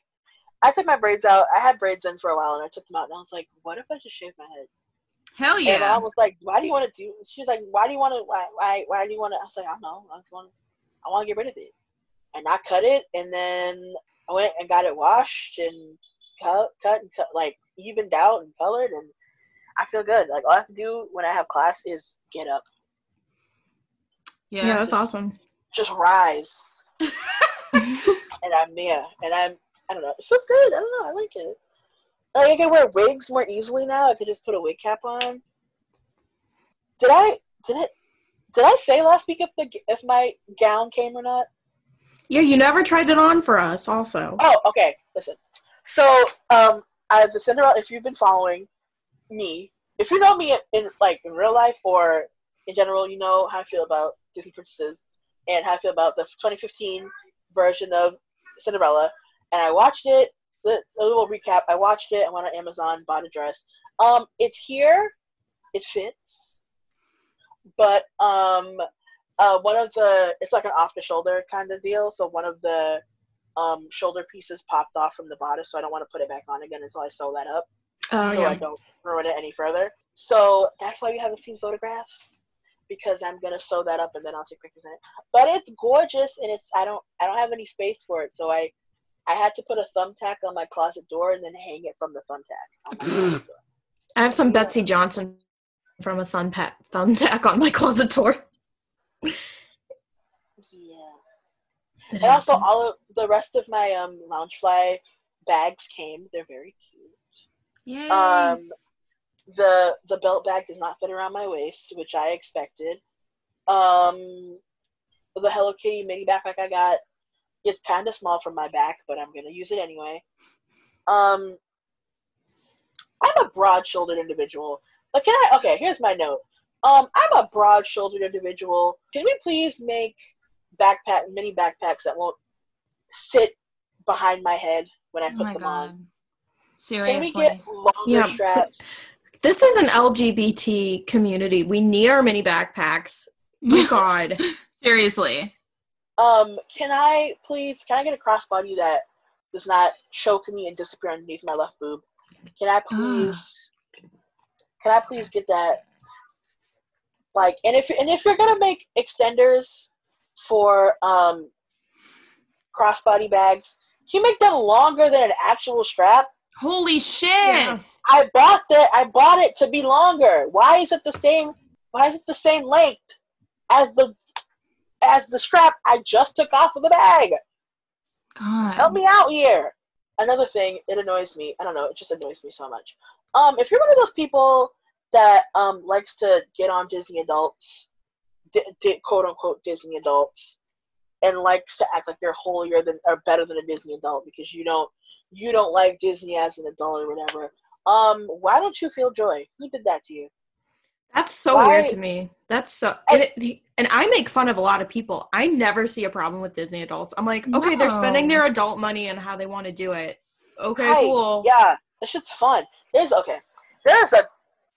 I took my braids out. I had braids in for a while, and I took them out, and I was like, what if I just shave my head? Hell yeah! And I was like, why do you want to do? She was like, why do you want to? Why why why do you want to? I was like, I don't know. I just want I want to get rid of it, and I cut it, and then I went and got it washed and cut cut and cut like evened out and colored, and I feel good. Like all I have to do when I have class is get up, Yeah. Yeah, that's awesome. just rise, and I'm there, and I'm I don't know. It feels good. I don't know. I like it. Like, I can wear wigs more easily now. I could just put a wig cap on. Did I? Did it? Did I say last week if the if my gown came or not? Yeah, you never tried it on for us. Also, Oh, okay. Listen. So, um, I the Cinderella. If you've been following me, if you know me in, like in real life or in general, you know how I feel about Disney princesses and how I feel about the 2015 version of Cinderella. And I watched it. Let's a little recap. I watched it. I went on Amazon, bought a dress. Um, it's here. It fits. But um, uh, one of the it's like an off the shoulder kind of deal. So one of the um, shoulder pieces popped off from the bodice, so I don't want to put it back on again until I sew that up, oh so I don't ruin it any further. So that's why you haven't seen photographs because I'm gonna sew that up and then I'll take pictures in it. But it's gorgeous and it's I don't I don't have any space for it, so I I had to put a thumbtack on my closet door and then hang it from the thumbtack. on my closet door. I have some Betsey Johnson from a thumb pat, thumbtack on my closet door. Yeah. It And also all of the rest of my um Loungefly bags came. They're very cute. Yay. Um, the the belt bag does not fit around my waist, which I expected. Um, the Hello Kitty mini backpack I got is kind of small for my back, but I'm gonna use it anyway. Um, I'm a broad-shouldered individual. But can I? Okay, here's my note. Um, I'm a broad-shouldered individual. Can we please make backpack mini backpacks that won't sit behind my head when I oh put them god. on? Can Seriously. we get longer Yeah, straps? This is an LGBT community. We need our mini backpacks. My God. Seriously. Um, can I please? Can I get a crossbody that does not choke me and disappear underneath my left boob? Can I please? can I please get that? Like, and if and if you're gonna make extenders for um crossbody bags, can you make them longer than an actual strap? Holy shit. Yeah. I bought that. I bought it to be longer. Why is it the same? Why is it the same length as the as the strap I just took off of the bag? God. Help me out here. Another thing, it annoys me. I don't know. It just annoys me so much. Um, if you're one of those people that um likes to get on Disney adults, di- di- quote unquote Disney adults, and likes to act like they're holier than or better than a Disney adult because you don't you don't like Disney as an adult or whatever. Um, why don't you feel joy? Who did that to you? That's so Why- weird to me. That's so and, it, and I make fun of a lot of people. I never see a problem with Disney adults. I'm like, okay, they're spending their adult money and how they want to do it. Okay, Right, cool. Yeah, that shit's fun. There's okay. There's a,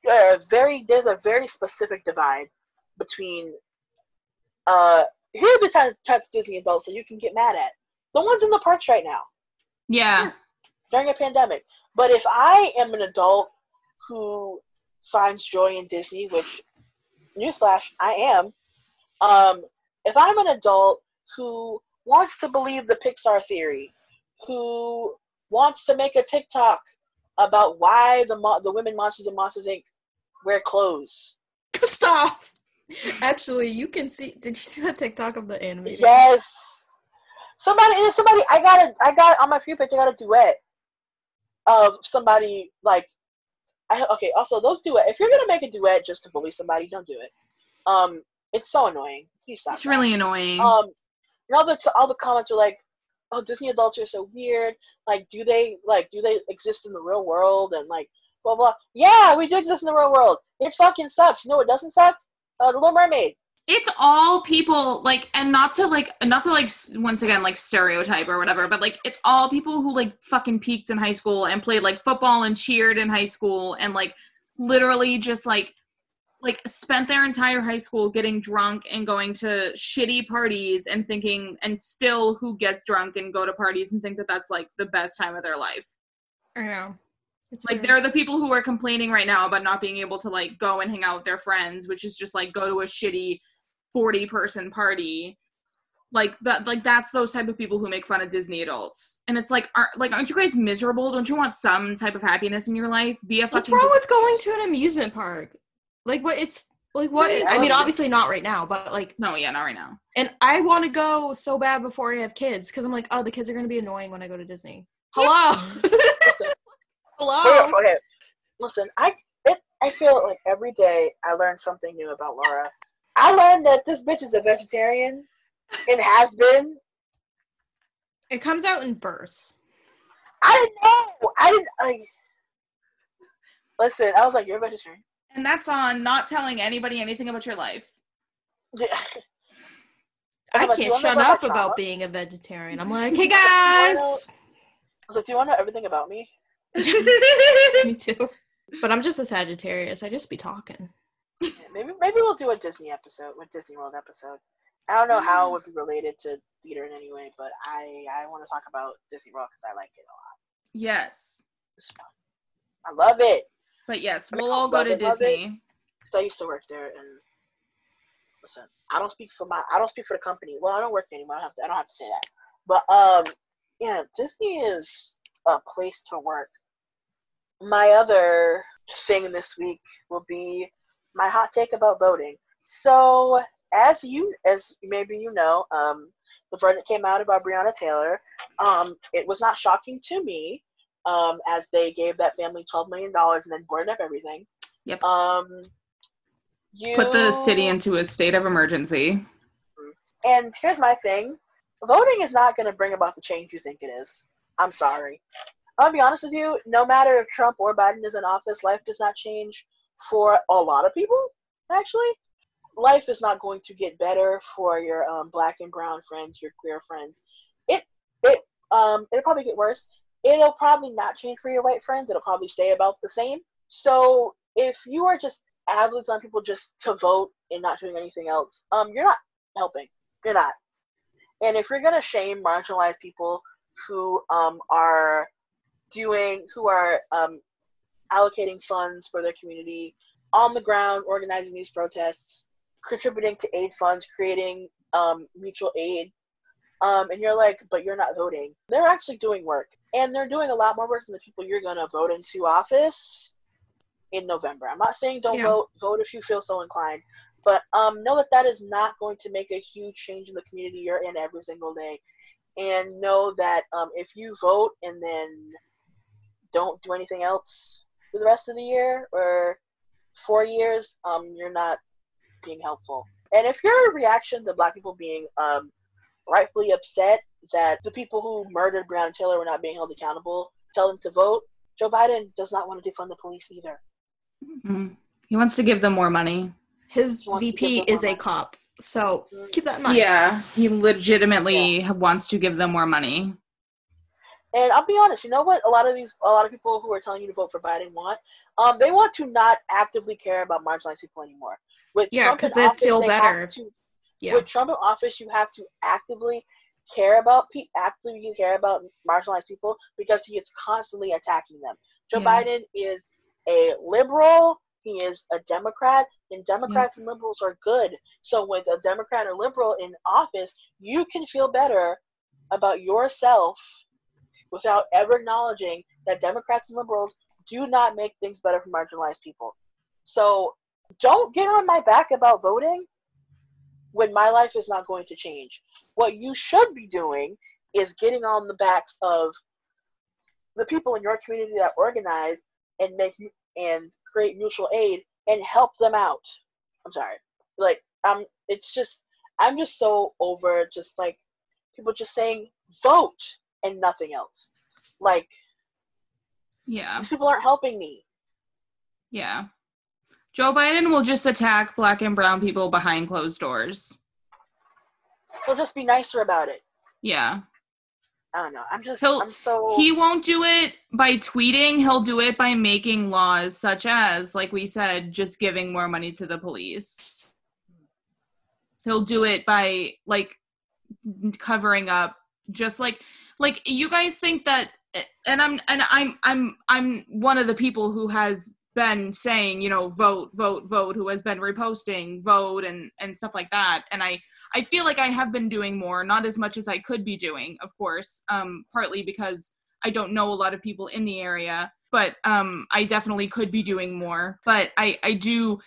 a very there's a very specific divide between uh here are the ty- types of Disney adults that you can get mad at. The ones in the parks right now Yeah. during a pandemic. But if I am an adult who finds joy in Disney, which newsflash, I am. Um, if I'm an adult who wants to believe the Pixar theory, who wants to make a TikTok about why the mo- the women monsters in Monsters Inc. wear clothes. Stop. Actually, you can see. Did you see that TikTok of the animated? Yes. Somebody, somebody, I got a, I got on my free page. I got a duet of somebody like, I okay. Also, those duet. If you're gonna make a duet just to bully somebody, don't do it. Um, it's so annoying. It's that. really annoying. Um, and all the all the comments are like, "Oh, Disney adults are so weird. Like, do they like do they exist in the real world?" And like, blah blah. Yeah, we do exist in the real world. It fucking sucks. You know what doesn't suck? Uh, the Little Mermaid. It's all people like and not to like not to like once again like stereotype or whatever but like it's all people who like fucking peaked in high school and played like football and cheered in high school and like literally just like like spent their entire high school getting drunk and going to shitty parties and thinking and still who gets drunk and go to parties and think that that's like the best time of their life I know. It's like weird. they're the people who are complaining right now about not being able to like go and hang out with their friends which is just like go to a shitty 40 person party like that like that's those type of people who make fun of disney adults and it's like aren't like aren't you guys miserable don't you want some type of happiness in your life be a What's wrong with going to an amusement park? Like what it's like what I mean obviously not right now, but like no yeah not right now and I want to go so bad before I have kids cuz I'm like, oh, the kids are going to be annoying when I go to Disney. Hello. Listen, Hello. okay, listen. I it, I feel like every day I learn something new about Laura. I learned that this bitch is a vegetarian and has been. It comes out in bursts. I didn't know. I didn't. I, listen, I was like, you're a vegetarian. and that's on not telling anybody anything about your life Yeah. I like, "Do you can't wanna shut up trauma?" about being a vegetarian. I'm like, hey guys. I was like, do you want to know everything about me? Me too. But I'm just a Sagittarius. I just be talking. Yeah, maybe maybe we'll do a Disney episode, a Disney World episode. I don't know how it would be related to theater in any way, but I I want to talk about Disney World because I like it a lot. yes. I love it but yes we'll all go to it. disney because I used to work there. And listen, I don't speak for my I don't speak for the company. Well, I don't work there anymore. I, don't have to, I don't have to say that. But um, yeah, Disney is a place to work. My other thing this week will be my hot take about voting. So, as you, as maybe you know, um, the verdict came out about Breonna Taylor. Um, it was not shocking to me, um, as they gave that family twelve million dollars and then burned up everything. Yep. Um, you put the city into a state of emergency and here's my thing voting is not going to bring about the change you think it is. I'm sorry. I'll be honest with you, no matter if Trump or Biden is in office, life does not change for a lot of people, actually. Life is not going to get better for your um, black and brown friends, your queer friends. It, it, um, it'll probably get worse. It'll probably not change for your white friends. It'll probably stay about the same. So if you are just avidly telling people just to vote and not doing anything else, um, you're not helping. You're not. And if you're gonna shame marginalized people who um, are doing, who are um, allocating funds for their community on the ground, organizing these protests, contributing to aid funds, creating um, mutual aid, um, and you're like, but you're not voting. They're actually doing work, and they're doing a lot more work than the people you're gonna vote into office in November. I'm not saying don't Yeah. vote. Vote if you feel so inclined. But um, know that that is not going to make a huge change in the community you're in every single day. And know that um, if you vote and then don't do anything else for the rest of the year or four years, um, you're not being helpful. And if your reaction to black people being um, rightfully upset that the people who murdered Breonna Taylor were not being held accountable, tell them to vote. Joe Biden does not want to defund the police either. Mhm. he wants to give them more money His VP is more a cop. So Mm. keep that in mind. yeah he legitimately wants to give them more money And I'll be honest, you know what? A lot of these, a lot of people who are telling you to vote for Biden want, um, they want to not actively care about marginalized people anymore. With Yeah, Trump 'cause in they office, feel better. to- Yeah. With Trump in office, you have to actively care about pe- actively care about marginalized people because he is constantly attacking them. Joe Yeah. Biden is a liberal. He is a Democrat, and Democrats and liberals are good. So with a Democrat or liberal in office, you can feel better about yourself without ever acknowledging that Democrats and liberals do not make things better for marginalized people. So don't get on my back about voting when my life is not going to change. What you should be doing is getting on the backs of the people in your community that organize and make and create mutual aid and help them out. I'm sorry. like um it's just i'm just so over just like people just saying vote and nothing else like Yeah. these people aren't helping me Yeah. Joe Biden will just attack black and brown people behind closed doors. so just be nicer about it Yeah. i don't know i'm just He'll- i'm so He won't do it by tweeting, he'll do it by making laws such as, like we said, just giving more money to the police. He'll do it by like covering up just like like you guys think that and I'm and I'm I'm I'm one of the people who has been saying, you know, vote, vote, vote, who has been reposting vote and and stuff like that. And I I feel like I have been doing more, not as much as I could be doing, of course, um, partly because I don't know a lot of people in the area, but um, I definitely could be doing more. But I, I do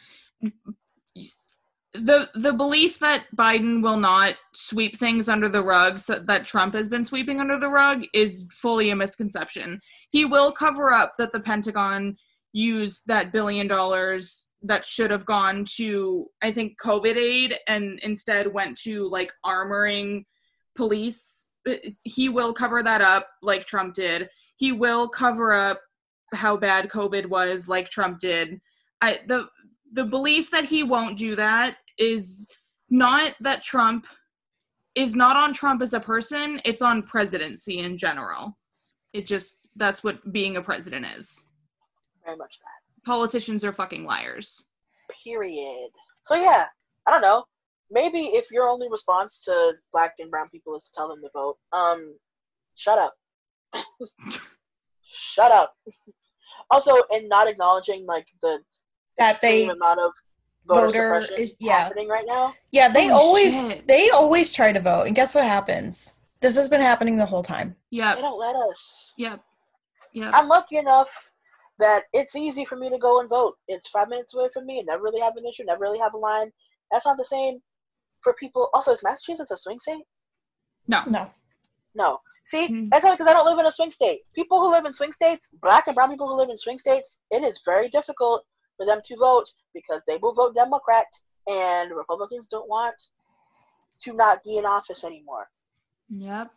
the the belief that Biden will not sweep things under the rug so that Trump has been sweeping under the rug is fully a misconception. He will cover up that the Pentagon used that billion dollars that should have gone to I think COVID aid and instead went to like armoring police. He will cover that up like Trump did. He will cover up how bad COVID was like Trump did. I the the belief that he won't do that is not that Trump is not on Trump as a person, it's on presidency in general. It just that's what being a president is. very much that Politicians are fucking liars. period so yeah i don't know maybe if your only response to black and brown people is to tell them to vote um shut up shut up also and not acknowledging like the That they extreme amount of voter, voter suppression is- yeah. happening right now Yeah, they Holy always shit. they always try to vote, and guess what happens? This has been happening the whole time. Yeah, they don't let us Yep. Yep. i'm lucky enough that it's easy for me to go and vote it's five minutes away from me and never really have an issue never really have a line that's not the same for people also is massachusetts a swing state No. No, No. See, Hmm. that's not because I don't live in a swing state. People who live in swing states, black and brown people who live in swing states, it is very difficult for them to vote because they will vote Democrat and Republicans don't want to not be in office anymore. Yep.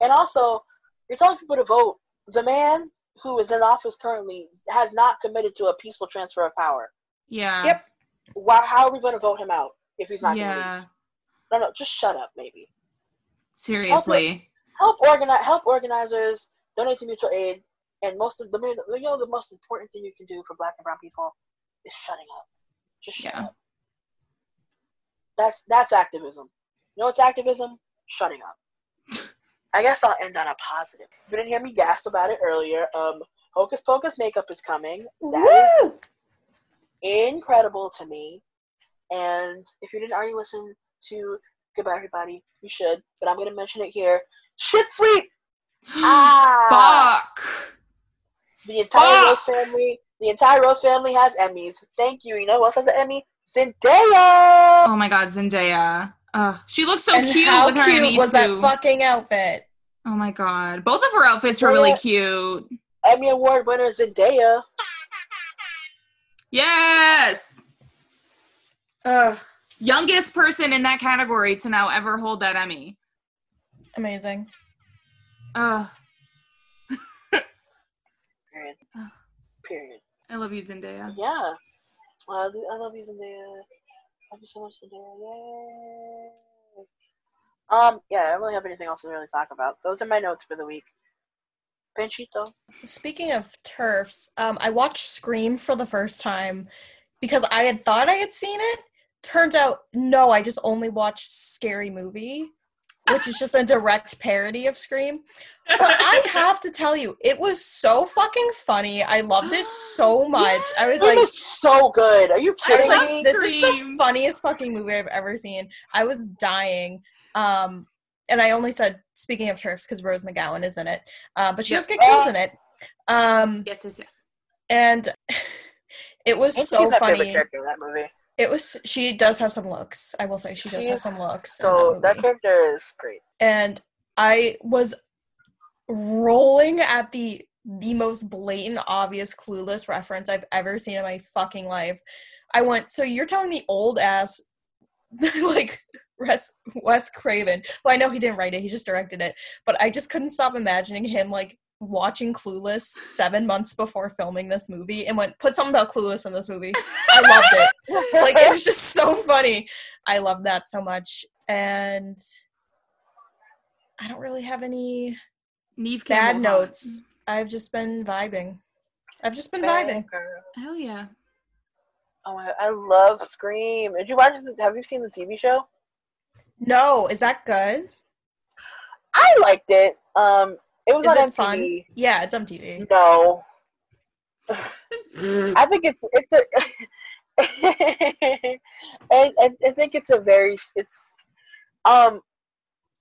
And also, you're telling people to vote. The man who is in office currently has not committed to a peaceful transfer of power. Yeah. Yep. Why? How are we going to vote him out if he's not going to Yeah. leave? No, no, just shut up, maybe. Seriously. help organize help organizers donate to mutual aid and most of the you know the most important thing you can do for black and brown people is shutting up just shut Yeah. up that's that's activism you know what's activism shutting up i guess i'll end on a positive you didn't hear me gasp about it earlier um hocus pocus makeup is coming that is Woo! incredible to me. And if you didn't already listen to Goodbye Everybody, you should. But I'm gonna mention it here. Shit sweep! Ah! Fuck. The entire Rose family, the entire Rose family has Emmys. Thank you. You know who else has an Emmy? Zendaya. Oh my god, Zendaya. Uh, she looks so and cute how with her cute Emmy was too. that fucking outfit? oh my god, both of her outfits were really cute. Emmy Award winner Zendaya. Yes. Uh, youngest person in that category to now ever hold that Emmy. Amazing. Uh, Period. Period. I love you, Zendaya. Yeah. I love, I love you, Zendaya. Love you so much, Zendaya. Yay. Um, yeah, I don't really have anything else to really talk about. Those are my notes for the week. Panchito. Speaking of TERFs, um, I watched Scream for the first time because I had thought I had seen it. Turns out, no, I just only watched Scary Movie, which is just a direct parody of Scream. But I have to tell you, it was so fucking funny. I loved it so much. I was It like, was so good. Are you I was kidding like, me? this is the funniest fucking movie I've ever seen. I was dying. Um, and I only said speaking of TERFs because Rose McGowan is in it, uh, but she Yep. does get killed in it. Um, Yes, yes, yes. and it was Ain't so she my favorite funny. character in that movie. It was. She does have some looks. I will say she does She have some looks. So that, that character is great. and I was rolling at the the most blatant, obvious, clueless reference I've ever seen in my fucking life. I went, so you're telling me old ass like Wes, Wes Craven. Well, I know he didn't write it; he just directed it. But I just couldn't stop imagining him like watching Clueless seven months before filming this movie, and went put something about Clueless in this movie. I loved it. Like it was just so funny. I love that so much, and I don't really have any Neve bad Campbell Hall. notes. I've just been vibing. I've just been Bad vibing. girl. Hell yeah. Oh my! I love Scream. Did you watch? The, have you seen the TV show? No, is that good? I liked it. Um, it was Is on it MTV. fun? Yeah, it's on TV. No, I think it's it's a. I, I, I think it's a very it's um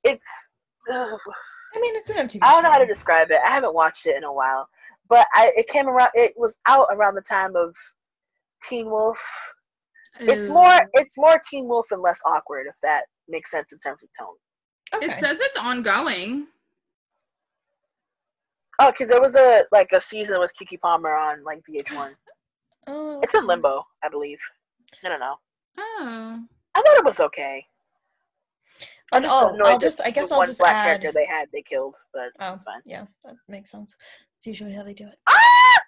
it's ugh, I mean, it's an MTV. I don't know how to describe it. I haven't watched it in a while, but I it came around. It was out around the time of Teen Wolf. It's Ew. more it's more Teen Wolf and less awkward, if that makes sense in terms of tone. Okay. It says it's ongoing. Oh, because there was a like a season with Keke Palmer on like VH1. oh, It's in limbo, I believe. I don't know. Oh. I thought it was okay. And just oh, I'll just. I guess I'll just black add. character they had they killed, but Oh, it's fine. yeah, that makes sense. It's usually how they do it. Ah!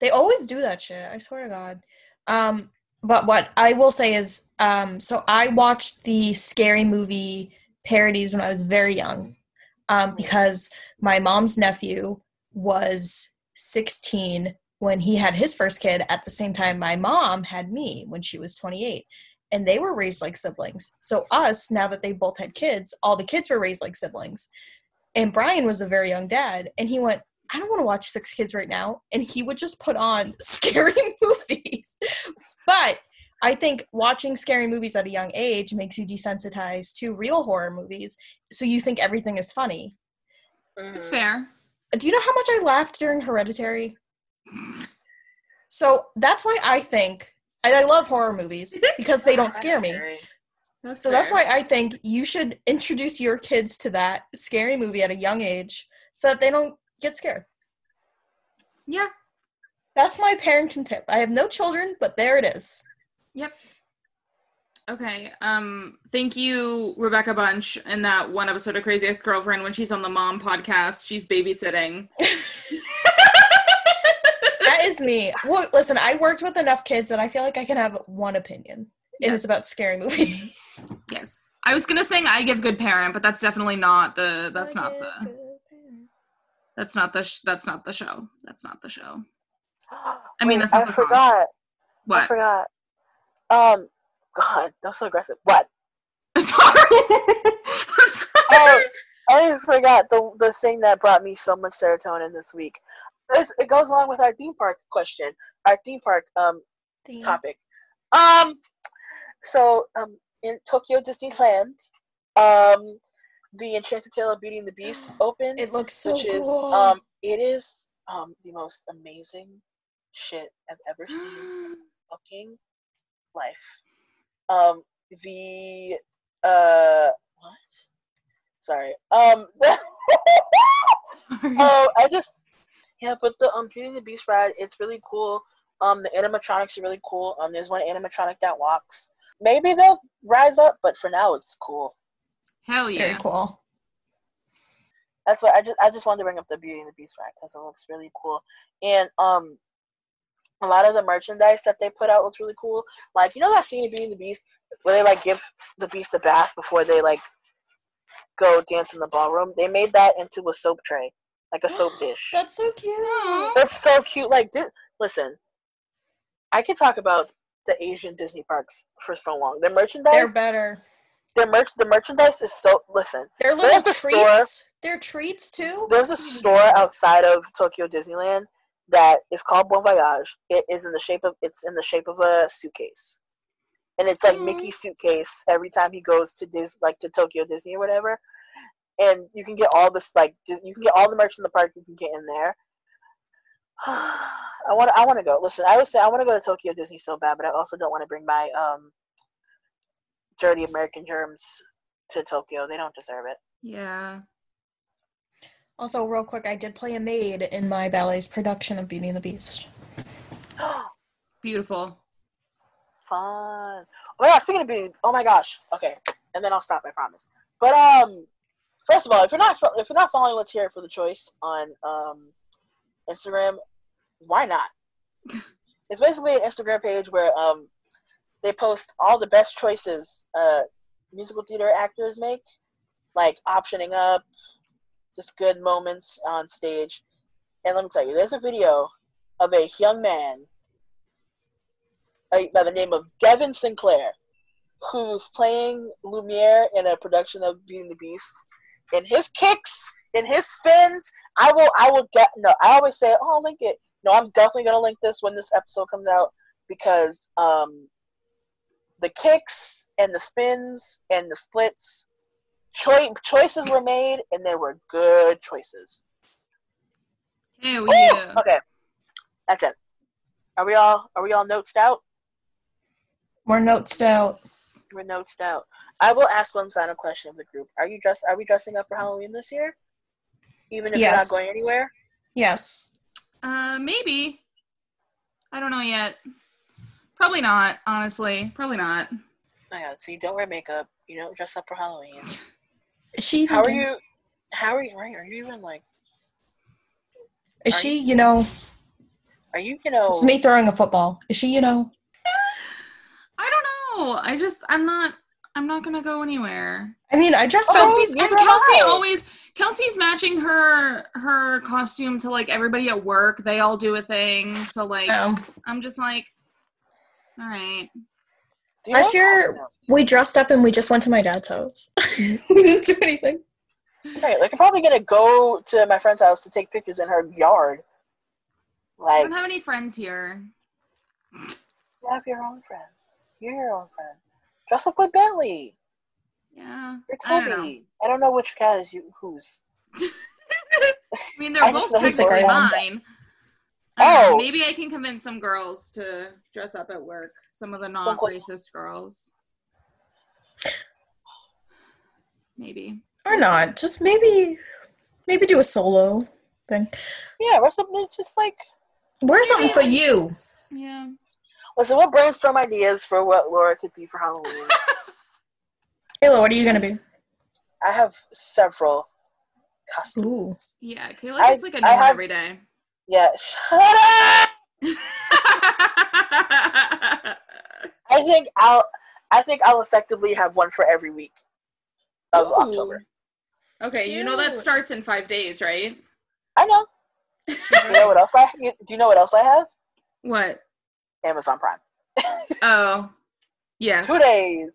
They always do that shit. I swear to God. Um, but what I will say is, um, so I watched the scary movie parodies when I was very young, um, because my mom's nephew was 16 when he had his first kid. At the same time, my mom had me when she was 28, and they were raised like siblings. So us, now that they both had kids, all the kids were raised like siblings. And Brian was a very young dad, and he went, I don't want to watch Six Kids right now. And he would just put on scary movies. but I think watching scary movies at a young age makes you desensitized to real horror movies. So you think everything is funny. It's Mhm. fair. Do you know how much I laughed during Hereditary? So that's why I think, and I love horror movies because they don't scare me. That's So that's why I think you should introduce your kids to that scary movie at a young age so that they don't get scared. Yeah. That's my parenting tip. I have no children, but there it is. Yep. Okay. Um. Thank you, Rebecca Bunch, in that one episode of Crazy Ex Girlfriend when she's on the mom podcast. She's babysitting. That is me. Well, listen, I worked with enough kids that I feel like I can have one opinion, and it's about scary movies. Yes. I was gonna sing I give good parent, but that's definitely not the. That's not the. That's not the. Sh- that's not the show. That's not the show. I mean, Wait, that's not I the song. forgot. I forgot. Um, God, that was so aggressive. What? Sorry. Oh, I forgot the the thing that brought me so much serotonin this week. It's, it goes along with our theme park question, our theme park um Theme. topic. Um, so um in Tokyo Disneyland, um, the Enchanted Tale of Beauty and the Beast opened, It looks so which is cool. um it is um the most amazing shit I've ever seen in fucking life. Um, the uh what? Sorry. Um. Sorry. Oh, I just yeah, but the um Beauty and the Beast ride, it's really cool. Um, the animatronics are really cool. Um, there's one animatronic that walks. Maybe they'll rise up, but for now, it's cool. Hell yeah! Very cool. That's what I just I just wanted to bring up the Beauty and the Beast ride because it looks really cool. And um, a lot of the merchandise that they put out looks really cool. Like you know that scene in Beauty and the Beast where they like give the Beast a bath before they like go dance in the ballroom. They made that into a soap tray, like a soap dish. That's so cute. That's so cute. Like, di- listen, I could talk about the Asian Disney parks for so long. Their merchandise, They're better. their merch, the merchandise is so. Listen, They're There's little a store- treats. They're treats too. there's a store outside of Tokyo Disneyland that is called Bon Voyage. It is in the shape of it's in the shape of a suitcase, and it's like Aw. Mickey suitcase every time he goes to Dis like to Tokyo Disney or whatever. And you can get all this like you can get all the merch in the park you can get in there. I want I want to go. Listen, I would say I want to go to Tokyo Disney so bad, but I also don't want to bring my um dirty American germs to Tokyo. They don't deserve it. Yeah. Also, real quick, I did play a maid in my ballet's production of Beauty and the Beast. Beautiful. fun. Oh my god, speaking of being, oh my gosh. Okay, and then I'll stop. I promise. But um, first of all, if you're not if you're not following Let's Hear It for the Choice on um Instagram, why not? it's basically an Instagram page where um they post all the best choices uh musical theater actors make, like optioning up, just good moments on stage. And let me tell you, there's a video of a young man by the name of Devin Sinclair, who's playing Lumiere in a production of Beauty and the Beast. And his kicks and his spins, I will, I will get. No, I always say, oh, I'll link it. No, I'm definitely gonna link this when this episode comes out because um, the kicks and the spins and the splits, choi- choices were made, and they were good choices. Hell Woo! yeah. Okay, that's it. Are we all are we all notes out? We're notes out. We're notes out. I will ask one final question of the group. Are you dress are we dressing up for Halloween this year? Even if Yes. we're not going anywhere? Yes. Uh, maybe. I don't know yet. Probably not, honestly. Probably not. Oh my god, so you don't wear makeup, you don't dress up for Halloween. Is she? How are you how are you right? Are you even like Is she? You know, are you you know It's me throwing a football. Is she? You know. I don't know. I just I'm not I'm not gonna go anywhere. I mean, I dressed Oh, up. Kelsey's, and Kelsey I. always Kelsey's matching her her costume to like everybody at work. They all do a thing. So like Um, I'm just like all right. Do you last year costume? we dressed up and we just went to my dad's house. we didn't do anything. Right, like I'm probably gonna go to my friend's house to take pictures in her yard. Like, I Like don't have any friends here. you have your own friends. You're your own friend. Dress up like Bentley. Yeah. You're I don't know. Toby. I don't know which cat is you whose. I mean, they're I both just know he's the technically right one. mine. I don't Oh. maybe I can convince some girls to dress up at work. Some of the non racist girls. Maybe. Or not. Just maybe, maybe do a solo thing. Yeah, or something just like Wear something for you. Yeah. listen, we'll brainstorm ideas for what Laura could be for Halloween. Halo, what are you gonna be? I have several costumes. Yeah. Kayla I- like a new I have- every day. Yeah, shut up! I think I'll I think I'll effectively have one for every week of Ooh. October. okay, you know that starts in five days, right? I know. You know what else I you, do you know what else I have? What? Amazon Prime. Oh. yeah. Two days.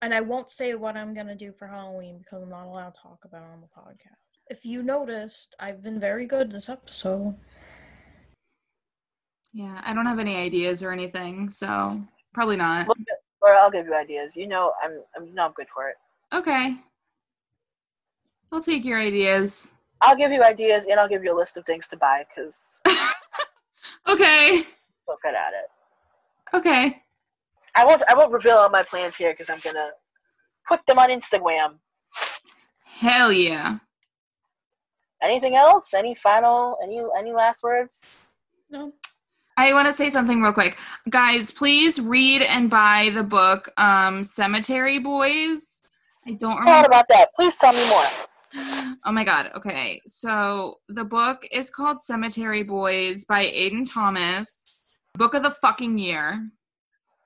And I won't say what I'm gonna do for Halloween because I'm not allowed to talk about it on the podcast. If you noticed, I've been very good this episode. Yeah, I don't have any ideas or anything, so probably not. Or I'll give you ideas. You know I'm I'm you know I'm good for it. Okay. I'll take your ideas. I'll give you ideas and I'll give you a list of things to buy because Okay. I'm good at it. Okay. I won't I won't reveal all my plans here because I'm gonna put them on Instagram. Hell yeah. Anything else? Any final any any last words? No. I want to say something real quick. Guys, please read and buy the book um Cemetery Boys. I don't remember about that. Please tell me more. Oh my god. Okay. So the book is called Cemetery Boys by Aiden Thomas. Book of the fucking year.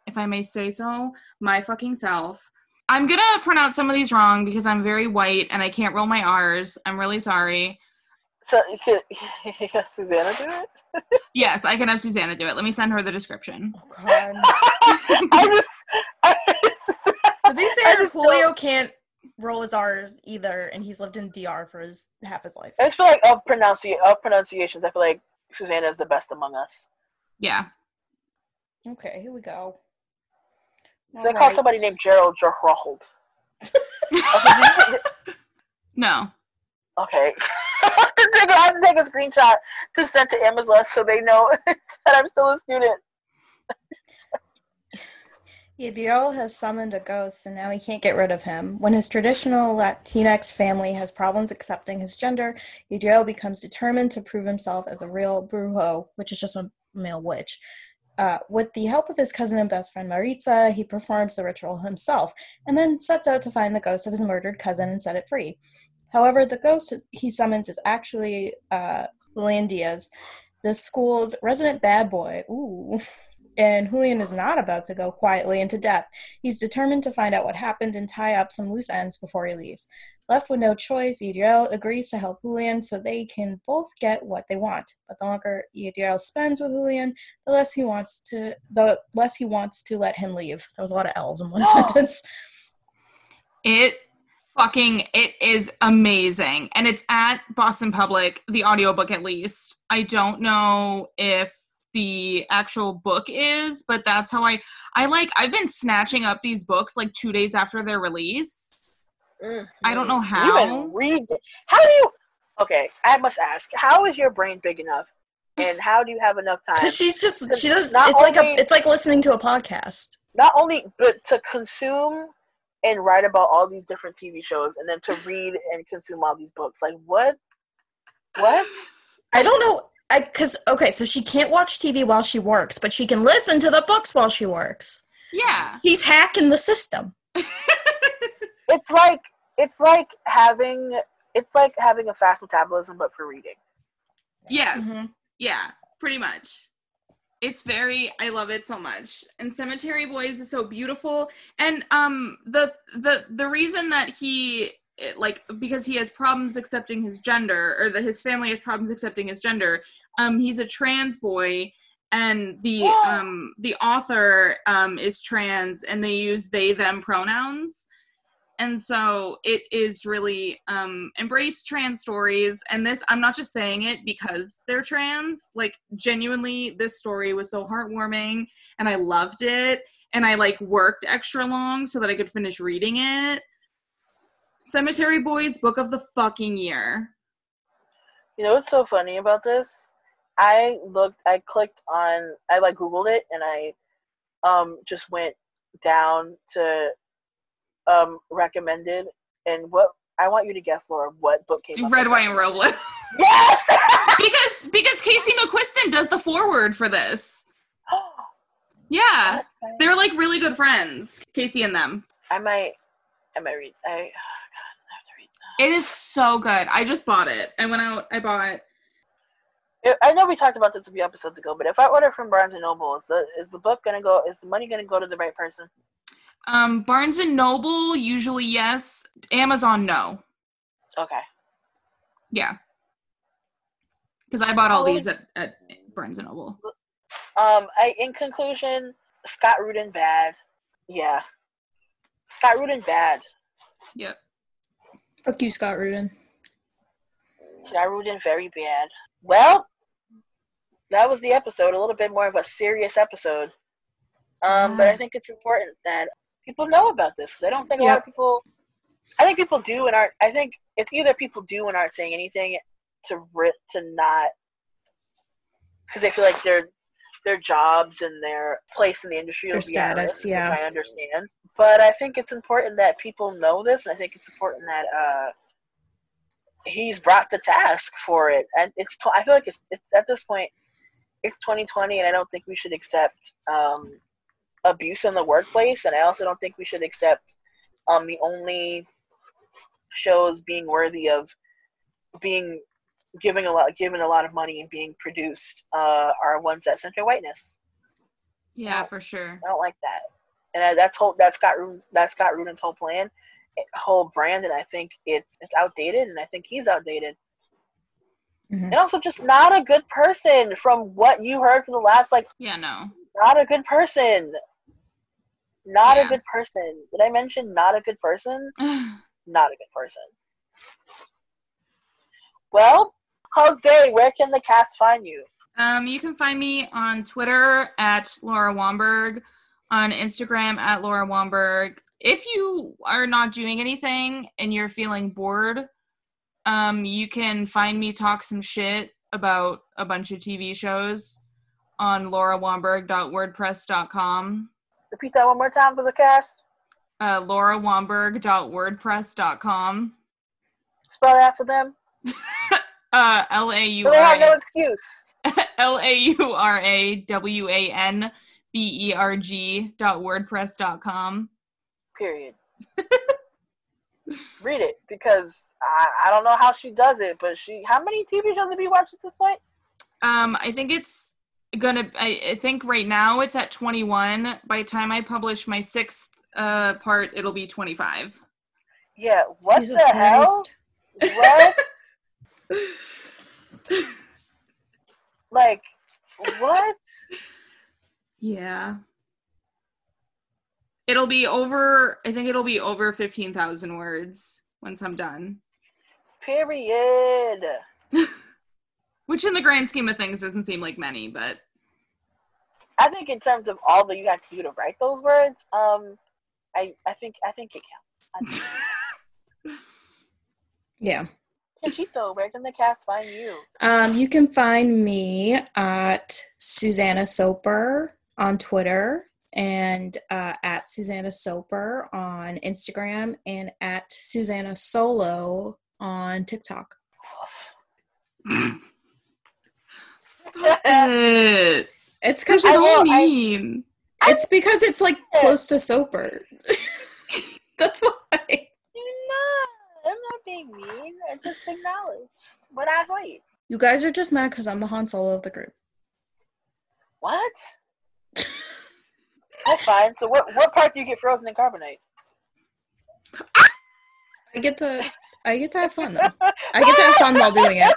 If I may say so, my fucking self. I'm going to pronounce some of these wrong because I'm very white and I can't roll my R's. I'm really sorry. So you could yeah, Susanna do it? Yes, I can have Susanna do it. Let me send her the description. Oh God. I just, I just to be I fair, just Julio can't roll his R's either, and he's lived in DR for his half his life. I just feel like of pronunci- of pronunciations, I feel like Susanna is the best among us. Yeah. Okay, here we go. So they call somebody named Gerald Gerald. No. Okay. I have to take a screenshot to send to Amazon so they know that I'm still a student. Yadriel has summoned a ghost, and now he can't get rid of him. When his traditional Latinx family has problems accepting his gender, Yadriel becomes determined to prove himself as a real brujo, which is just a male witch. Uh, with the help of his cousin and best friend Maritza, he performs the ritual himself and then sets out to find the ghost of his murdered cousin and set it free. However, the ghost he summons is actually uh, Julian Diaz, the school's resident bad boy. Ooh. And Julian is not about to go quietly into death. He's determined to find out what happened and tie up some loose ends before he leaves. Left with no choice, Yadriel agrees to help Julian so they can both get what they want. But the longer Yadriel spends with Julian, the less he wants to the less he wants to let him leave. There was a lot of L's in one sentence. It fucking it is amazing. And it's at Boston Public, the audiobook at least. I don't know if the actual book is, but that's how I I like I've been snatching up these books like 2 days after their release. Mm. I don't know You how. even read. How do you? Okay, I must ask. How is your brain big enough, and how do you have enough time? Because she's just she does Not it's like a only- it's like listening to a podcast. Not only, but to consume and write about all these different TV shows, and then to read and consume all these books. Like what? What? I don't know. I because okay, so she can't watch TV while she works, but she can listen to the books while she works. Yeah. He's hacking the system. It's like it's like having it's like having a fast metabolism, but for reading. Yes. Mhm. Yeah, pretty much. It's very I love it so much. And Cemetery Boys is so beautiful. And um the the the reason that he like because he has problems accepting his gender or that his family has problems accepting his gender, um he's a trans boy and the Yeah. um the author um is trans and they use they them pronouns and so it is really um embrace trans stories. And this i'm not just saying it because they're trans. Like genuinely this story was so heartwarming and i loved it. And i like worked extra long so that i could finish reading it. Cemetery boys book of the fucking year. You know what's so funny about this? I looked, I clicked on, I like Googled it, and I um just went down to um recommended, and what I want you to guess, Laura, what book came red wine roble Yes. because because casey mcquiston does the forward for this yeah they're like really good friends casey and them I might, I might read. I, oh God, I have to read. It is so good. I just bought it. I went out. I bought. I- I know we talked about this a few episodes ago, but if I order from Barnes and Noble, is the is the book gonna go? Is the money gonna go to the right person? Um, Barnes and Noble usually yes. Amazon no. Okay. Yeah. Because I bought all these at, at Barnes and Noble. Um. I in conclusion, Scott Rudin bad. Yeah. Scott Rudin bad. Yep. Fuck you, Scott Rudin. Scott Rudin very bad. Well, that was the episode. A little bit more of a serious episode. Um, but I think it's important that people know about this because I don't think a lot of people. I think people do and aren't. I think it's either people do and aren't saying anything to to not because they feel like their their jobs and their place in the industry Their will be at status, which yeah. I understand. But I think it's important that people know this, and I think it's important that uh, he's brought to task for it. And it's I feel like it's it's at this point it's 2020, and I don't think we should accept um, abuse in the workplace, and I also don't think we should accept um, the only shows being worthy of being giving a lot given a lot of money and being produced uh, are ones that center whiteness. Yeah, for sure. I don't like that, and that's whole that's Scott Rudin, that's Scott Rudin's whole plan, whole brand, and I think it's it's outdated, and I think he's outdated, Mhm. and also just not a good person from what you heard for the last like Yeah, no. not a good person. Not Yeah. a good person. Did I mention not a good person? Not a good person. Well, Jose, where can the cast find you? Um, you can find me on Twitter at Laura Wanberg, on Instagram at Laura Wanberg. If you are not doing anything and you're feeling bored, um, you can find me talk some shit about a bunch of TV shows on laurawanberg.wordpress.com. Repeat that one more time for the cast. Uh. Spell that for them. Uh, L A U they have no excuse. L A U R A W A N B E R G dot wordpress dot com. Period. Read it because I, I don't know how she does it, but she how many TV shows have you watched at this point? Um, I think it's gonna. I, I think right now it's at twenty one. By the time I publish my sixth uh part, it'll be twenty five. Yeah, what Jesus the hell? What? like, what? Yeah. It'll be over. I think it'll be over fifteen thousand words once I'm done. Period. Which, in the grand scheme of things, doesn't seem like many, but I think in terms of all that you have to do to write those words, um, I I think I think it counts. I Yeah. Conchito, where can the cast find you? Um, you can find me at Susanna Soper on Twitter and uh, at Susanna Soper on Instagram and at Susanna Solo on TikTok. Stop it. It's because I so will- it's, I- mean. it's because it's like close to Soper. That's why. You're not. I'm not being mean. I just acknowledge what I hate. You guys are just mad because I'm the Han Solo of the group. What? That's fine. So what what part do you get frozen in carbonite? I get to I get to have fun though. I get to have fun while doing it.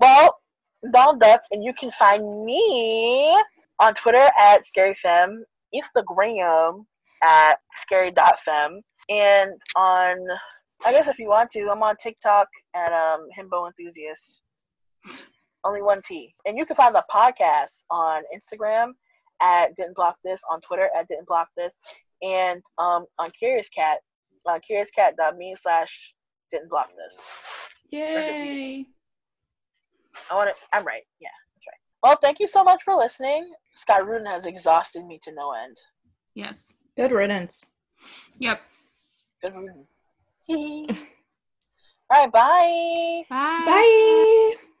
Well, Donald Duck, and you can find me on Twitter at ScaryFem, Instagram at scary.fem, and on, I guess if you want to, I'm on TikTok at um, Himbo Enthusiast. Only one T. And you can find the podcast on Instagram at Didn't Block This, on Twitter at Didn't Block This, and um, on Curious Cat, uh, curiouscat.me slash Didn't Block This. Yay. I want to. I'm right. Yeah, that's right. Well, thank you so much for listening. Scott Rudin has exhausted me to no end. Yes. Good riddance. Yep. Good Rudin. All right. Bye. Bye. Bye.